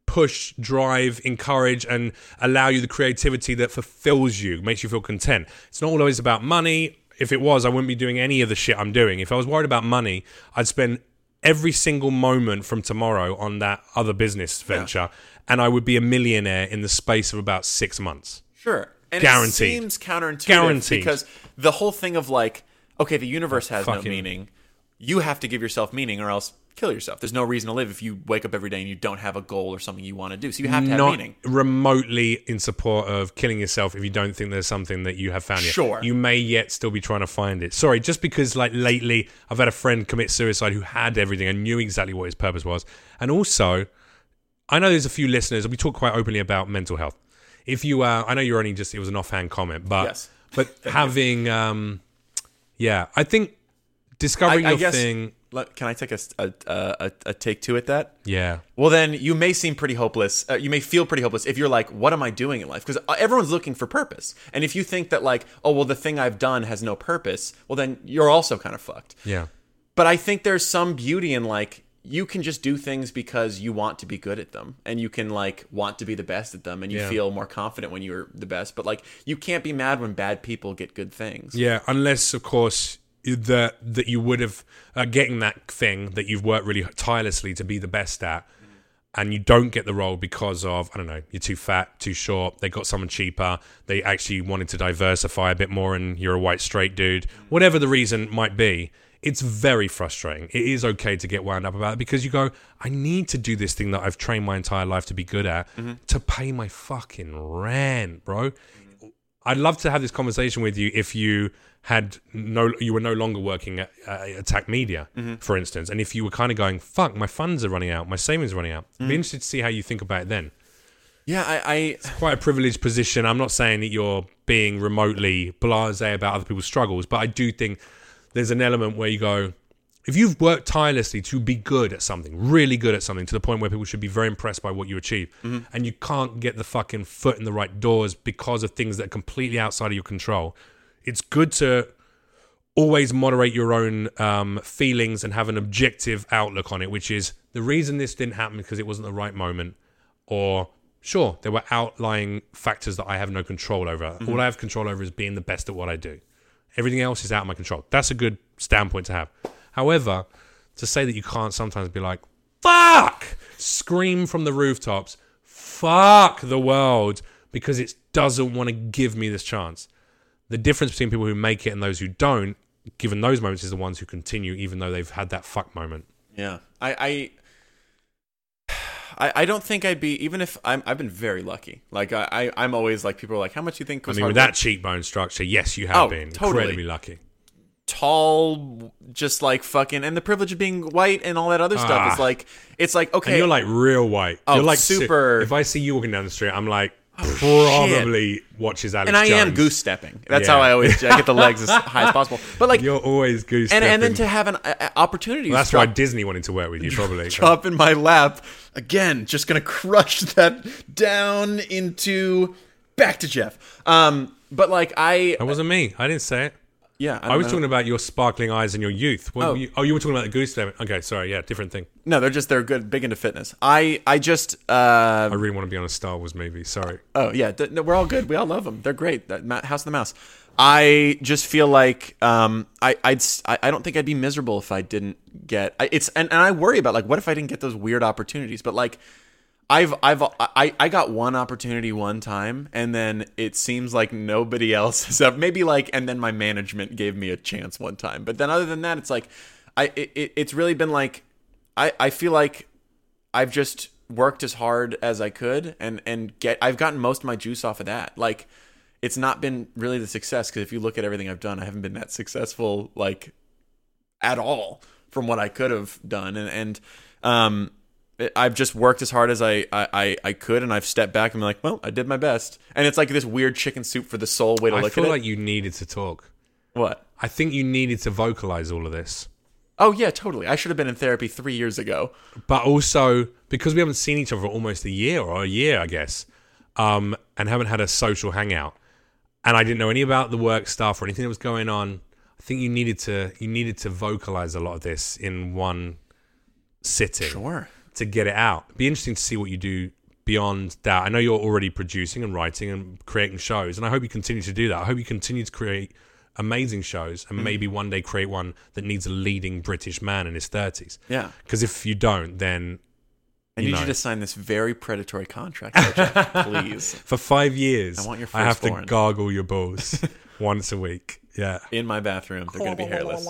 push, drive, encourage, and allow you the creativity that fulfills you, makes you feel content. It's not always about money. If it was, I wouldn't be doing any of the shit I'm doing. If I was worried about money, I'd spend every single moment from tomorrow on that other business venture, and I would be a millionaire in the space of about six months. Sure. And Guaranteed. it seems counterintuitive Guaranteed. because the whole thing of like, okay, the universe has no meaning. You have to give yourself meaning or else kill yourself. There's no reason to live if you wake up every day and you don't have a goal or something you want to do. So you have to have not meaning. remotely in support of killing yourself if you don't think there's something that you have found yet. Sure. You may yet still be trying to find it. Sorry, just because like lately I've had a friend commit suicide who had everything and knew exactly what his purpose was. And also, I know there's a few listeners, we talk quite openly about mental health. If you uh I know you're only just it was an offhand comment, but Yes. but having um yeah, I think discovering I, I your guess. thing Let- Can I take a, a, a, a take two at that? yeah. Well, then you may seem pretty hopeless. Uh, you may feel pretty hopeless if you're like, "What am I doing in life?" Because everyone's looking for purpose. And if you think that like, "Oh, well, the thing I've done has no purpose," well, then you're also kind of fucked. Yeah. but I think there's some beauty in like you can just do things because you want to be good at them and you can like want to be the best at them and you Yeah. feel more confident when you're the best but like you can't be mad when bad people get good things Yeah, unless of course that that you would have uh, getting that thing that you've worked really tirelessly to be the best at, and you don't get the role because of I don't know you're too fat, too short. They got someone cheaper. They actually wanted to diversify a bit more, and you're a white straight dude. Whatever the reason might be. It's very frustrating. It is okay to get wound up about it because you go, I need to do this thing that I've trained my entire life to be good at to pay my fucking rent, bro. I'd love to have this conversation with you if you had no, you were no longer working at uh, Attack Media, for instance, and if you were kind of going, "Fuck, my funds are running out, my savings are running out." I'd be interested to see how you think about it then. yeah I, I Quite a privileged position. I'm not saying that you're being remotely blasé about other people's struggles, but I do think there's an element where you go, if you've worked tirelessly to be good at something, really good at something, to the point where people should be very impressed by what you achieve, and you can't get the fucking foot in the right doors because of things that are completely outside of your control, it's good to always moderate your own um, feelings and have an objective outlook on it, which is the reason this didn't happen because it wasn't the right moment, or sure, there were outlying factors that I have no control over. All I have control over is being the best at what I do. Everything else is out of my control. That's a good standpoint to have. However, to say that you can't sometimes be like, fuck, scream from the rooftops, fuck the world, because it doesn't want to give me this chance. The difference between people who make it and those who don't, given those moments, is the ones who continue even though they've had that fuck moment. Yeah, I, I, I, I don't think I'd be even if I'm. I've been very lucky. Like I, I I'm always like people are like, how much do you think? I mean, with that cheekbone structure, yes, you have Oh, been totally. incredibly lucky. tall, just like fucking, and the privilege of being white and all that other stuff. Ah. It's like it's like okay, And you're like real white. Oh, you're like super- Oh, if I see you walking down the street, I'm like probably watches Alex and I am Jones. goose stepping. That's Yeah. how I always I get the legs as high as possible. But like, You're always goose. and and then to have an uh, uh, opportunity. That's to why Disney wanted to work with you, probably. drop in my lap again. Just gonna crush that down into back to Jeff. Um, but like I, That wasn't me. I didn't say it. yeah, I was don't know. talking about your sparkling eyes and your youth. What Oh. you, oh, you were talking about the goose. Okay, sorry. Yeah, different thing. No, they're just they're good, big into fitness. I I just uh I really want to be on a Star Wars movie. Sorry. oh yeah, th- no, we're all good. We all love them. They're great. That House of the Mouse. I just feel like um I I'd I, don't think I'd be miserable if I didn't get it's and, and I worry about like what if I didn't get those weird opportunities. But like I've I've I, I got one opportunity one time and then it seems like nobody else has ever maybe like and then my management gave me a chance one time. But then other than that it's like I it, it's really been like I I feel like I've just worked as hard as I could and and get I've gotten most of my juice off of that. Like it's not been really the success because if you look at everything I've done, I haven't been that successful like at all from what I could have done and and um I've just worked as hard as I, I, I, I could, and I've stepped back and been like, well, I did my best. And it's like this weird chicken soup for the soul way to look. I look feel at like it. you needed to talk. What? I think you needed to vocalize all of this. Oh yeah, totally. I should have been in therapy three years ago. but also because we haven't seen each other for almost a year or a year, I guess, um, and haven't had a social hangout, and I didn't know any about the work stuff or anything that was going on. I think you needed to you needed to vocalize a lot of this in one sitting Sure. to get it out. It'd be interesting to see what you do beyond that. I know you're already producing and writing and creating shows, and I hope you continue to do that. I hope you continue to create amazing shows Mm-hmm. and maybe one day create one that needs a leading British man in his 30s. Yeah. Because if you don't, then I You need know. you to sign this very predatory contract, Jeff, please. for five years, I want your I have to firstborn. gargle your balls once a week. Yeah. In my bathroom, they're going to be hairless.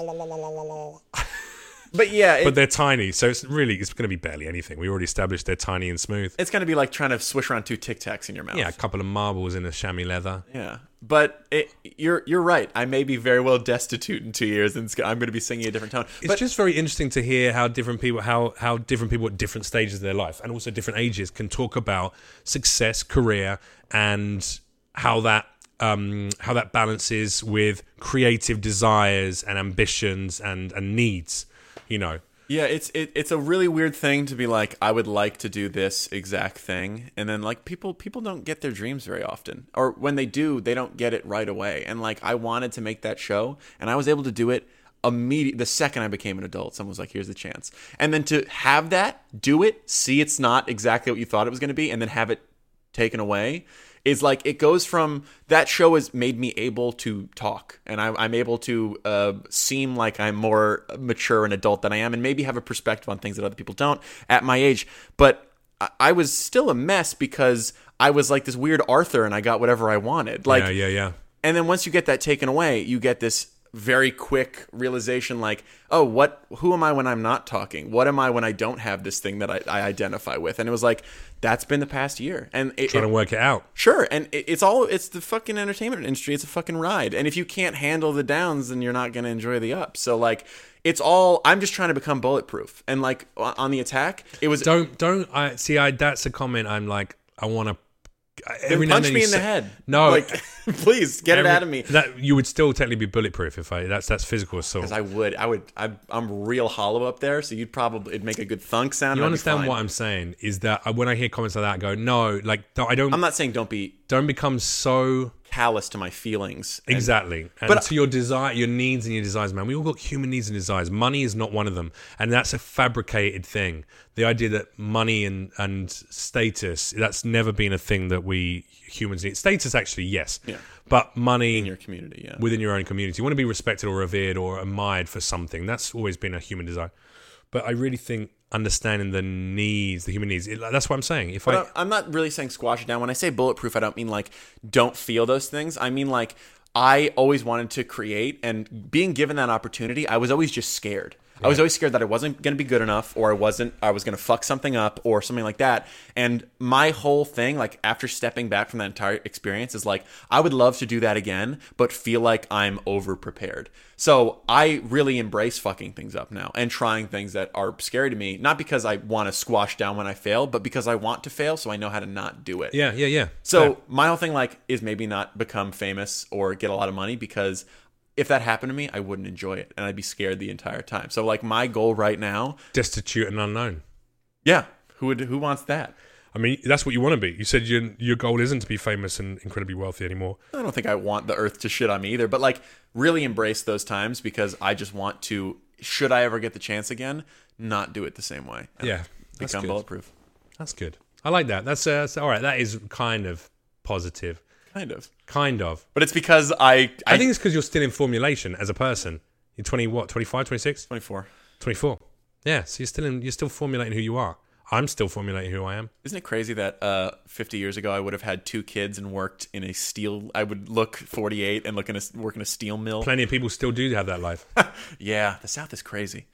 But yeah, it, But they're tiny, so it's really it's going to be barely anything. We already established they're tiny and smooth. it's going to be like trying to swish around two Tic Tacs in your mouth. Yeah, a couple of marbles in a chamois leather. Yeah. But it, you're you're right. I may be very well destitute in two years, and I'm going to be singing a different tone. It's But just very interesting to hear how different people how how different people at different stages of their life and also different ages can talk about success, career, and how that um, how that balances with creative desires and ambitions and and needs. You know, yeah, it's it, it's a really weird thing to be like, I would like to do this exact thing, and then like people people don't get their dreams very often, or when they do, they don't get it right away. And like I wanted to make that show, and I was able to do it immediate the second I became an adult, someone was like, "Here's the chance," and then to have that, do it, see it's not exactly what you thought it was going to be, and then have it taken away is like it goes from that show has made me able to talk and I'm, I'm able to uh, seem like I'm more mature and adult than I am and maybe have a perspective on things that other people don't at my age. But I, I was still a mess because I was like this weird Arthur and I got whatever I wanted. Like, yeah, yeah, yeah. and then once you get that taken away, you get this very quick realization like, oh, what who am I when I'm not talking? What am I when I don't have this thing that I, I identify with? And it was like, that's been the past year. And it, Trying it- to work it out. Sure, and it- it's all it's the fucking entertainment industry. It's a fucking ride, and if you can't handle the downs, then you're not gonna enjoy the ups. So like, it's all. I'm just trying to become bulletproof, and like on the attack, it was Don't don't I see? I that's a comment. I'm like, I want to. Every then now and punch me in the head. No, like please get every- it out of me. That you would still technically be bulletproof if I. That's that's physical assault. Because I would, I would, I, I'm real hollow up there, so you'd probably it'd make a good thunk sound. you and I'd be understand what I'm saying? Is that when I hear comments like that, I go, no, like I don't I'm not saying don't be don't become so callous to my feelings. and- Exactly. And But- to your desire, your needs and your desires, man. We all got human needs and desires. Money is not one of them. And that's a fabricated thing. The idea that money and, and status, that's never been a thing that we humans need. Status, actually, yes. Yeah. But money in your community, yeah. within your own community. You want to be respected or revered or admired for something. That's always been a human desire. But I really think understanding the needs, the human needs, it, that's what I'm saying. If But I- I'm not really saying squash it down. When I say bulletproof, I don't mean like don't feel those things. I mean like I always wanted to create, and being given that opportunity, I was always just scared. I was always scared that I wasn't going to be good enough, or I wasn't. I was going to fuck something up, or something like that. And my whole thing, like after stepping back from that entire experience, is like I would love to do that again, but feel like I'm over prepared. So I really embrace fucking things up now and trying things that are scary to me, not because I want to squash down when I fail, but because I want to fail, so I know how to not do it. yeah, yeah, yeah. So Fair. my whole thing like is maybe not become famous or get a lot of money because if that happened to me, I wouldn't enjoy it and I'd be scared the entire time. So like my goal right now, destitute and unknown. yeah, who would who wants that? I mean, that's what you want to be. You said your your goal isn't to be famous and incredibly wealthy anymore. I don't think I want the earth to shit on me either, but like really embrace those times because I just want to should I ever get the chance again, not do it the same way. Yeah, that's become good. bulletproof. That's good. I like that. That's, uh, that's all right. That is kind of positive. Kind of. Kind of. But it's because I I, I, think it's because you're still in formulation as a person. You're 20, what, 25, 26? 24. 24. Yeah, so you're still in, you're still formulating who you are. I'm still formulating who I am. Isn't it crazy that uh, 50 years ago I would have had two kids and worked in a steel? I would look 48 and look in a work in a steel mill. Plenty of people still do have that life. Yeah, the South is crazy.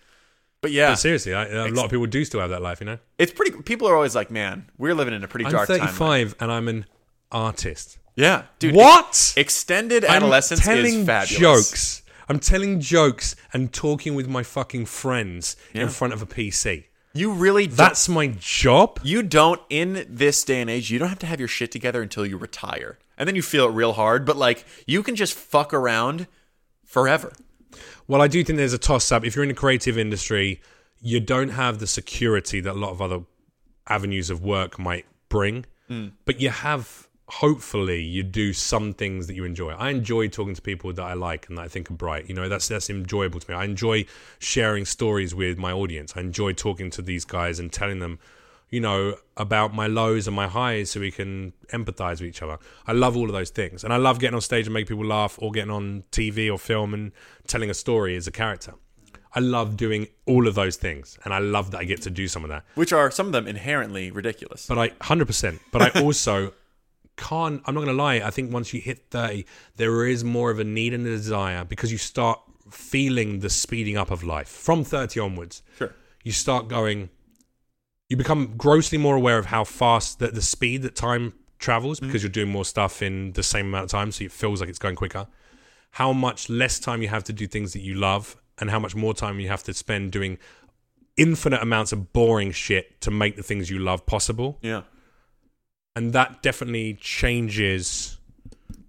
But yeah, But seriously, I, a lot of people do still have that life, you know? it's pretty. People are always like, "Man, we're living in a pretty I'm dark time." 35 and I'm an artist. Yeah, dude. What? Extended adolescence I'm telling is fabulous. jokes. I'm telling jokes and talking with my fucking friends Yeah. in front of a PC. You really That's my job. you don't in this day and age. You don't have to have your shit together until you retire, and then you feel it real hard. But like, you can just fuck around forever. Well, I do think there's a toss up. If you're in the creative industry, you don't have the security that a lot of other avenues of work might bring, mm. but you have. Hopefully, you do some things that you enjoy. I enjoy talking to people that I like and that I think are bright. You know, that's that's enjoyable to me. I enjoy sharing stories with my audience. I enjoy talking to these guys and telling them, you know, about my lows and my highs so we can empathize with each other. I love all of those things. And I love getting on stage and making people laugh or getting on TV or film and telling a story as a character. I love doing all of those things. And I love that I get to do some of that. Which are some of them inherently ridiculous. But I, 100%. But I also can't, I'm not going to lie. I think once you hit 30, there is more of a need and a desire because you start feeling the speeding up of life from 30 onwards sure. you start going you become grossly more aware of how fast that the speed that time travels mm-hmm. because you're doing more stuff in the same amount of time so it feels like it's going quicker how much less time you have to do things that you love and how much more time you have to spend doing infinite amounts of boring shit to make the things you love possible Yeah. And that definitely changes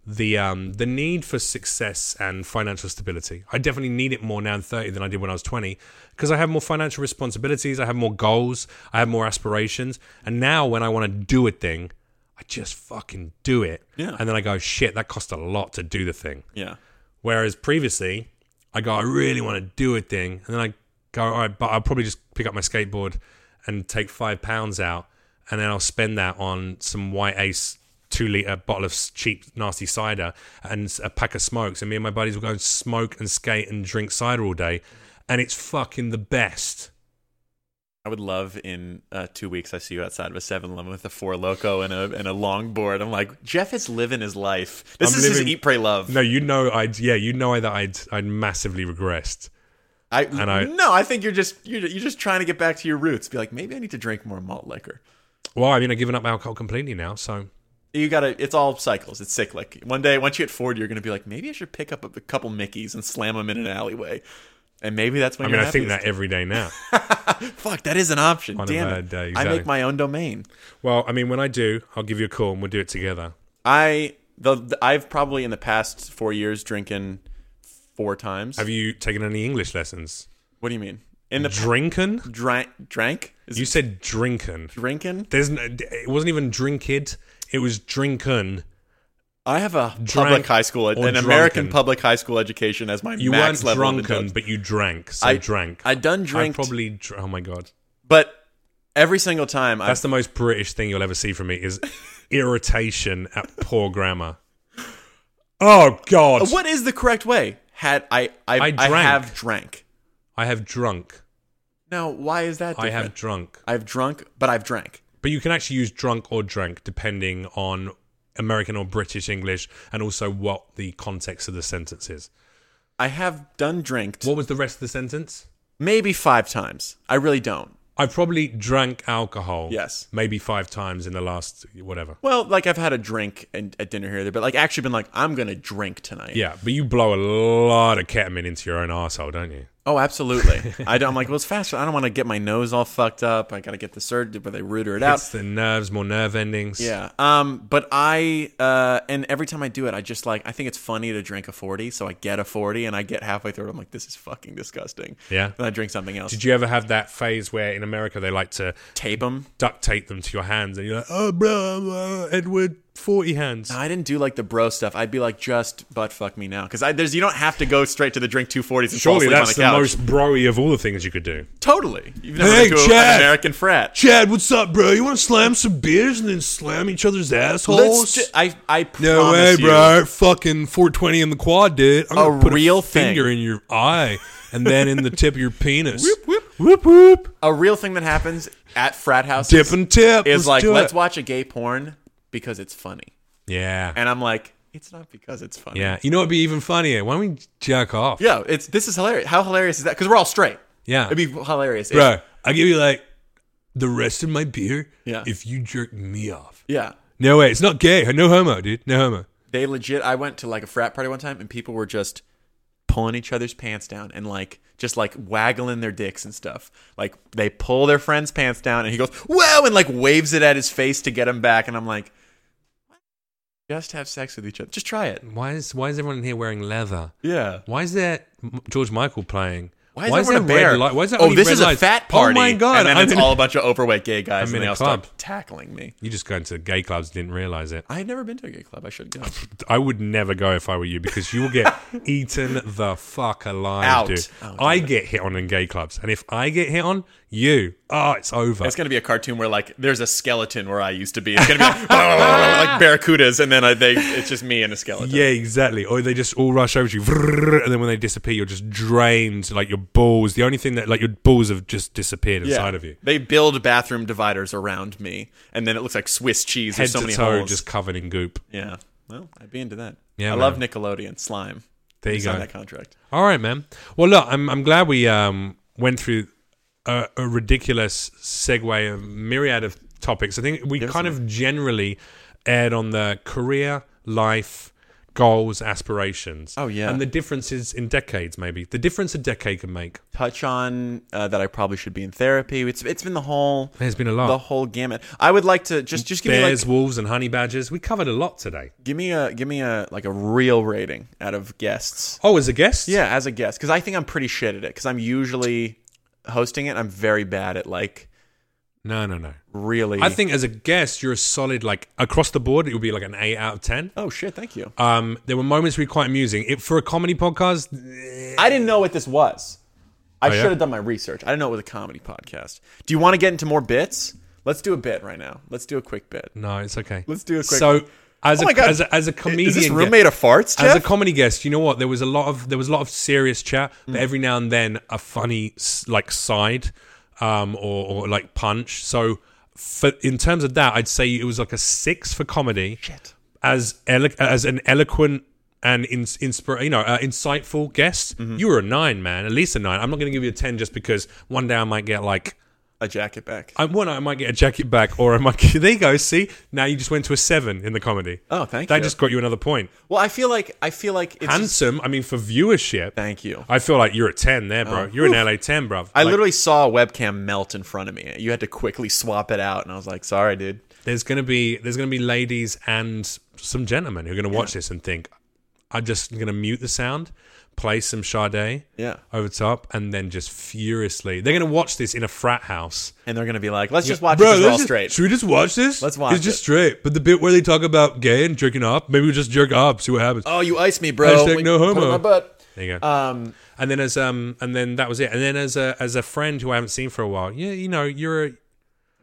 the um the need for success and financial stability. I definitely need it more now in 30 than I did when I was 20 because I have more financial responsibilities, I have more goals, I have more aspirations, and now when I want to do a thing, I just fucking do it. Yeah. And then I go, shit, that cost a lot to do the thing. Yeah. Whereas previously, I go, I really want to do a thing, and then I go, all right, but I'll probably just pick up my skateboard and take five pounds out, and then I'll spend that on some White Ace two liter bottle of cheap nasty cider and a pack of smokes, and me and my buddies will go and smoke and skate and drink cider all day, and it's fucking the best. I would love in uh, two weeks. I see you outside of a 7-Eleven with a Four Loko and a and a longboard. I'm like, Jeff is living his life. This I'm is his eat, pray, love. No, you know, I'd yeah, you know that I'd I'd massively regressed. I, and I- no, I think you're just you're, you're just trying to get back to your roots. Be like, maybe I need to drink more malt liquor. Well, I mean, I've given up alcohol completely now, so You gotta. It's all cycles. It's cyclic. One day, once you hit 40, you're gonna be like, maybe I should pick up a, a couple Mickeys and slam them in an alleyway. And maybe that's when I mean, I think that every day now. Fuck, that is an option. On Damn it. day, I make my own domain. well, I mean, when I do, I'll give you a call and we'll do it together. I the, the I've probably in the past four years drinking four times. Have you taken any English lessons? what do you mean? In the Drinking? drank drank is You said drinking. drinking? There's no, it wasn't even drinkid. It It was drinking. I have a Drank public high school, an or American public high school education as my You max weren't level. drunken, but you drank. So I drank. I done I drink, probably. Dr- oh my god, but every single time I that's the most British thing you'll ever see from me is irritation at poor grammar. Oh god, What is the correct way? Had I I, I I, drank. have drank. I have drunk. Now, why is that? Different? I have drunk. I've drunk, but I've drank. But you can actually use drunk or drank depending on American or British English and also what the context of the sentence is. I have done drinked What was the rest of the sentence? maybe five times. I really don't. I've probably drank alcohol. Yes. Maybe five times in the last whatever. Well, like I've had a drink and at dinner here, or there, but like actually been like, I'm gonna drink tonight. Yeah, but you blow a lot of ketamine into your own asshole, don't you? Oh, absolutely. I don't, I'm like, well, it's faster. I don't want to get my nose all fucked up. I got to get the surgery where they rooter it out. It's the nerves, more nerve endings. Yeah. Um. But I uh, and every time I do it, I just like I think it's funny to drink a forty, so I get a forty, and I get halfway through, it, I'm like, this is fucking disgusting. Yeah. And I drink something else. Did you ever have that phase where in America they like to tape them? duct tape them to your hands and you're like, oh, bro, uh, Edward, 40 hands? I didn't do like the bro stuff. I'd be like, just butt fuck me now, because I there's you don't have to go straight to the drink two forties and Surely fall asleep that's the on the couch. most broy of all the things you could do. totally. You've never Hey, been to a- Chad. an American frat. Chad, what's up, bro? You want to slam some beers and then slam each other's assholes? Let's ju- I I no way, you- bro. Fucking 420 in the quad, dude. I'm gonna A put real a finger in your eye and then in the tip of your penis. Whoop, whoop. whoop, whoop. A real thing that happens at frat houses Dip and tip. is Let's like, do let's it. watch a gay porn because it's funny, Yeah. and I'm like, it's not because it's funny. Yeah. You know what'd be even funnier? Why don't we jack off? Yeah, it's this is hilarious. How hilarious is that? Because we're all straight. Yeah. It'd be hilarious. if- Bro, I'll give you like the rest of my beer Yeah. if you jerk me off. yeah. No way. It's not gay. No homo, dude. No homo. They legit. I went to like a frat party one time, and people were just pulling each other's pants down and like just like waggling their dicks and stuff. Like they pull their friend's pants down, and he goes "Whoa!" and like waves it at his face to get him back. And I'm like, just have sex with each other. Just try it. Why is why is everyone in here wearing leather? Yeah. Why is there George Michael playing? Why is everyone a there red bear? light? Why is there oh, this is a fat party. Oh my god! And then I'm it's in all a bunch of overweight gay guys, I'm and in they a all club. start tackling me. you just going to gay clubs didn't realize it. I had never been to a gay club. I should go. I would never go if I were you because you will get eaten the fuck alive, Out. dude. Oh, I get hit on in gay clubs, and if I get hit on, you, oh, it's over. It's gonna be a cartoon where like there's a skeleton where I used to be. It's gonna be like, like barracudas, and then I, they it's just me and a skeleton. Yeah, exactly. Or they just all rush over to you, and then when they disappear, you're just drained, like your balls. The only thing that, like, your balls have just disappeared inside of you. They build bathroom dividers around me, and then it looks like Swiss cheese. Head There's so to many toe, holes. just covered in goop. yeah. Well, I'd be into that. Yeah, I man. love Nickelodeon slime. There you Sign go. that contract. All right, man. Well, look, I'm I'm glad we um went through a, a ridiculous segue, a myriad of topics. I think we Yes, kind of generally aired on the career, life, goals, aspirations. Oh, yeah. and the differences in decades, maybe the difference a decade can make. Touch on uh, that I probably should be in therapy. It's it's been the whole There's been a lot. the whole gamut. I would like to just just give me Bears, like wolves, and honey badgers. We covered a lot today. give me a give me a like a real rating out of guests. Oh, as a guest, Yeah, as a guest, because I think I'm pretty shit at it. Because I'm usually hosting it. I'm very bad at like No, no, no. Really? I think as a guest, you're a solid like across the board. It would be like an eight out of ten. Oh shit! Thank you. Um, there were moments where quite amusing. It, for a comedy podcast, I didn't know what this was. I Oh, yeah? should have done my research. I didn't know it was a comedy podcast. Do you want to get into more bits? Let's do a bit right now. Let's do a quick bit. no, it's okay. Let's do a quick- So, as Oh a, as a as a comedian, Is this gue- room made of farts, as a comedy guest, you know what? There was a lot of there was a lot of serious chat, Mm. but every now and then a funny like side, um, or, or like punch. So, for in terms of that, I'd say it was like a six for comedy. Shit. As elo- as an eloquent and in, inspir- you know, uh, insightful guest, Mm-hmm. you were a nine, man. At least a nine. I'm not going to give you a ten just because one day I might get like a jacket back. I, one, I might get a jacket back, or I might. There you go. See, now you just went to a seven in the comedy. Oh, thank that you. That just got you another point. well, I feel like I feel like it's just- Handsome. I mean, for viewership, Thank you. I feel like you're a ten there, bro. Oh, you're an. LA ten, bro. I Like, literally saw a webcam melt in front of me. You had to quickly swap it out, and I was like, "Sorry, dude." there's gonna be there's gonna be ladies and some gentlemen who are gonna watch this and think, I'm just gonna mute the sound, play some Sade, Yeah. over top, and then just furiously, they're gonna watch this in a frat house. And they're gonna be like, "Let's just watch Bro, this all just- straight." Should we just watch this? Let's watch It's just it. straight. But the bit where they talk about gay and jerking off, maybe we just jerk off, see what happens. Oh, you ice me, bro. Hashtag We- no homo. my butt. There you go. Um, and then as um, and then that was it. And then as a as a friend who I haven't seen for a while, yeah, you know, you're a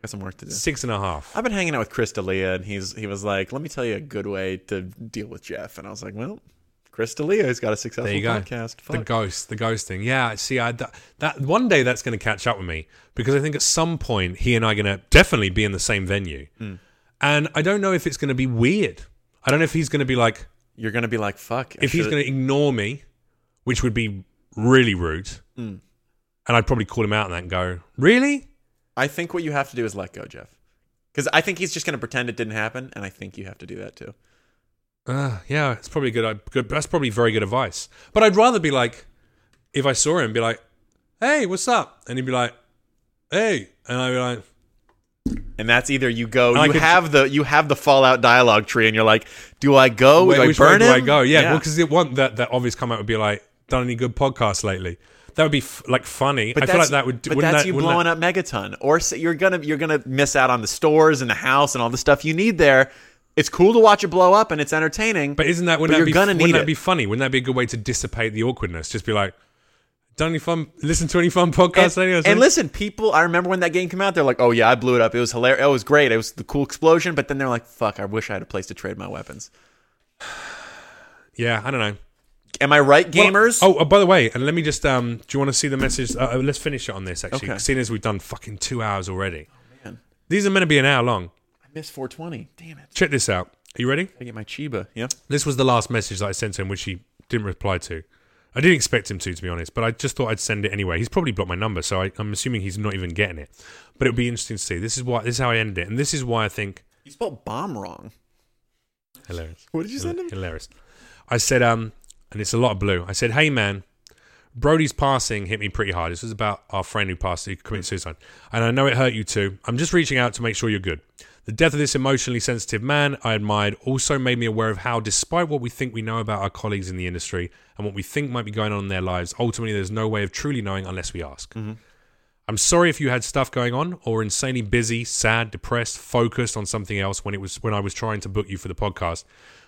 got some work to do. six and a half. I've been hanging out with Chris D'Elia, and he's he was like, "Let me tell you a good way to deal with Jeff." And I was like, "Well, Chris D'Elia has got a successful There you go. podcast." The ghost, the ghost thing. Yeah, see, I that, that one day that's going to catch up with me because I think at some point he and I are going to definitely be in the same venue, Hmm. and I don't know if it's going to be weird. I don't know if he's going to be like You're gonna be like, "Fuck." I if he's should've- going to ignore me, which would be really rude, Hmm. and I'd probably call him out on that and go, "Really? I think what you have to do is let go, Jeff, because I think he's just gonna pretend it didn't happen, and I think you have to do that too. Uh, yeah, it's probably good, good. That's probably very good advice. But I'd rather be like, if I saw him, be like, "Hey, what's up?" and he'd be like, "Hey," and I'd be like. And that's either you go, I you could- have the you have the Fallout dialogue tree, and you're like, "Do I go? Where, do I burn way do? I go? Yeah, well, because it want that that obvious comment would be like, done any good podcasts lately? That would be f- like funny. But I feel like that would. But that's that, you blowing that, up Megaton, or s- you're gonna you're gonna miss out on the stores and the house and all the stuff you need there. It's cool to watch it blow up and it's entertaining. But isn't that wouldn't that be gonna wouldn't that it. be funny? Wouldn't that be a good way to dissipate the awkwardness? Just be like, done any fun? Listen to any fun podcasts and, and listen, people. I remember when that game came out. They're like, "Oh yeah, I blew it up. It was hilarious. It was great. It was the cool explosion." But then they're like, "Fuck! I wish I had a place to trade my weapons." yeah, I don't know. Am I right, Well, gamers? oh, oh, by the way, and let me just um, do you want to see the message? Uh, uh, let's finish it on this actually. Okay. Seeing as we've done fucking two hours already. man, These are meant to be an hour long. Missed 420. Damn it! Check this out. Are you ready? I get my Chiba. Yeah. This was the last message that I sent to him, which he didn't reply to. I didn't expect him to, to be honest, but I just thought I'd send it anyway. He's probably blocked my number, so I, I'm assuming he's not even getting it. But it would be interesting to see. This is why. This is how I ended it, and this is why I think You spelled bomb wrong. hilarious. What did you send him? Hilarious. I said, um, and it's a lot of blue. I said, hey man, Brody's passing hit me pretty hard. This was about our friend who passed, who committed suicide, and I know it hurt you too. I'm just reaching out to make sure you're good. The death of this emotionally sensitive man I admired also made me aware of how, despite what we think we know about our colleagues in the industry and what we think might be going on in their lives, ultimately there's no way of truly knowing unless we ask. Mm-hmm. I'm sorry if you had stuff going on or were insanely busy, sad, depressed, focused on something else when it was when I was trying to book you for the podcast,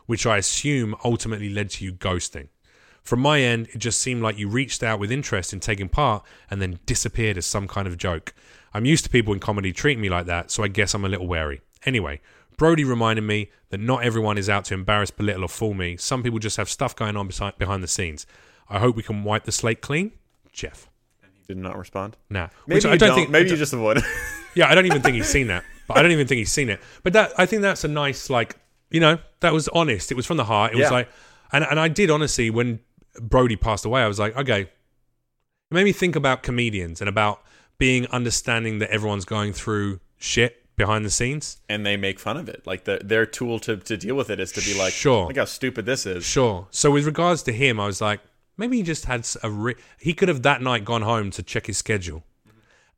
which I assume ultimately led to you ghosting. From my end, it just seemed like you reached out with interest in taking part and then disappeared as some kind of joke. I'm used to people in comedy treating me like that, so I guess I'm a little wary. Anyway, Brody reminded me that not everyone is out to embarrass, belittle, or fool me. Some people just have stuff going on behind the scenes. I hope we can wipe the slate clean. Jeff. And he did not respond. Nah. Maybe Which you I don't don't. think Maybe you just avoid. yeah, I don't even think he's seen that. But I don't even think he's seen it. But that I think that's a nice like you know that was honest. It was from the heart. It was like, and and I did honestly when Brody passed away, I was like, okay. It made me think about comedians and about being understanding that everyone's going through shit behind the scenes. and they make fun of it. Like the, their tool to, to deal with it is to be like, Sure. look how stupid this is. Sure. So with regards to him, I was like, maybe he just had a re- he could have that night gone home to check his schedule,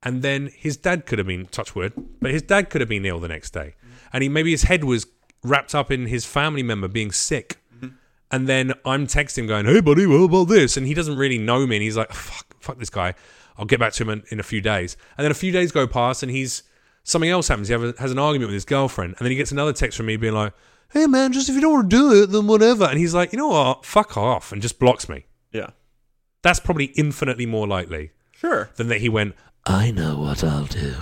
and then his dad could have been touch wood, but his dad could have been ill the next day, and he maybe his head was wrapped up in his family member being sick, and then I'm texting going, hey buddy, what about this? And he doesn't really know me, and he's like, fuck, fuck this guy. I'll get back to him in, in a few days, and then a few days go past, and he's Something else happens. He a, has an argument with his girlfriend, and then he gets another text from me being like, "Hey man, just if you don't want to do it, then whatever." And he's like, "You know what? Fuck off," and just blocks me. Yeah. That's probably infinitely more likely Sure. than that he went, I know what I'll do.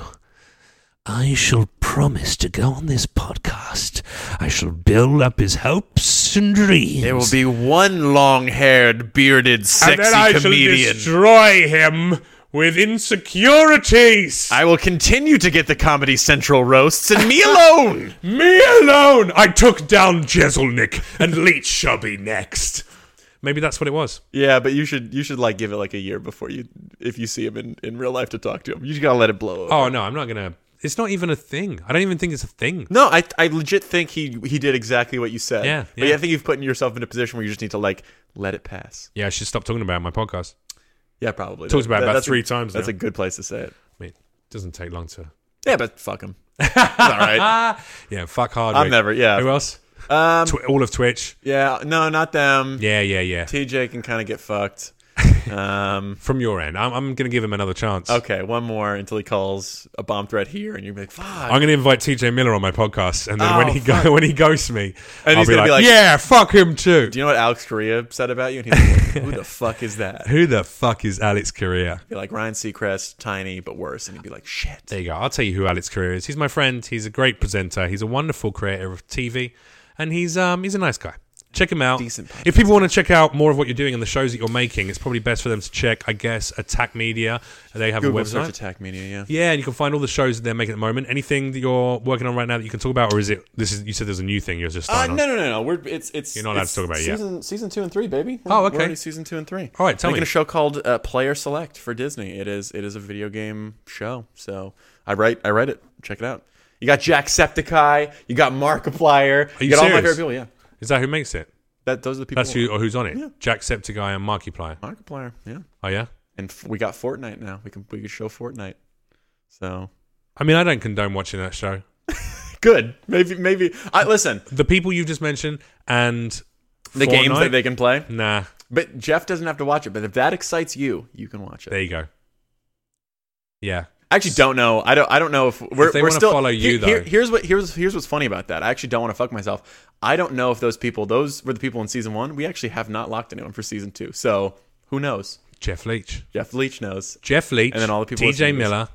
I shall promise to go on this podcast. I shall build up his hopes and dreams. There will be one long-haired, bearded, sexy and then I comedian. shall destroy him with insecurities. I will continue to get the Comedy Central roasts, and me alone. Me alone! I took down Jeselnik, and Leach shall be next. Maybe that's what it was. yeah, but you should you should like give it like a year before you if you see him in, in real life to talk to him. You just gotta let it blow. Over. Oh no, I'm not gonna. It's not even a thing. I don't even think it's a thing. No, I I legit think he he did exactly what you said. Yeah, yeah. but yeah. I think you've put yourself in a position where you just need to like let it pass. Yeah, I should stop talking about it on my podcast. Yeah, probably. Talked about it about three a, times That's now. a good place to say it. I mean, it doesn't take long to. Yeah, but fuck him. it's all right. Yeah, fuck Hardwick. I'm never. Yeah. Who else? Um. Tw- all of Twitch. Yeah. No, not them. Yeah, yeah, yeah. TJ can kind of get fucked. Um. From your end, I'm, I'm going to give him another chance. Okay, one more until he calls a bomb threat here, and you're like, "Fuck." I'm going to invite TJ Miller on my podcast, and then Oh, when he go, when he ghosts me, And I'll he's be gonna like, be like- "Yeah, fuck him too." Do you know what Alex Correa said about you? And he's like, "Who the fuck is that?" Who the fuck is Alex Correa? Be like Ryan Seacrest, tiny but worse, and he'd be like, "Shit." There you go. I'll tell you who Alex Correa is. He's my friend. He's a great presenter. He's a wonderful creator of TV, and he's um he's a nice guy. Check him out. Decent podcast. If people want to check out more of what you're doing and the shows that you're making, it's probably best for them to check, I guess, Attack Media. They have Google a website. Attack Media. Yeah. Yeah, and you can find all the shows that they're making at the moment. Anything that you're working on right now that you can talk about, or is it this is you said there's a new thing you're just Uh, no, no, no, no. We're it's it's. You're not allowed to talk about it yet. season, Season two and three, baby. Oh, We're okay. already season two and three. All right, tell Making me. a show called uh, Player Select for Disney. It is it is a video game show. So I write I write it. Check it out. You got Jacksepticeye. You got Markiplier. Are you got all my favorite people. Yeah, Is that who makes it? that those are the people. That's who or who's on it? Yeah. Jacksepticeye and Markiplier. Markiplier. Yeah, Oh yeah. and f- we got Fortnite now. We can we can show Fortnite. So I mean, I don't condone watching that show. good. Maybe maybe. I listen. The people you just mentioned and The games that they can play. Nah, But Jeff doesn't have to watch it. But if that excites you, you can watch it. there you go. Yeah. I actually don't know. I don't. I don't know if we're, If they we're still follow you, here- here- though. here's what here's here's what's funny about that. I actually don't want to fuck myself. I don't know if those people, those were the people in season one. We actually have not locked anyone for season two. So who knows? Jeff Leach. Jeff Leach knows. Jeff Leach. And then all the people TJ. Miller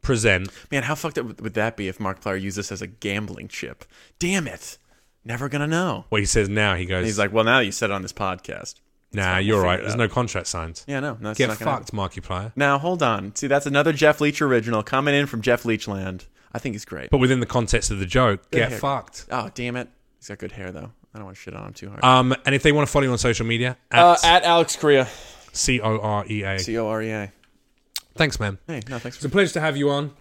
present. Man, how fucked up would that be if Mark Markiplier used this as a gambling chip? Damn it! Never gonna know. What he says now, he goes, And he's like, well, now you said it on this podcast. "Nah, you're right. There's out." no contract signed. Yeah, no, no it's Get not gonna fucked, Markiplier." Now hold on. See, that's another Jeff Leach original coming in from Jeff Leach land. I think he's great. But within the context of the joke, get hair. fucked. oh, damn it! He's got good hair though. I don't want to shit on him too hard. Um, and if they want to follow you on social media, at Uh, at Alex Korea. C O R E A. C O R E A. Thanks, man. Hey, no, thanks It's a for. pleasure to have you on.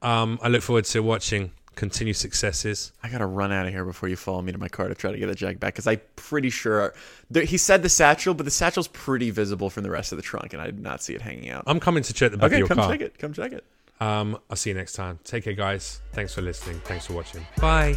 Um, I look forward to watching continued successes. I gotta run out of here before you follow me to my car to try to get the jag back because I'm pretty sure there, he said the satchel, but the satchel's pretty visible from the rest of the trunk, and I did not see it hanging out. I'm coming to check the back okay, of your come car. check it. Come check it. Um, I'll see you next time. Take care, guys. Thanks for listening. Thanks for watching. Bye.